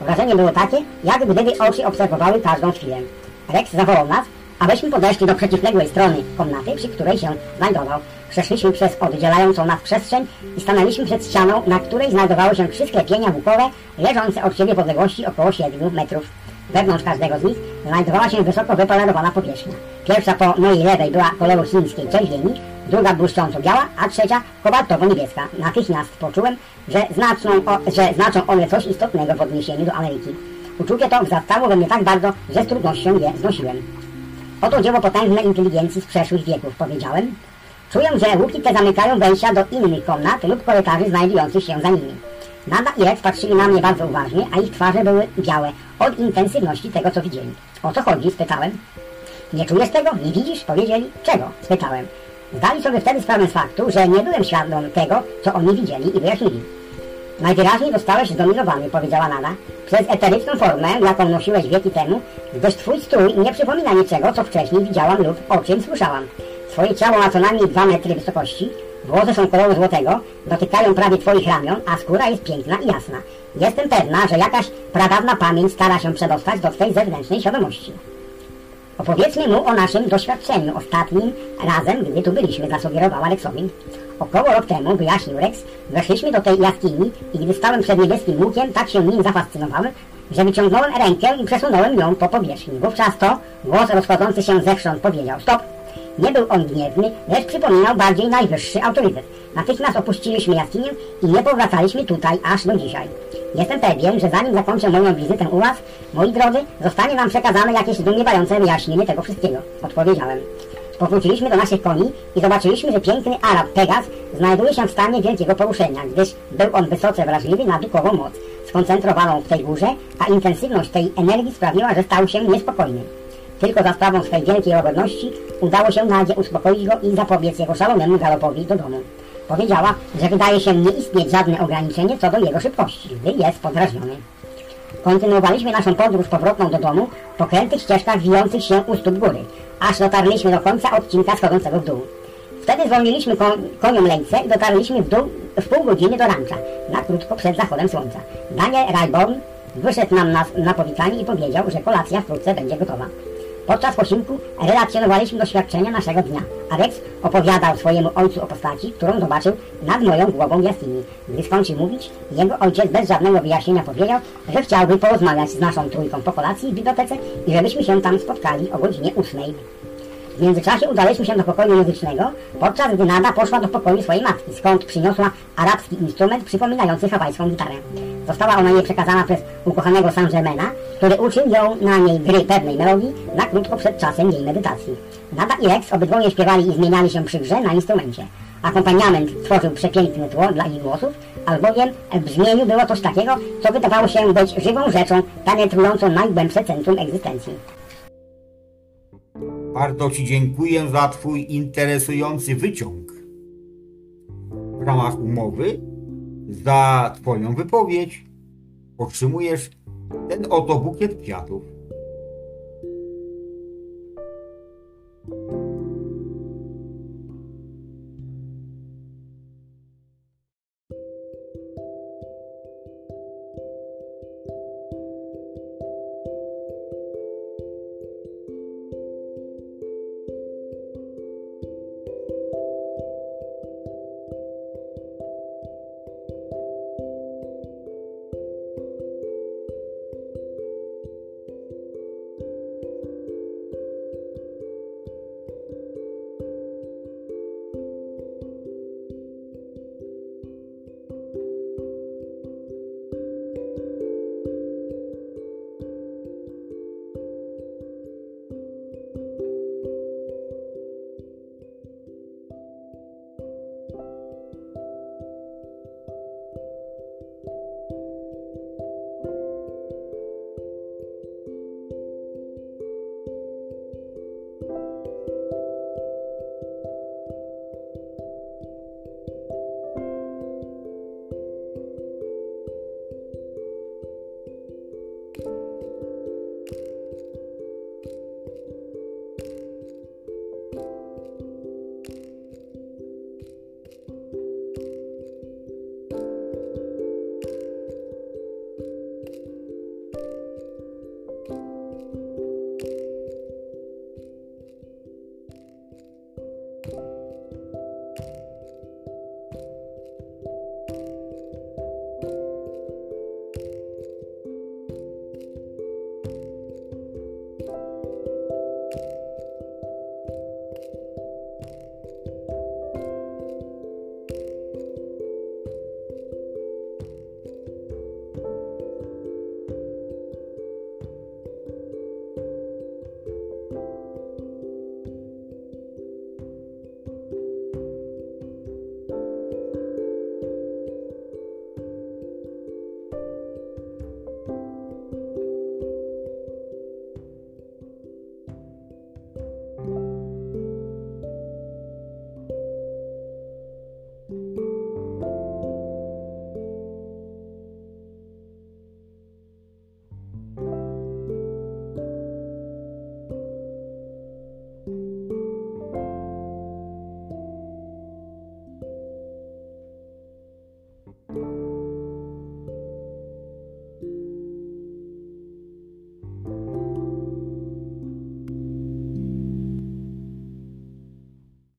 Wrażenie było takie, jak gdyby oczy obserwowały każdą chwilę. Rex zawołał nas, abyśmy podeszli do przeciwległej strony komnaty, przy której się znajdował. Przeszliśmy przez oddzielającą nas przestrzeń i stanęliśmy przed ścianą, na której znajdowały się trzy sklepienia łukowe, leżące od siebie w odległości około 7 metrów. Wewnątrz każdego z nich znajdowała się wysoko wypolerowana powierzchnia. Pierwsza po mojej lewej była koloru chińskiej czerwieni, druga błyszcząco biała, a trzecia kobaltowo-niebieska. Natychmiast poczułem, że, znaczą, o, że znaczą one coś istotnego w odniesieniu do Ameryki. Uczucie to wzrastało we mnie tak bardzo, że z trudnością je znosiłem. Oto dzieło potężnej inteligencji z przeszłych wieków, powiedziałem. Czuję, że łuki te zamykają wejścia do innych komnat lub korytarzy znajdujących się za nimi. Nada i Rex patrzyli na mnie bardzo uważnie, a ich twarze były białe od intensywności tego, co widzieli. O co chodzi? spytałem. Nie czujesz tego? Nie widzisz? Powiedzieli. Czego? spytałem. Zdali sobie wtedy sprawę z faktu, że nie byłem świadom tego, co oni widzieli i wyjaśnili. Najwyraźniej zostałeś zdominowany, powiedziała Nada, przez eteryczną formę, jaką nosiłeś wieki temu, gdyż twój strój nie przypomina niczego, co wcześniej widziałam lub o czym słyszałam. Twoje ciało ma co najmniej dwa metry wysokości, włosy są koloru złotego, dotykają prawie twoich ramion, a skóra jest piękna i jasna. Jestem pewna, że jakaś pradawna pamięć stara się przedostać do twej zewnętrznej świadomości. Opowiedzmy mu o naszym doświadczeniu ostatnim razem, gdy tu byliśmy, zasugerował Aleksowi. Około rok temu, wyjaśnił Rex, weszliśmy do tej jaskini i gdy stałem przed niebieskim łukiem, tak się nim zafascynowałem, że wyciągnąłem rękę i przesunąłem ją po powierzchni. Wówczas to głos rozchodzący się zewsząd powiedział stop. Nie był on gniewny, lecz przypominał bardziej najwyższy autorytet. Natychmiast opuściliśmy jaskinię i nie powracaliśmy tutaj aż do dzisiaj. Jestem pewien, że zanim zakończę moją wizytę u Was, moi drodzy, zostanie Wam przekazane jakieś zdumiewające wyjaśnienie tego wszystkiego. Odpowiedziałem. Powróciliśmy do naszych koni i zobaczyliśmy, że piękny Arab Pegas znajduje się w stanie wielkiego poruszenia, gdyż był on wysoce wrażliwy na duchową moc, skoncentrowaną w tej górze, a intensywność tej energii sprawiła, że stał się niespokojny. Tylko za sprawą swej wielkiej łagodności udało się Nadzie uspokoić go i zapobiec jego szalonemu galopowi do domu. Powiedziała, że wydaje się nie istnieć żadne ograniczenie co do jego szybkości, gdy jest podrażniony. Kontynuowaliśmy naszą podróż powrotną do domu po krętych ścieżkach wijących się u stóp góry, aż dotarliśmy do końca odcinka schodzącego w dół. Wtedy zwolniliśmy kon koniom lejce i dotarliśmy w dół w pół godziny do rancza, na krótko przed zachodem słońca. Daniel Rayborn wyszedł nam na, na powitanie i powiedział, że kolacja wkrótce będzie gotowa. Podczas posiłku relacjonowaliśmy doświadczenia naszego dnia, a opowiadał swojemu ojcu o postaci, którą zobaczył nad moją głową jaskini. Gdy skończył mówić, jego ojciec bez żadnego wyjaśnienia powiedział, że chciałby porozmawiać z naszą trójką po kolacji w bibliotece i żebyśmy się tam spotkali o godzinie ósmej. W międzyczasie udaliśmy się do pokoju muzycznego, podczas gdy Nada poszła do pokoju swojej matki, skąd przyniosła arabski instrument przypominający hawajską gitarę. Została ona jej przekazana przez ukochanego Saint-Germaina, który uczył ją na niej gry pewnej melodii na krótko przed czasem jej medytacji. Nada i Rex obydwoje śpiewali i zmieniali się przy grze na instrumencie. Akompaniament tworzył przepiękne tło dla ich głosów, albowiem w brzmieniu było coś takiego, co wydawało się być żywą rzeczą penetrującą najgłębsze centrum egzystencji. Bardzo Ci dziękuję za Twój interesujący wyciąg. W ramach umowy za Twoją wypowiedź otrzymujesz ten oto bukiet kwiatów.